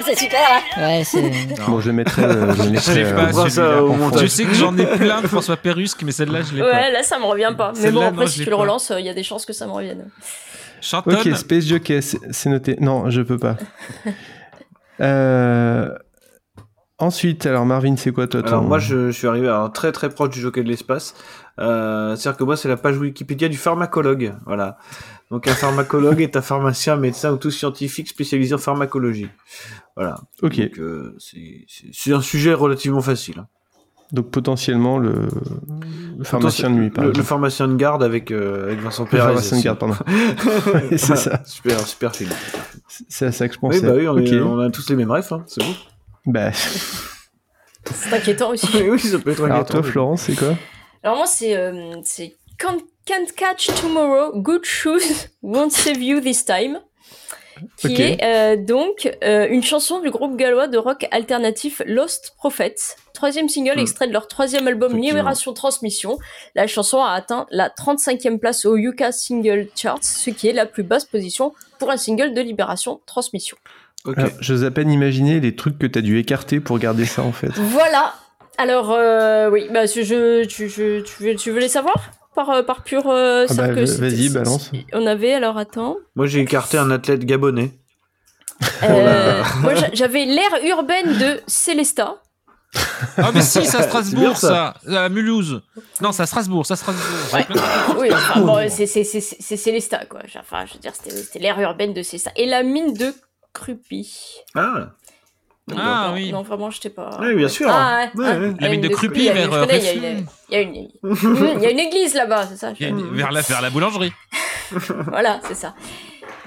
C'est super, hein Ouais, c'est. Bon, je le mettrai. euh, je le mettrai, J'arrive euh, pas à voit ça celui-là. au montage. Je sais que j'en ai plein de François Pérus, mais celle-là, je l'ai pas. Ouais, là, ça me revient pas. Mais Celle-là, bon, non, après, je si l'ai tu le pas. relances, il y a des chances que ça me revienne. Chantonne. Ok, Space Jockey, c'est c'est noté. Non, je peux pas. Euh, Ensuite, alors Marvin, c'est quoi toi Alors, ton- moi, je, je suis arrivé alors, très très proche du jockey de l'espace. Euh, C'est-à-dire que moi, c'est la page Wikipédia du pharmacologue. Voilà. Donc, un pharmacologue est un pharmacien, médecin ou tout scientifique spécialisé en pharmacologie. Voilà. Ok. Donc, euh, c'est- c'est c'est un sujet relativement facile. hein. Donc potentiellement le, le pharmacien de nuit, par le, le pharmacien de garde avec, euh, avec Vincent Le Perez. pharmacien de garde, pardon. Ouais, c'est ça. Super, super film. C'est à ça que je pensais. Oui, bah oui, on, est- Ok. on a tous les mêmes refs, hein, c'est bon. Bah, C'est inquiétant aussi. oui, ça peut être alors inquiétant. toi, Florence, c'est quoi? Alors moi, c'est euh, c'est Can't, Can't Catch Tomorrow, Good Shoes Won't Save You This Time, qui Ok. est euh, donc euh, une chanson du groupe gallois de rock alternatif Lost Prophets, troisième single Hmm. extrait de leur troisième album. Libération Transmission. La chanson a atteint la 35e place au UK Single Charts, ce qui est la plus basse position pour un single de Libération Transmission. Ok. Alors, J'ose à peine imaginer les trucs que t'as dû écarter pour garder ça en fait. Voilà. Alors euh, oui, bah je, je- tu, je- tu veux, tu veux les savoir par euh, par pur euh, Ah bah, vas-y, balance. On avait alors attends. Moi, j'ai écarté un athlète gabonais. Euh, moi j'a- j'avais l'ère urbaine de Célesta. Ah mais si, c'est à C'est Strasbourg ça. À Mulhouse. Non, c'est à Strasbourg, ça Strasbourg. J'ai plein de- Oui, enfin, bon, c'est c'est c'est c'est Célesta quoi. Enfin, je veux dire c'était l'ère urbaine de Célesta et la mine de Crupi. Ah, Ah, non, oui. Non, vraiment, je t'ai pas. Oui, bien sûr. Ah, Ouais, ah, ouais. La mine de Crupi il y a- vers, il y a euh, une- église là-bas, c'est ça. Il y a une- vers, la, vers la boulangerie. voilà, c'est ça.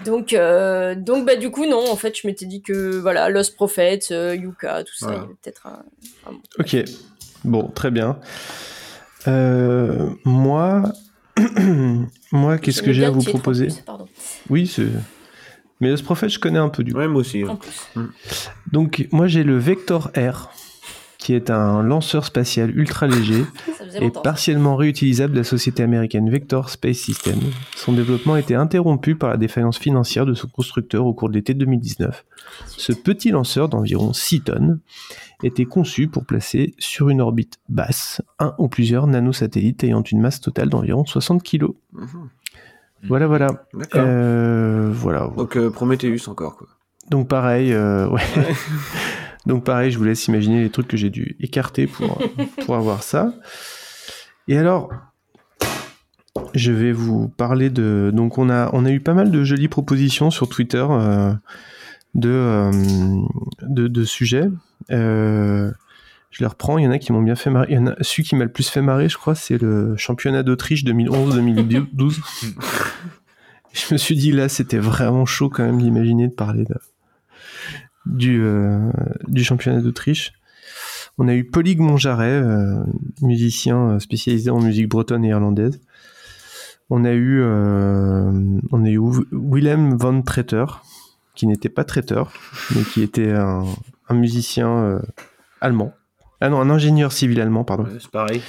Donc, euh, donc bah du coup non, en fait, je m'étais dit que voilà, Lost Prophets, euh, Yuka, tout ça, Voilà. il y avait peut-être un, un- Ok, bon, très bien. Euh, moi, moi, qu'est-ce que j'ai à vous proposer? pardon. Oui, c'est. Mais ce prophète, je connais un peu du coup. Ouais, moi aussi. ouais. Plus. Donc, moi, j'ai le Vector R, qui est un lanceur spatial ultra léger et longtemps. partiellement réutilisable de la société américaine Vector Space System. Son développement a été interrompu par la défaillance financière de son constructeur au cours de l'été 2019. Ce petit lanceur d'environ 6 tonnes était conçu pour placer sur une orbite basse un ou plusieurs nanosatellites ayant une masse totale d'environ 60 kg. Voilà, voilà. D'accord. Euh, voilà. Donc, euh, Prometheus encore, quoi. Donc pareil, euh, ouais. Donc pareil, je vous laisse imaginer les trucs que j'ai dû écarter pour, pour avoir ça. Et alors, je vais vous parler de... Donc on a, on a eu pas mal de jolies propositions sur Twitter euh, de, de, de sujets. Je les reprends, il y en a qui m'ont bien fait marrer. Il y en a, celui qui m'a le plus fait marrer, je crois, c'est le championnat d'Autriche 2011-2012. je me suis dit, là, c'était vraiment chaud quand même d'imaginer de parler de, du, euh, du championnat d'Autriche. On a eu Polig Monjaret, euh, musicien euh, spécialisé en musique bretonne et irlandaise. On a eu, euh, on a eu Willem von Tretter, qui n'était pas traiteur, mais qui était un, un musicien allemand. Ah non, un ingénieur civil allemand, pardon. C'est pareil.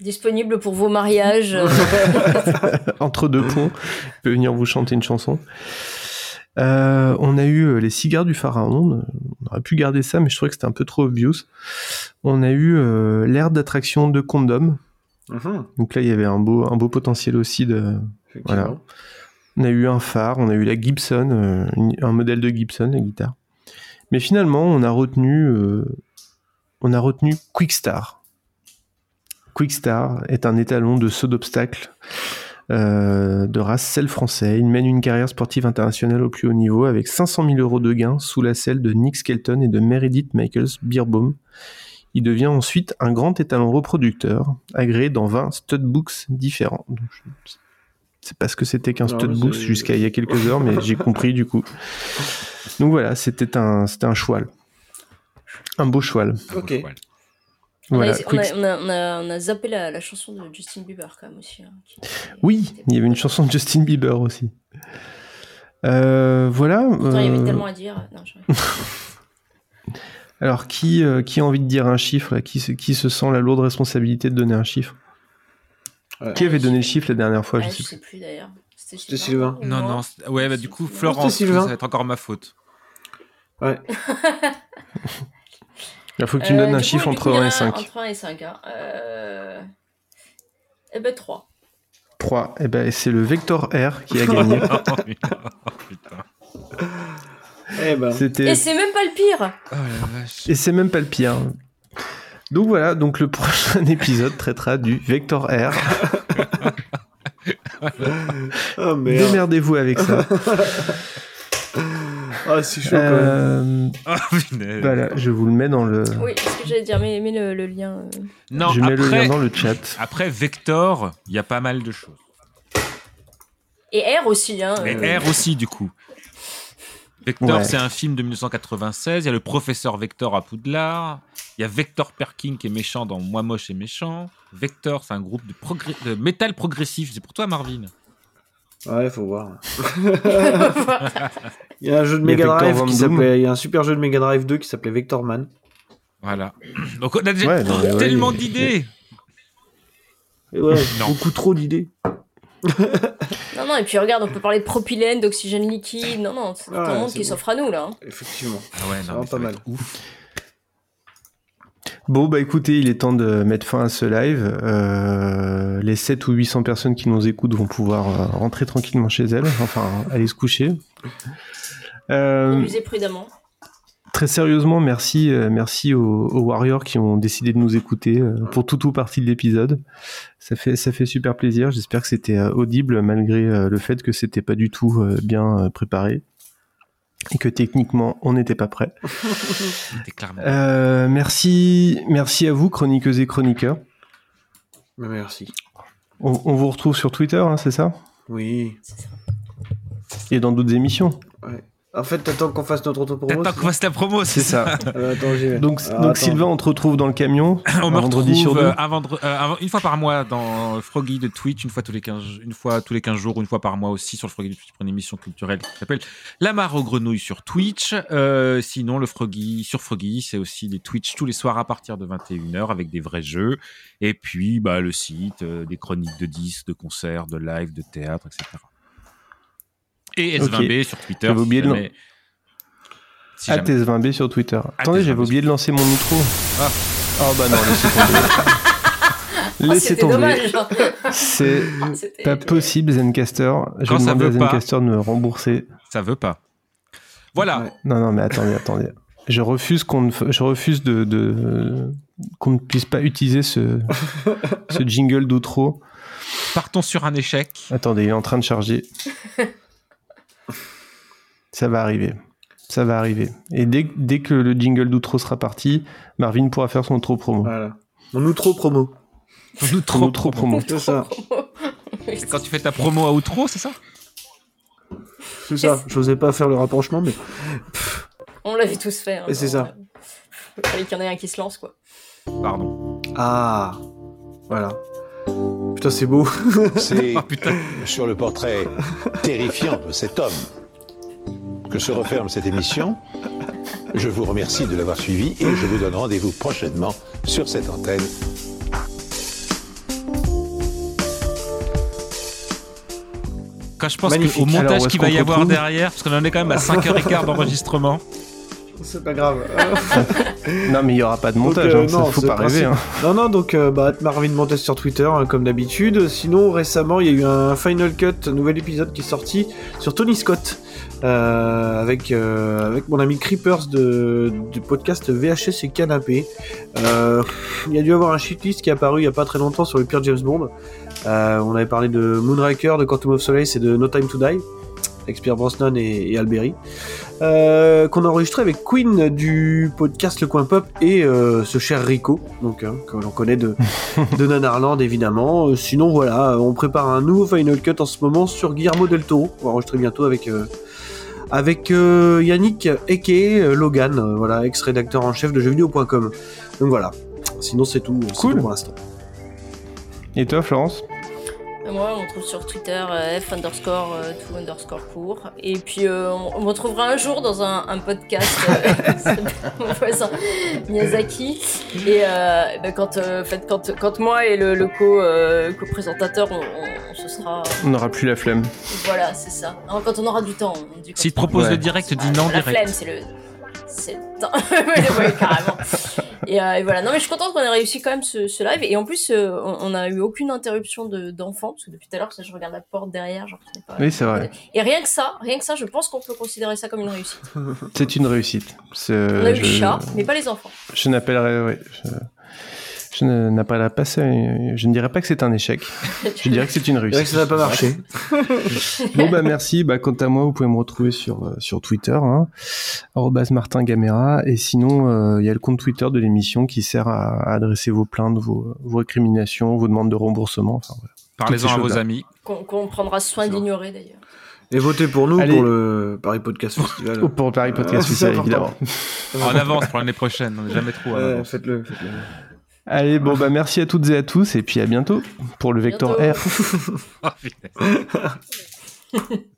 Disponible pour vos mariages. euh, Entre deux ponts, il peut venir vous chanter une chanson. Euh, on a eu euh, les cigares du pharaon. On aurait pu garder ça, mais je trouvais que c'était un peu trop obvious. On a eu euh, l'aire d'attraction de Condom. Mhm. Donc là, il y avait un beau, un beau potentiel aussi de. Voilà. On a eu un phare, on a eu la Gibson, euh, une- un modèle de Gibson, la guitare. Mais finalement, on a retenu, euh, on a retenu Quickstar. Quickstar est un étalon de saut d'obstacle euh, de race selle français. Il mène une carrière sportive internationale au plus haut niveau avec 500 000 euros de gains sous la selle de Nick Skelton et de Meredith Michaels Beerbaum. Il devient ensuite un grand étalon reproducteur, agréé dans 20 studbooks différents. Donc, je ne sais pas ce que c'était qu'un Non, studbook c'est- jusqu'à il y a quelques heures, mais j'ai compris du coup. Donc voilà, c'était un, c'était un. Un beau cheval. Ok. on, Voilà, a, on, a, Quick- on, a, on, a, on a zappé la, la chanson de Justin Bieber quand même aussi. hein, qui- Oui, il y avait une chanson de Justin Bieber aussi. Euh, voilà. Pourtant, il y avait euh, tellement à dire. Non, Alors, qui, euh, qui a envie de dire un chiffre là? Qui, se, qui se sent la lourde responsabilité de donner un chiffre? Qui avait donné le chiffre la dernière fois Ah, Je sais sais plus d'ailleurs. C'était Sylvain. Non, non, ouais, bah du coup, Florence, ça va être encore ma faute. Ouais. Il faut que tu me Euh, donnes un chiffre entre coup, il y en 1 a et 5. Entre 1 et 5. Hein. Euh... Eh ben 3. 3. Et ben, c'est le Vector R qui a gagné. Oh, putain. Eh ben. Et c'est même pas le pire. Oh la vache. Et c'est même pas le pire. Donc voilà, donc le prochain épisode traitera du Vector R. Oh merde. Démerdez-vous avec ça. Ah, c'est chaud quand même. Euh, Oh, punaise. voilà, je vous le mets dans le. Oui, ce que j'allais dire, mais, mais le, le lien. euh, Non, je mets le lien dans le chat. après Vector, il y a pas mal de choses. Et R aussi. Hein, Et euh. R aussi, du coup. Vector, Ouais. c'est un film de 1996. Il y a le professeur Vector à Poudlard. Il y a Vector Perkin qui est méchant dans Moi moche et méchant. Vector, c'est un groupe de, progr- de métal progressif. C'est pour toi, Marvin. Ouais, faut voir. il y a un jeu de Mega Drive qui s'appelait, il y a un super jeu de Mega Drive 2 qui s'appelait Vector Man. Voilà. Donc on a déjà Ouais, non, mais ouais, tellement d'idées. Ouais, beaucoup trop d'idées. Non, non, et puis regarde, on peut parler de propylène, d'oxygène liquide. Non, non, c'est tout Ouais, un monde qui s'offre à nous, là. hein. Effectivement. Ah ouais, C'est non, pas mal. ouf. Bon, bah écoutez, il est temps de mettre fin à ce live. Euh, les 7 ou 800 personnes qui nous écoutent vont pouvoir euh, rentrer tranquillement chez elles, enfin aller se coucher. Euh, prudemment. très sérieusement, merci, euh, merci aux, aux Warriors qui ont décidé de nous écouter pour toute ou partie de l'épisode. Ça fait, ça fait super plaisir. J'espère que c'était audible malgré le fait que c'était pas du tout bien préparé et que techniquement on n'était pas prêt. Euh, merci, merci à vous, chroniqueuses et chroniqueurs. Mais merci. On, on vous retrouve sur Twitter, hein, c'est ça? Oui. Et dans d'autres émissions. Ouais. En fait, t'attends qu'on fasse notre autopromo T'attends qu'on fasse la promo, C'est ça. Euh, attends, j'y vais. Donc, Alors, donc attends. Sylvain, on te retrouve dans le camion On un me vendredi retrouve sur deux. euh, un vendre- euh, un- une fois par mois dans Froggy de Twitch, une fois tous les 15, une fois tous les 15 jours, une fois par mois aussi sur le Froggy de Twitch pour une émission culturelle qui s'appelle La Mare aux Grenouilles sur Twitch. Euh, sinon, le Froggy sur Froggy, c'est aussi des Twitch tous les soirs à partir de 21h avec des vrais jeux. Et puis, bah, le site, euh, des chroniques de disques, de concerts, de live, de théâtre, etc. Et S20B sur Twitter. J'avais si oublié de jamais- si jamais. ATS20B sur Twitter. Attendez, j'avais oublié de lancer mon outro. Ah. Oh bah non, laissez tomber. Ah, laissez c'était tomber. dommage. C'est pas possible, Zencaster. Je Quand vais demander à veut pas. Zencaster de me rembourser. Ça veut pas. Voilà. Non, non, mais attendez, attendez. Je refuse qu'on ne, f- je refuse de, de- qu'on ne puisse pas utiliser ce, ce jingle d'outro. Partons sur un échec. Attendez, il est en train de charger. Ça va arriver. Ça va arriver. Et dès, dès que le jingle d'outro sera parti, Marvin pourra faire son outro promo. Voilà. Mon outro promo. Son outro promo. C'est ça. C'est quand tu fais ta promo à outro, c'est ça? C'est ça. J'osais pas faire le rapprochement, mais On l'avait tous fait. hein. Et c'est ça. Il fallait qu'il y en ait un qui se lance, quoi. Pardon. ah, voilà. Putain, c'est beau. C'est putain. sur le portrait terrifiant de cet homme que se referme cette émission. Je vous remercie de l'avoir suivi et je vous donne rendez-vous prochainement sur cette antenne. Quand je pense qu'au montage qu'il va y avoir derrière, parce qu'on en est quand même à 5h15 d'enregistrement. C'est pas grave. Non, mais il y aura pas de montage. Donc, euh, hein, ça, non, faut c'est pas rêver. hein. Non, non, donc euh, bah, Marvin Montes sur Twitter, hein, comme d'habitude. Sinon, récemment, il y a eu un Final Cut, un nouvel épisode qui est sorti sur Tony Scott, euh, avec, euh, avec mon ami Creepers de, du podcast VHS et Canapé. Euh, il y a dû avoir un shitlist qui est apparu il y a pas très longtemps sur le pire James Bond. On avait parlé de Moonraker, de Quantum of Solace et de No Time to Die, avec Pierre Brosnan et, et Alberi. Euh, qu'on a enregistré avec Queen du podcast Le Coin Pop et euh, ce cher Rico, donc hein, que l'on connaît de, de Nanarland évidemment. Euh, sinon voilà, on prépare un nouveau Final Cut en ce moment sur Guillermo del Toro. On va enregistrer bientôt avec avec euh, Yannick Eke Logan, euh, voilà ex-rédacteur en chef de jeuxvideo.com. Donc voilà. Sinon c'est tout, Cool. tout pour l'instant. Et toi, Florence? Moi, on me trouve sur Twitter euh, F underscore euh, tout underscore court. Et puis, euh, on, on me retrouvera un jour dans un, un podcast euh, mon voisin Miyazaki. Et euh, ben, quand, euh, fait, quand, quand moi et le, le co, euh, co-présentateur, on, on- on se sera. On n'aura plus la flemme. Voilà, c'est ça. Quand on aura du temps. On dit quand S'il te propose Ouais. le direct, dis non La flemme, direct. c'est le. C'est le temps. ouais, carrément. Et, euh, et voilà. Non, mais je suis contente qu'on ait réussi quand même ce, ce live. Et en plus, euh, on on a eu aucune interruption de- d'enfants. parce que depuis tout à l'heure, je regarde la porte derrière. Genre, pas- Oui, c'est vrai. Et rien que ça, rien que ça, je pense qu'on peut considérer ça comme une réussite. C'est une réussite. C'est- on a eu je- le chat, mais pas les enfants. Je n'appellerai, je, je ne- pas ça. Je ne dirais pas que c'est un échec. Je dirais que c'est une C'est vrai réussite. que ça n'a pas marché. Bon bah merci. Bah quant à moi, vous pouvez me retrouver sur euh, sur Twitter, hein, Martin Gamera. Et sinon, euh, il y a le compte Twitter de l'émission qui sert à, à adresser vos plaintes, vos, vos récriminations, vos demandes de remboursement. Enfin, voilà. Parlez-en à vos amis. Qu'on prendra soin d'ignorer d'ailleurs. Et votez pour nous Allez. pour le Paris Podcast Festival. Oh, pour le Paris Podcast Ah, c'est Festival, évidemment. En avance pour l'année prochaine, on n'est jamais trop Ouais, faites-le. Allez, bon, bah, merci à toutes et à tous, et puis à bientôt pour le Bientôt. R. Oh.